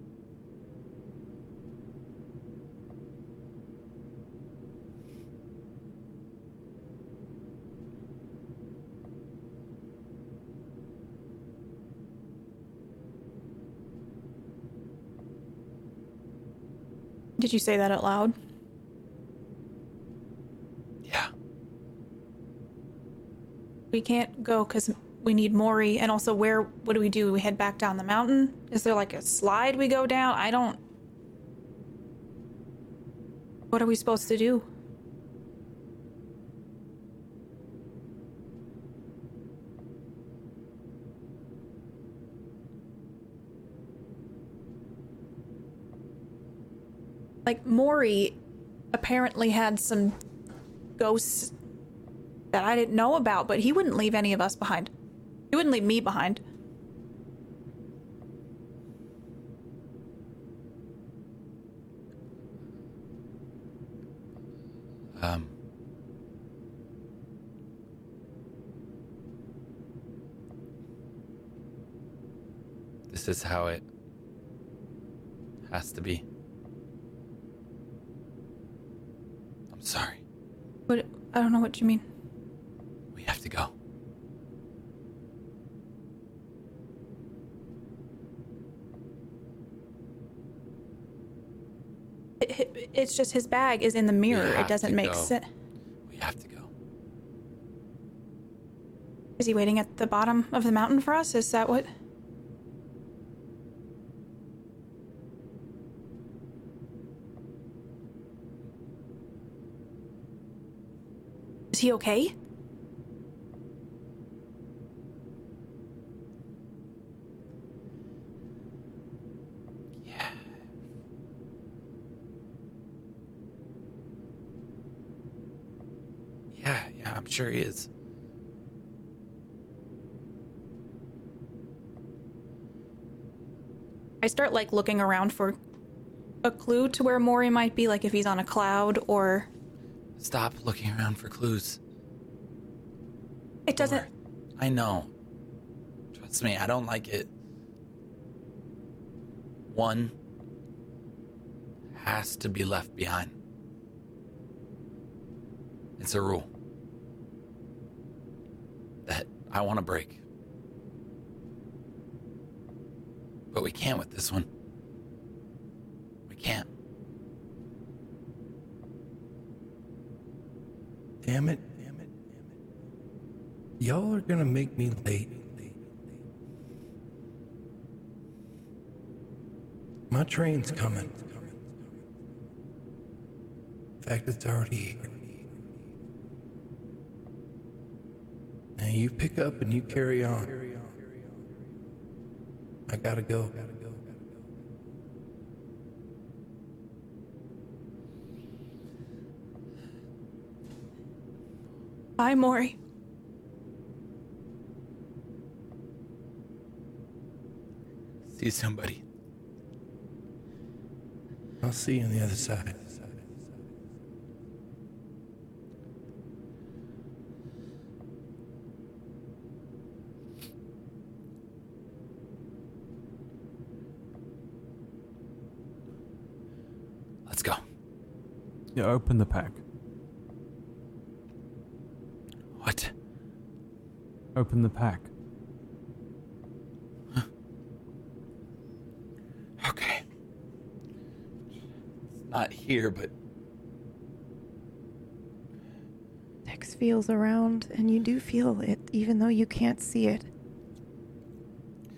Did you say that out loud? Yeah. We can't go because we need Maury. And also, where? What do we do? We head back down the mountain? Is there like a slide we go down? I don't. What are we supposed to do? Like, Maury apparently had some ghosts that I didn't know about, but he wouldn't leave any of us behind. He wouldn't leave me behind. Um. This is how it has to be. I'm sorry. But I don't know what you mean. We have to go. It, it- it's just his bag is in the mirror. It doesn't make sense. We have to go. Is he waiting at the bottom of the mountain for us? Is that what? Is he okay? Yeah, yeah, yeah, I'm sure he is. I start like looking around for a clue to where Maury might be, like if he's on a cloud or Stop looking around for clues. it doesn't. I know. Trust me, I don't like it. One has to be left behind. It's a rule that I want to break. But we can't with this one. We can't. Damn it, damn it, damn it. Y'all are gonna make me late. My train's coming. In fact, it's already here. Now you pick up and you carry on. I gotta go. Bye, Maury. See somebody. I'll see you on the other side. Let's go. Yeah, open the pack. What? Open the pack. Okay. It's not here, but Dex feels around, and you do feel it, even though you can't see it.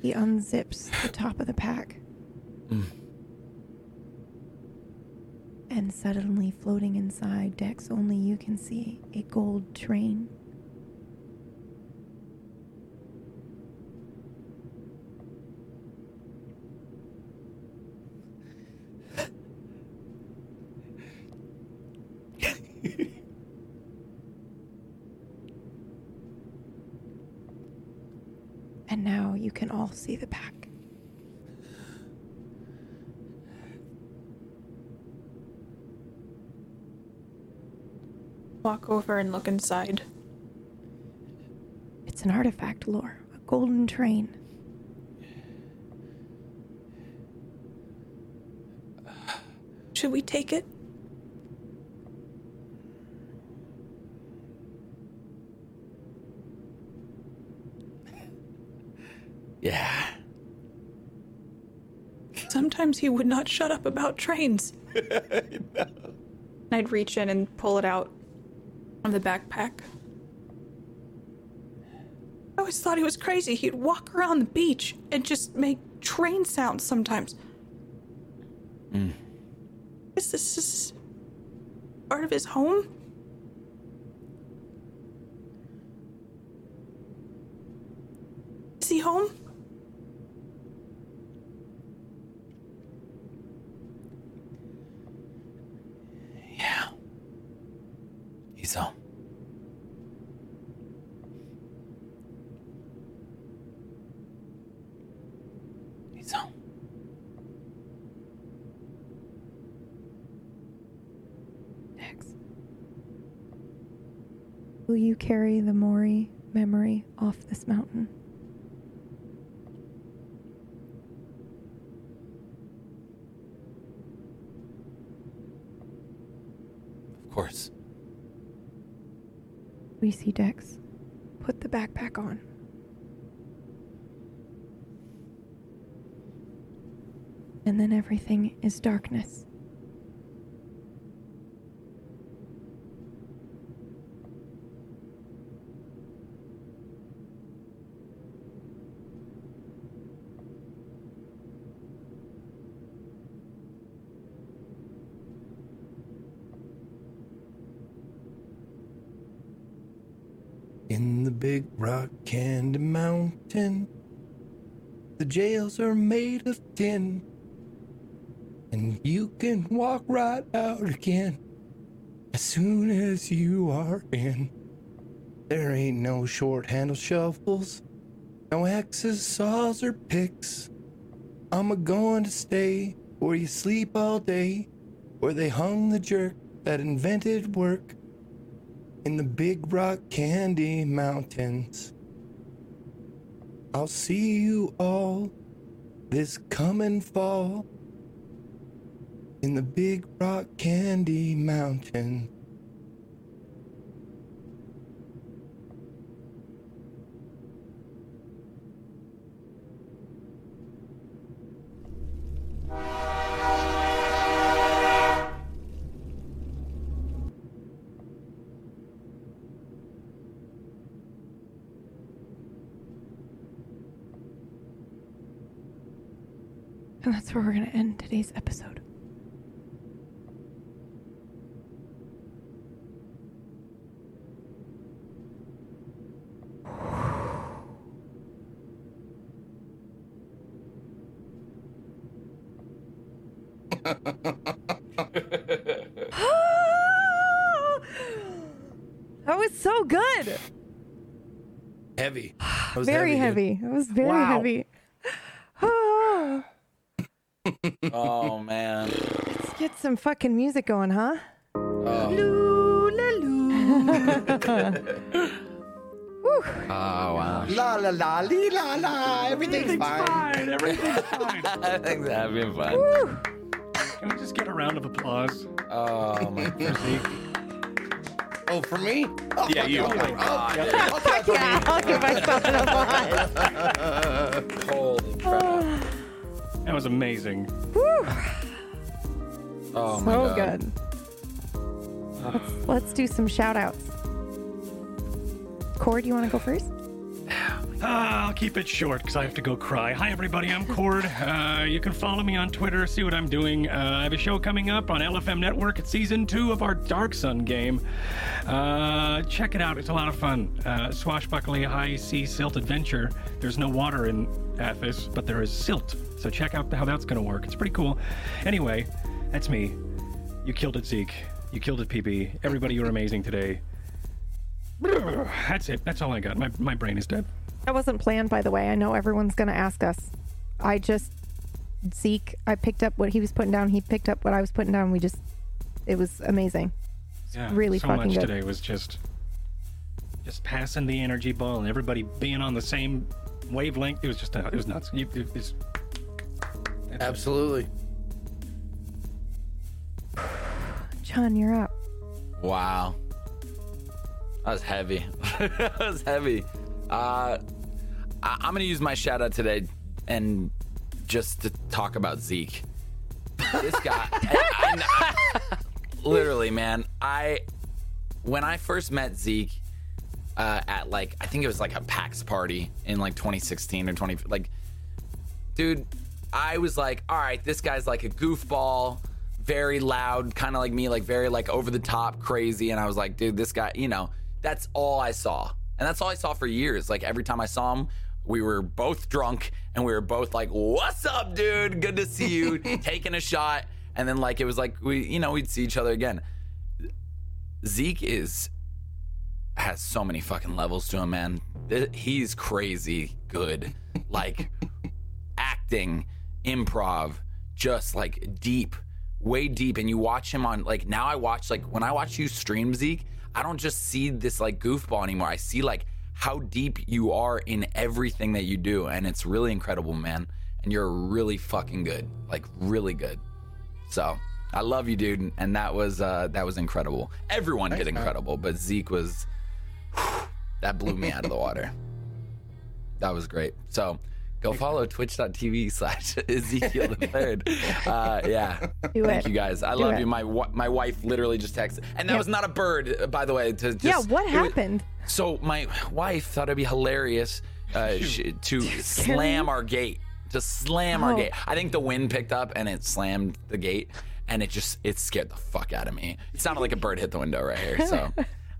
He unzips the top of the pack. Mm. And suddenly, floating inside, Dex only you can see a gold train. and now you can all see the pack. Walk over and look inside. It's an artifact lore, a golden train. Should we take it? Yeah. Sometimes he would not shut up about trains. [LAUGHS] I'd reach in and pull it out from the backpack. I always thought he was crazy. He'd walk around the beach and just make train sounds sometimes. Hmm. Is this is part of his home? Is he home? Yeah. He's home. He's home. Dex. Will you carry the Maury memory off this mountain? Of course. We see Dex. Put the backpack on. And then everything is darkness. In the big rock candy mountain, the jails are made of tin, and you can walk right out again as soon as you are in. There ain't no short handle shovels, no axes, saws, or picks. I'm a going to stay where you sleep all day, where they hung the jerk that invented work in the big rock candy mountains. I'll see you all this coming fall in the big rock candy mountain. And that's where we're going to end today's episode. [LAUGHS] that was so good. Heavy. Was very dude. heavy. It was very Wow. heavy. Ah, Oh man. Let's get some fucking music going, huh? Oh [LAUGHS] ah, wow. La la la lee la la. Everything's, fine. Everything's [LAUGHS] fine. Everything's having fun. Can we just get a round of applause? Oh my [LAUGHS] For Oh, for me? Oh, Yeah, you. Oh my god. yeah, I'll give myself an applause. Holy crap. That was amazing. Oh my so god. good. Let's, let's do some shout outs. Cord, you want to go first? [SIGHS] Ah, I'll keep it short because I have to go cry. Hi, everybody. I'm Cord. Uh, you can follow me on Twitter, see what I'm doing. Uh, I have a show coming up on LFM Network. It's season two of our Dark Sun game. Uh, check it out. It's a lot of fun. Uh, swashbuckling high sea silt adventure. There's no water in Athas, but there is silt. So check out how that's going to work. It's pretty cool. Anyway, that's me. You killed it, Zeke. You killed it, PB. Everybody, you're amazing today. That's it. That's all I got. My, my brain is dead. That wasn't planned, by the way. I know everyone's going to ask us. I just, Zeke, I picked up what he was putting down. He picked up what I was putting down. We just, it was amazing. It's Yeah, really so fucking much good. today was just just passing the energy ball and everybody being on the same wavelength. It was just uh, it was nuts. You, it was, Absolutely. John, you're up. Wow. That was heavy. [LAUGHS] that was heavy. Uh, I- I'm gonna use my shout out today and just to talk about Zeke. This guy, [LAUGHS] I- I- literally, man. I when I first met Zeke uh, at like I think it was like a PAX party in like 2016 or 20 like, dude, I was like, all right, this guy's like a goofball, very loud, kind of like me, like very like over the top, crazy. And I was like, dude, this guy, you know, that's all I saw, and that's all I saw for years. Like every time I saw him, we were both drunk and we were both like, "What's up, dude? Good to see you." [LAUGHS] Taking a shot, and then like it was like we, you know, we'd see each other again. Zeke is has so many fucking levels to him, man. He's crazy good. Like [LAUGHS] acting, improv, just like deep, way deep. And you watch him on like now I watch like when I watch you stream Zeke, I don't just see this like goofball anymore. I see like how deep you are in everything that you do. And it's really incredible, man. And you're really fucking good. Like really good. So I love you, dude, and that was uh, that was incredible. Everyone did incredible, but Zeke was [SIGHS] that blew me out of the water. [LAUGHS] That was great. So go follow twitch.tv [LAUGHS] slash Ezekiel the [LAUGHS] third. Uh, yeah. Do Thank it. you guys. I Do love it. you. My my wife literally just texted, and that Yep. was not a bird, uh, by the way. To just, yeah, what it was- happened? so my wife thought it'd be hilarious uh, sh- to [LAUGHS] slam our gate, to slam our Oh. gate. I think the wind picked up and it slammed the gate, and it just it scared the fuck out of me. It sounded like a bird hit the window right here. So,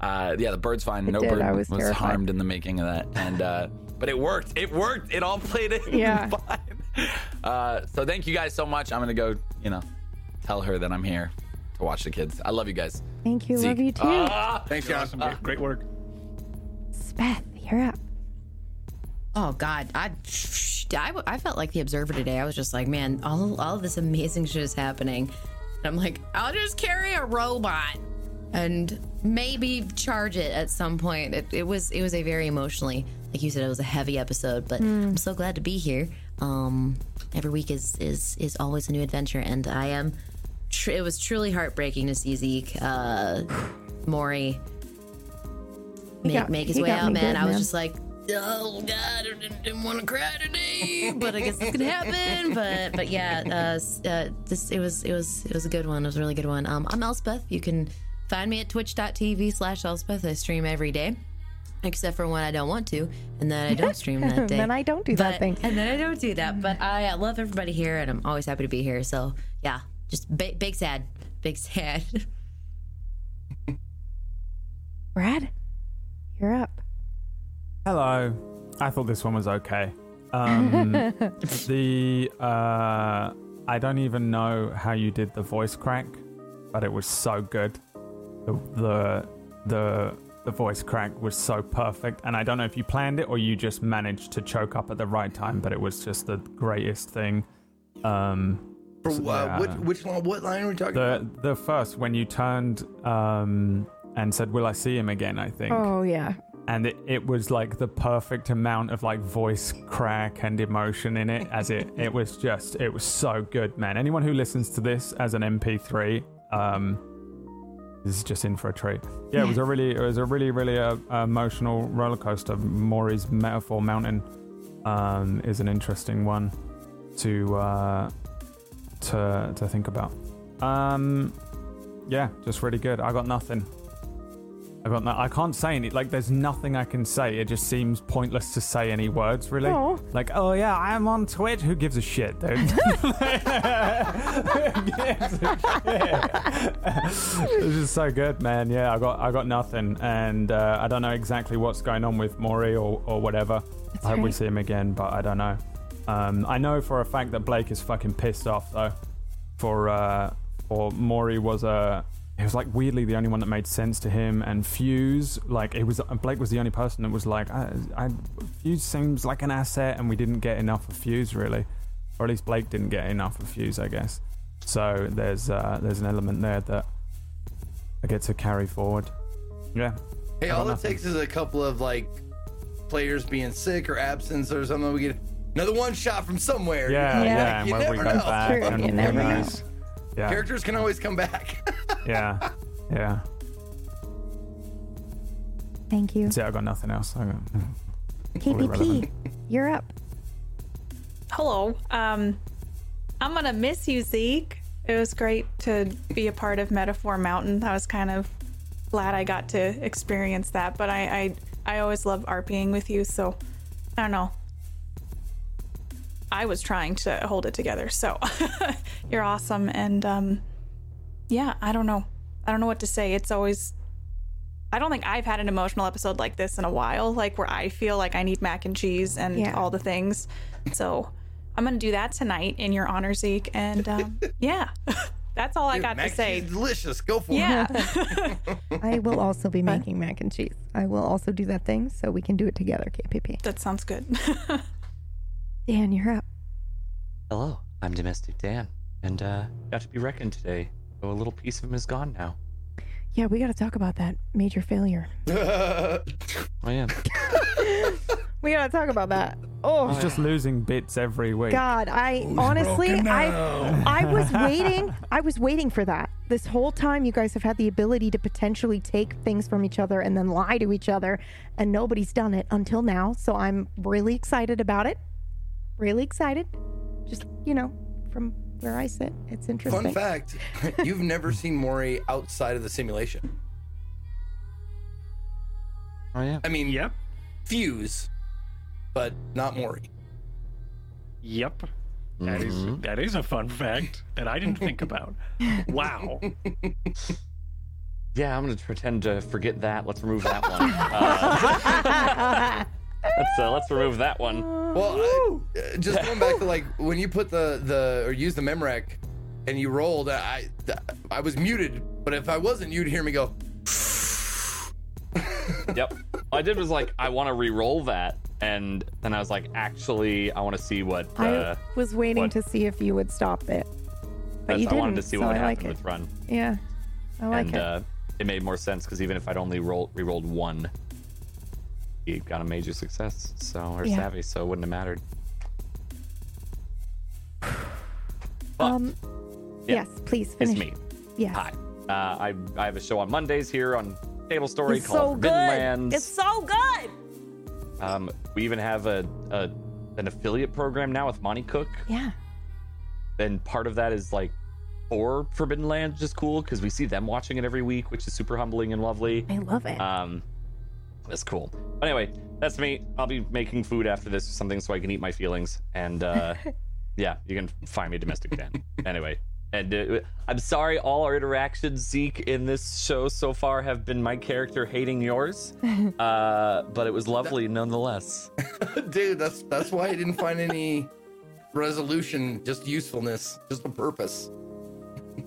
uh, yeah, the bird's fine. no did. bird I was, was harmed in the making of that, and uh, but it worked. It worked. It all played in Yeah. [LAUGHS] fine. Uh, so thank you guys so much. I'm gonna go, you know, tell her that I'm here to watch the kids. I love you guys. Thank you. Zeke. Love you too. Ah! thanks, awesome. Great, great work. Speth, you're up. Oh God, I, I, I felt like the observer today. I was just like, man, all all of this amazing shit is happening. And I'm like, I'll just carry a robot and maybe charge it at some point. It, it was it was a very emotionally, like you said, it was a heavy episode. But I'm so glad to be here. Um, every week is is is always a new adventure, and I am. Tr- it was truly heartbreaking to see Zeke, uh, Maury make, got- make his way out, man. good, I was just like, oh god, I didn't, didn't want to cry today, but I guess it's gonna happen. [LAUGHS] But but yeah, uh, uh, this it was it was it was a good one. It was a really good one. Um, I'm Elspeth. You can find me at twitch.tv slash Elspeth. I stream every day. Except for when I don't want to, and then I don't stream that [LAUGHS] day. Then I don't do that thing. And then I don't do that. But I uh, love everybody here, and I'm always happy to be here. So yeah, just big, big sad, big sad. [LAUGHS] Brad, you're up. Hello. I thought this one was okay. Um, [LAUGHS] the uh, I don't even know how you did the voice crack, but it was so good. The the the, the voice crack was so perfect, and I don't know if you planned it or you just managed to choke up at the right time, but it was just the greatest thing. Um, For so, what? yeah. Which, which line? What line are we talking about? the the first when you turned um, and said, "Will I see him again?" I think Oh yeah. and it, it was like the perfect amount of like voice crack and emotion in it as it it was just it was so good man anyone who listens to this as an mp3 um is just in for a treat yeah it was a really it was a really really uh, emotional roller coaster. Maury's metaphor mountain um is an interesting one to uh to to think about. Um yeah just really good. I got nothing I got no, I can't say any. Like, there's nothing I can say. It just seems pointless to say any words, really. Aw. Like, oh yeah, I'm on Twitch. Who gives a shit, dude? [LAUGHS] [LAUGHS] Who gives a shit? [LAUGHS] it's just so good, man. Yeah, I got I got nothing, and uh, I don't know exactly what's going on with Maury or or whatever. I hope we right. see him again, but I don't know. Um, I know for a fact that Blake is fucking pissed off though. For uh, for Maury was a. He was like weirdly the only one that made sense to him, and Fuse like it was Blake was the only person that was like, I, I Fuse seems like an asset, and we didn't get enough of Fuse really, or at least Blake didn't get enough of Fuse, I guess. So there's uh, there's an element there that I get to carry forward. Yeah. Hey, I got all it takes is a couple of like players being sick or absence or something. We get another one shot from somewhere. you Yeah, yeah, Like, and you when we never go know. back, and you never know. Yeah, Characters can always come back. [LAUGHS] yeah, yeah. Thank you. That's it. I got nothing else. I got, [LAUGHS] KPP, you're up. Hello. Um, I'm gonna miss you, Zeke. It was great to be a part of Metaphor Mountain. I was kind of glad I got to experience that, but I I, I always love RPing with you, so I don't know. I was trying to hold it together, so [LAUGHS] you're awesome, and um, yeah, I don't know. I don't know what to say. It's always. I don't think I've had an emotional episode like this in a while, like where I feel like I need mac and cheese and Yeah. all the things. So I'm gonna do that tonight in your honor, Zeke, and um, [LAUGHS] yeah, [LAUGHS] that's all I got mac to and say. cheese delicious. Go for it. Yeah. I will also be making mac and cheese. I will also do that thing so we can do it together, KPP. that sounds good. Dan, you're up. Hello, I'm Domestic Dan, and uh, got to be reckoned today. So a little piece of him is gone now. Yeah, we got to talk about that major failure. [LAUGHS] I am. [LAUGHS] We got to talk about that. Oh, He's just losing bits every week. God, I honestly, I. I was [LAUGHS] waiting. I was waiting for that. This whole time, you guys have had the ability to potentially take things from each other and then lie to each other, and nobody's done it until now. So I'm really excited about it. Really excited. Just you know, from where I sit, it's interesting. Fun fact: [LAUGHS] You've never [LAUGHS] seen Maury outside of the simulation. I am. I mean, Yep. Fuse, but not Maury. Yep. That is Mhm. that is a fun fact that I didn't think about. [LAUGHS] Wow. Yeah, I'm gonna pretend to forget that. Let's remove that one. Uh, let's uh, let's remove that one. Well, I, uh, just going back to like when you put the the or use the memrec and you rolled, I I was muted, but if I wasn't, you'd hear me go. [LAUGHS] Yep. All I did was like I want to re-roll that, and then I was like, actually, I want to see what. I Uh, was waiting what- to see if you would stop it, but you I didn't. wanted to see so what would I like happen it. with run, Yeah, I like and it. uh, it made more sense because even if I'd only roll re-rolled one, he got a major success, so or Yeah. savvy, so it wouldn't have mattered. um, yeah. yes, please finish. It's me. Yes. Hi. Uh, I I have a show on Mondays here on Table Story It's called so Forbidden. Lands. It's so good. Um, we even have a, a an affiliate program now with Monte Cook, Yeah. and part of that is like for Forbidden Lands, which is cool because we see them watching it every week, which is super humbling and lovely. I love it. Um, that's cool. But anyway, that's me. I'll be making food after this or something so I can eat my feelings. And uh, [LAUGHS] yeah, you can find me domestic Dan. anyway, and uh, I'm sorry, all our interactions, Zeke, in this show so far have been my character hating yours. [LAUGHS] uh, but it was lovely nonetheless. [LAUGHS] Dude, that's that's why I didn't find any resolution, just usefulness, just a purpose.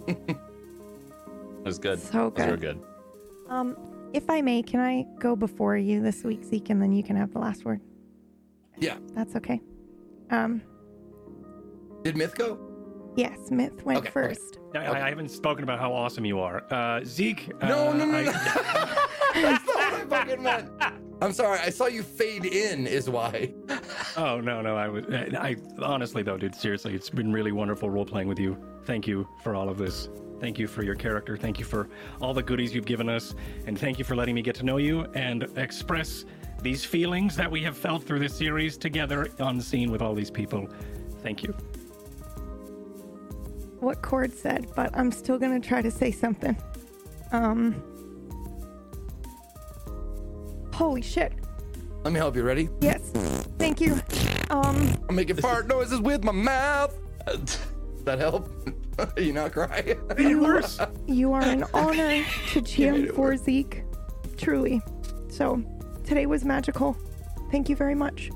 It was good. So It was real good. good. Um, if I may, can I go before you this week, Zeke, and then you can have the last word? Yeah. That's okay. Um, Did Myth go? yes, Myth went Okay, okay. first. I, I haven't spoken about how awesome you are. Uh, Zeke. No, uh, no, no, I... [LAUGHS] That's not what I fucking meant. I'm sorry. I saw you fade in, is why. [LAUGHS] Oh no, no, I was. I honestly though, dude, seriously, it's been really wonderful role playing with you. Thank you for all of this. Thank you for your character. Thank you for all the goodies you've given us, and thank you for letting me get to know you and express these feelings that we have felt through this series together on scene with all these people. Thank you. What Cord said, but I'm still gonna try to say something. Um, Holy shit. Let me help you. Ready? Yes. Thank you. Um, I'm making fart noises with my mouth. Does [LAUGHS] that help? [LAUGHS] you not cry? you, you are an [LAUGHS] honor to GM it for Zeke. Truly. So, today was magical. Thank you very much.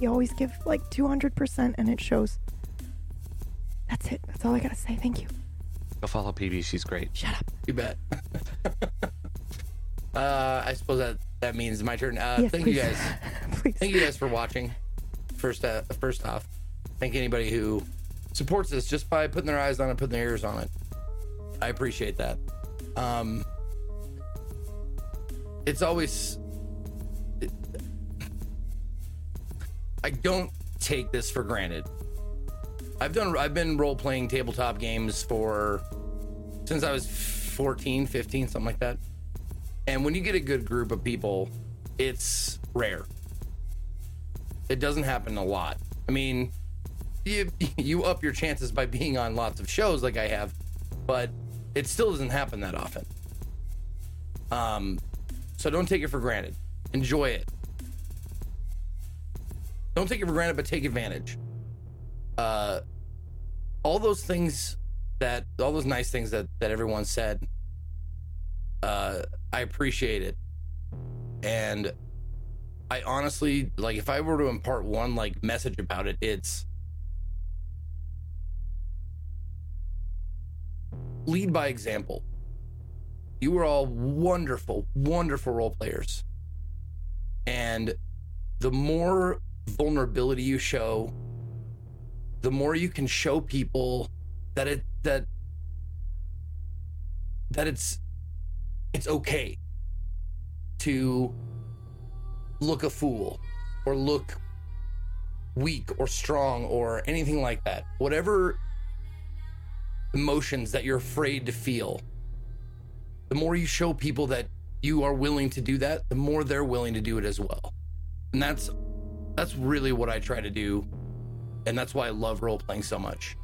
You always give like 200% and it shows. That's it. That's all I gotta say. Thank you. Go follow PB. She's great. Shut up. You bet. [LAUGHS] uh, I suppose that that means my turn. Uh, Yes, thank please. you guys. please. Thank you guys for watching. First, uh, first off, thank anybody who supports us just by putting their eyes on it, putting their ears on it. I appreciate that. Um, it's always. I don't take this for granted. I've done. I've been role playing tabletop games for since I was 14, 15, something like that. And when you get a good group of people, it's rare. It doesn't happen a lot. I mean, you [LAUGHS] you up your chances by being on lots of shows like I have, but it still doesn't happen that often. Um, so don't take it for granted. Enjoy it. Don't take it for granted, but take advantage. Uh, all those things that all those nice things that that everyone said uh i appreciate it and i honestly like if i were to impart one like message about it it's lead by example. You are all wonderful wonderful role players. And the more vulnerability you show the more you can show people that it that that it's it's okay to look a fool or look weak or strong or anything like that. Whatever emotions that you're afraid to feel. The more you show people that you are willing to do that the more they're willing to do it as well. And that's that's really what i try to do. And that's why i love role playing so much.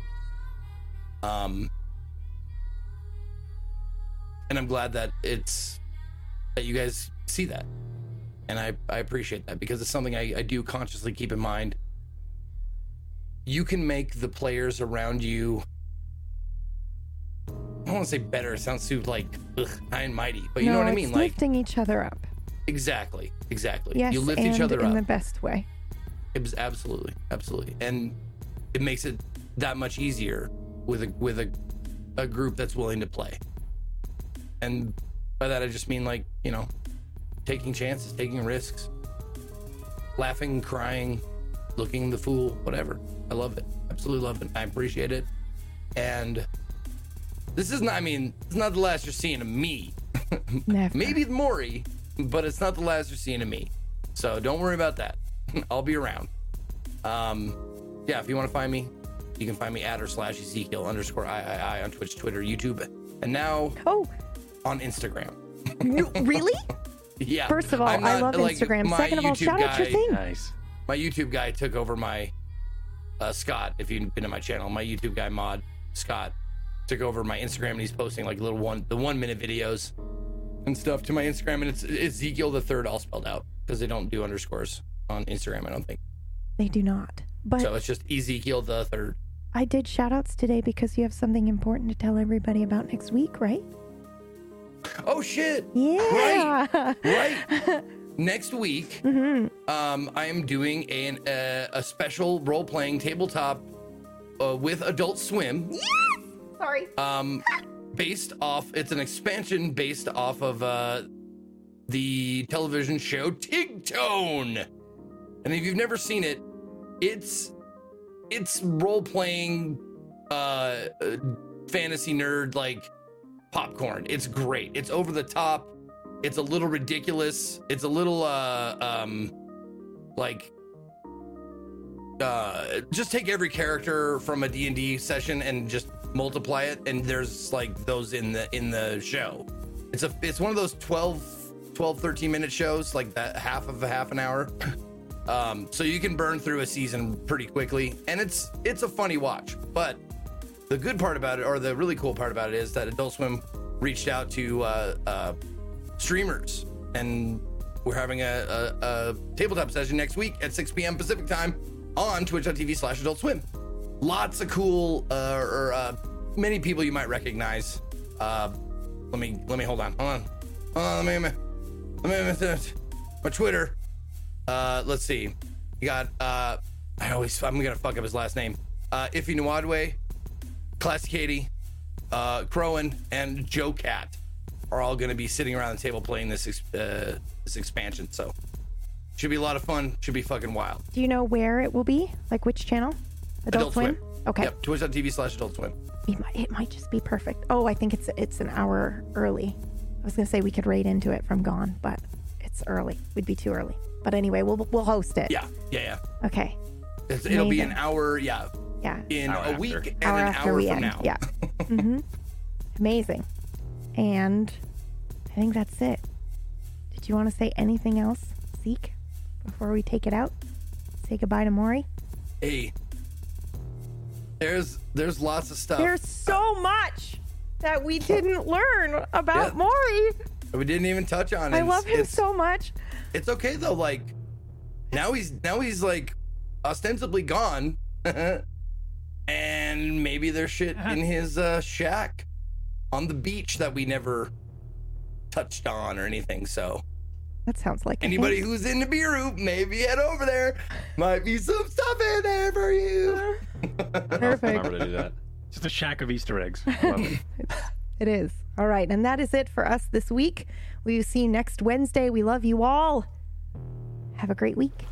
Um and i'm glad that it's that you guys see that. And i i appreciate that because it's something i, I do consciously keep in mind. You can make the players around you i don't want to say better it sounds too like ugh, high and mighty but you no, know what i mean like lifting each other up. exactly exactly Yes, you lift and each other in up the best way. it was absolutely, absolutely, and it makes it that much easier with a with a a group that's willing to play. And by that I just mean like you know, taking chances, taking risks, laughing, crying, looking the fool, whatever. I love it, absolutely love it. I appreciate it, and this is not. I mean, it's not the last you're seeing of me. [LAUGHS] Never. Maybe Maury, but it's not the last you're seeing of me. So don't worry about that. [LAUGHS] I'll be around. Um, yeah, if you want to find me, you can find me at or slash Ezekiel underscore I on Twitch, Twitter, YouTube, and now oh on Instagram. [LAUGHS] really? Yeah. First of all, I'm I love like, Instagram. Second of all, YouTube shout out your guy- thing. Nice. My YouTube guy took over my uh, Scott. If you've been to my channel, my YouTube guy mod Scott took over my Instagram, and he's posting like little one the one minute videos and stuff to my Instagram, and it's Ezekiel the third all spelled out because they don't do underscores on Instagram. I don't think They do not. But so. It's just Ezekiel the third. I did shout outs today because you have something important to tell everybody about next week, right? Oh shit! Yeah. Right. right. [LAUGHS] Next week, um, I am doing an, uh, a special role playing tabletop uh, with Adult Swim. Sorry. Um, based off, it's an expansion based off of uh, the television show Tigtone. And if you've never seen it, it's it's role playing uh, fantasy nerd like popcorn. It's great. It's over the top. It's a little ridiculous. It's a little uh um like uh just take every character from a D&D session and just multiply it and there's like those in the in the show. It's a it's one of those 12 12 13 minute shows like that half of a half an hour. [COUGHS] Um so you can burn through a season pretty quickly and it's it's a funny watch. But the good part about it or the really cool part about it is that Adult Swim reached out to uh uh streamers and we're having a, a, a tabletop session next week at 6 p.m. Pacific time on twitch.tv slash adult swim. Lots of cool, uh, or uh, many people you might recognize. Uh, let me, let me hold on, hold on, let me, let me, let me, my Twitter. Uh, let's see. You got, uh, I always, I'm gonna fuck up his last name. Uh, Ify Nwadwe, Classy Katie, uh, Crowan, and Joe Cat are all to be sitting around the table playing this uh, this expansion. So should be a lot of fun. Should be fucking wild. Do you know where it will be? Like which channel? Adult, Swim? Okay. Yep. Twitch.tv slash Adult Swim. It might, it might just be perfect. Oh, I think it's it's an hour early. I was gonna say we could raid into it from Gone, but it's early. We'd be too early. But anyway, we'll we'll host it. Yeah. Yeah. Yeah. Okay. It's, it'll be an hour. Yeah. Yeah. In Hour a after. week and hour an after hour we from end. now. Yeah. [LAUGHS] hmm Amazing. And I think that's it. Did you want to say anything else, Zeke, before we take it out? Say goodbye to Maury. Hey. There's there's lots of stuff. There's so much that we didn't learn about Yeah. Maury. we didn't even touch on. It. I love him it's- so much. It's okay though. Like now he's now he's like ostensibly gone, [LAUGHS] and maybe there's shit in his uh, shack on the beach that we never touched on or anything. So That sounds like anybody who's in the beer room, maybe head over there. Might be some stuff in there for you. Perfect. Remember to do that. Just a shack of Easter eggs. Love it. [LAUGHS] It is. All right. And that is it for us this week. We will see you next Wednesday. We love you all. Have a great week.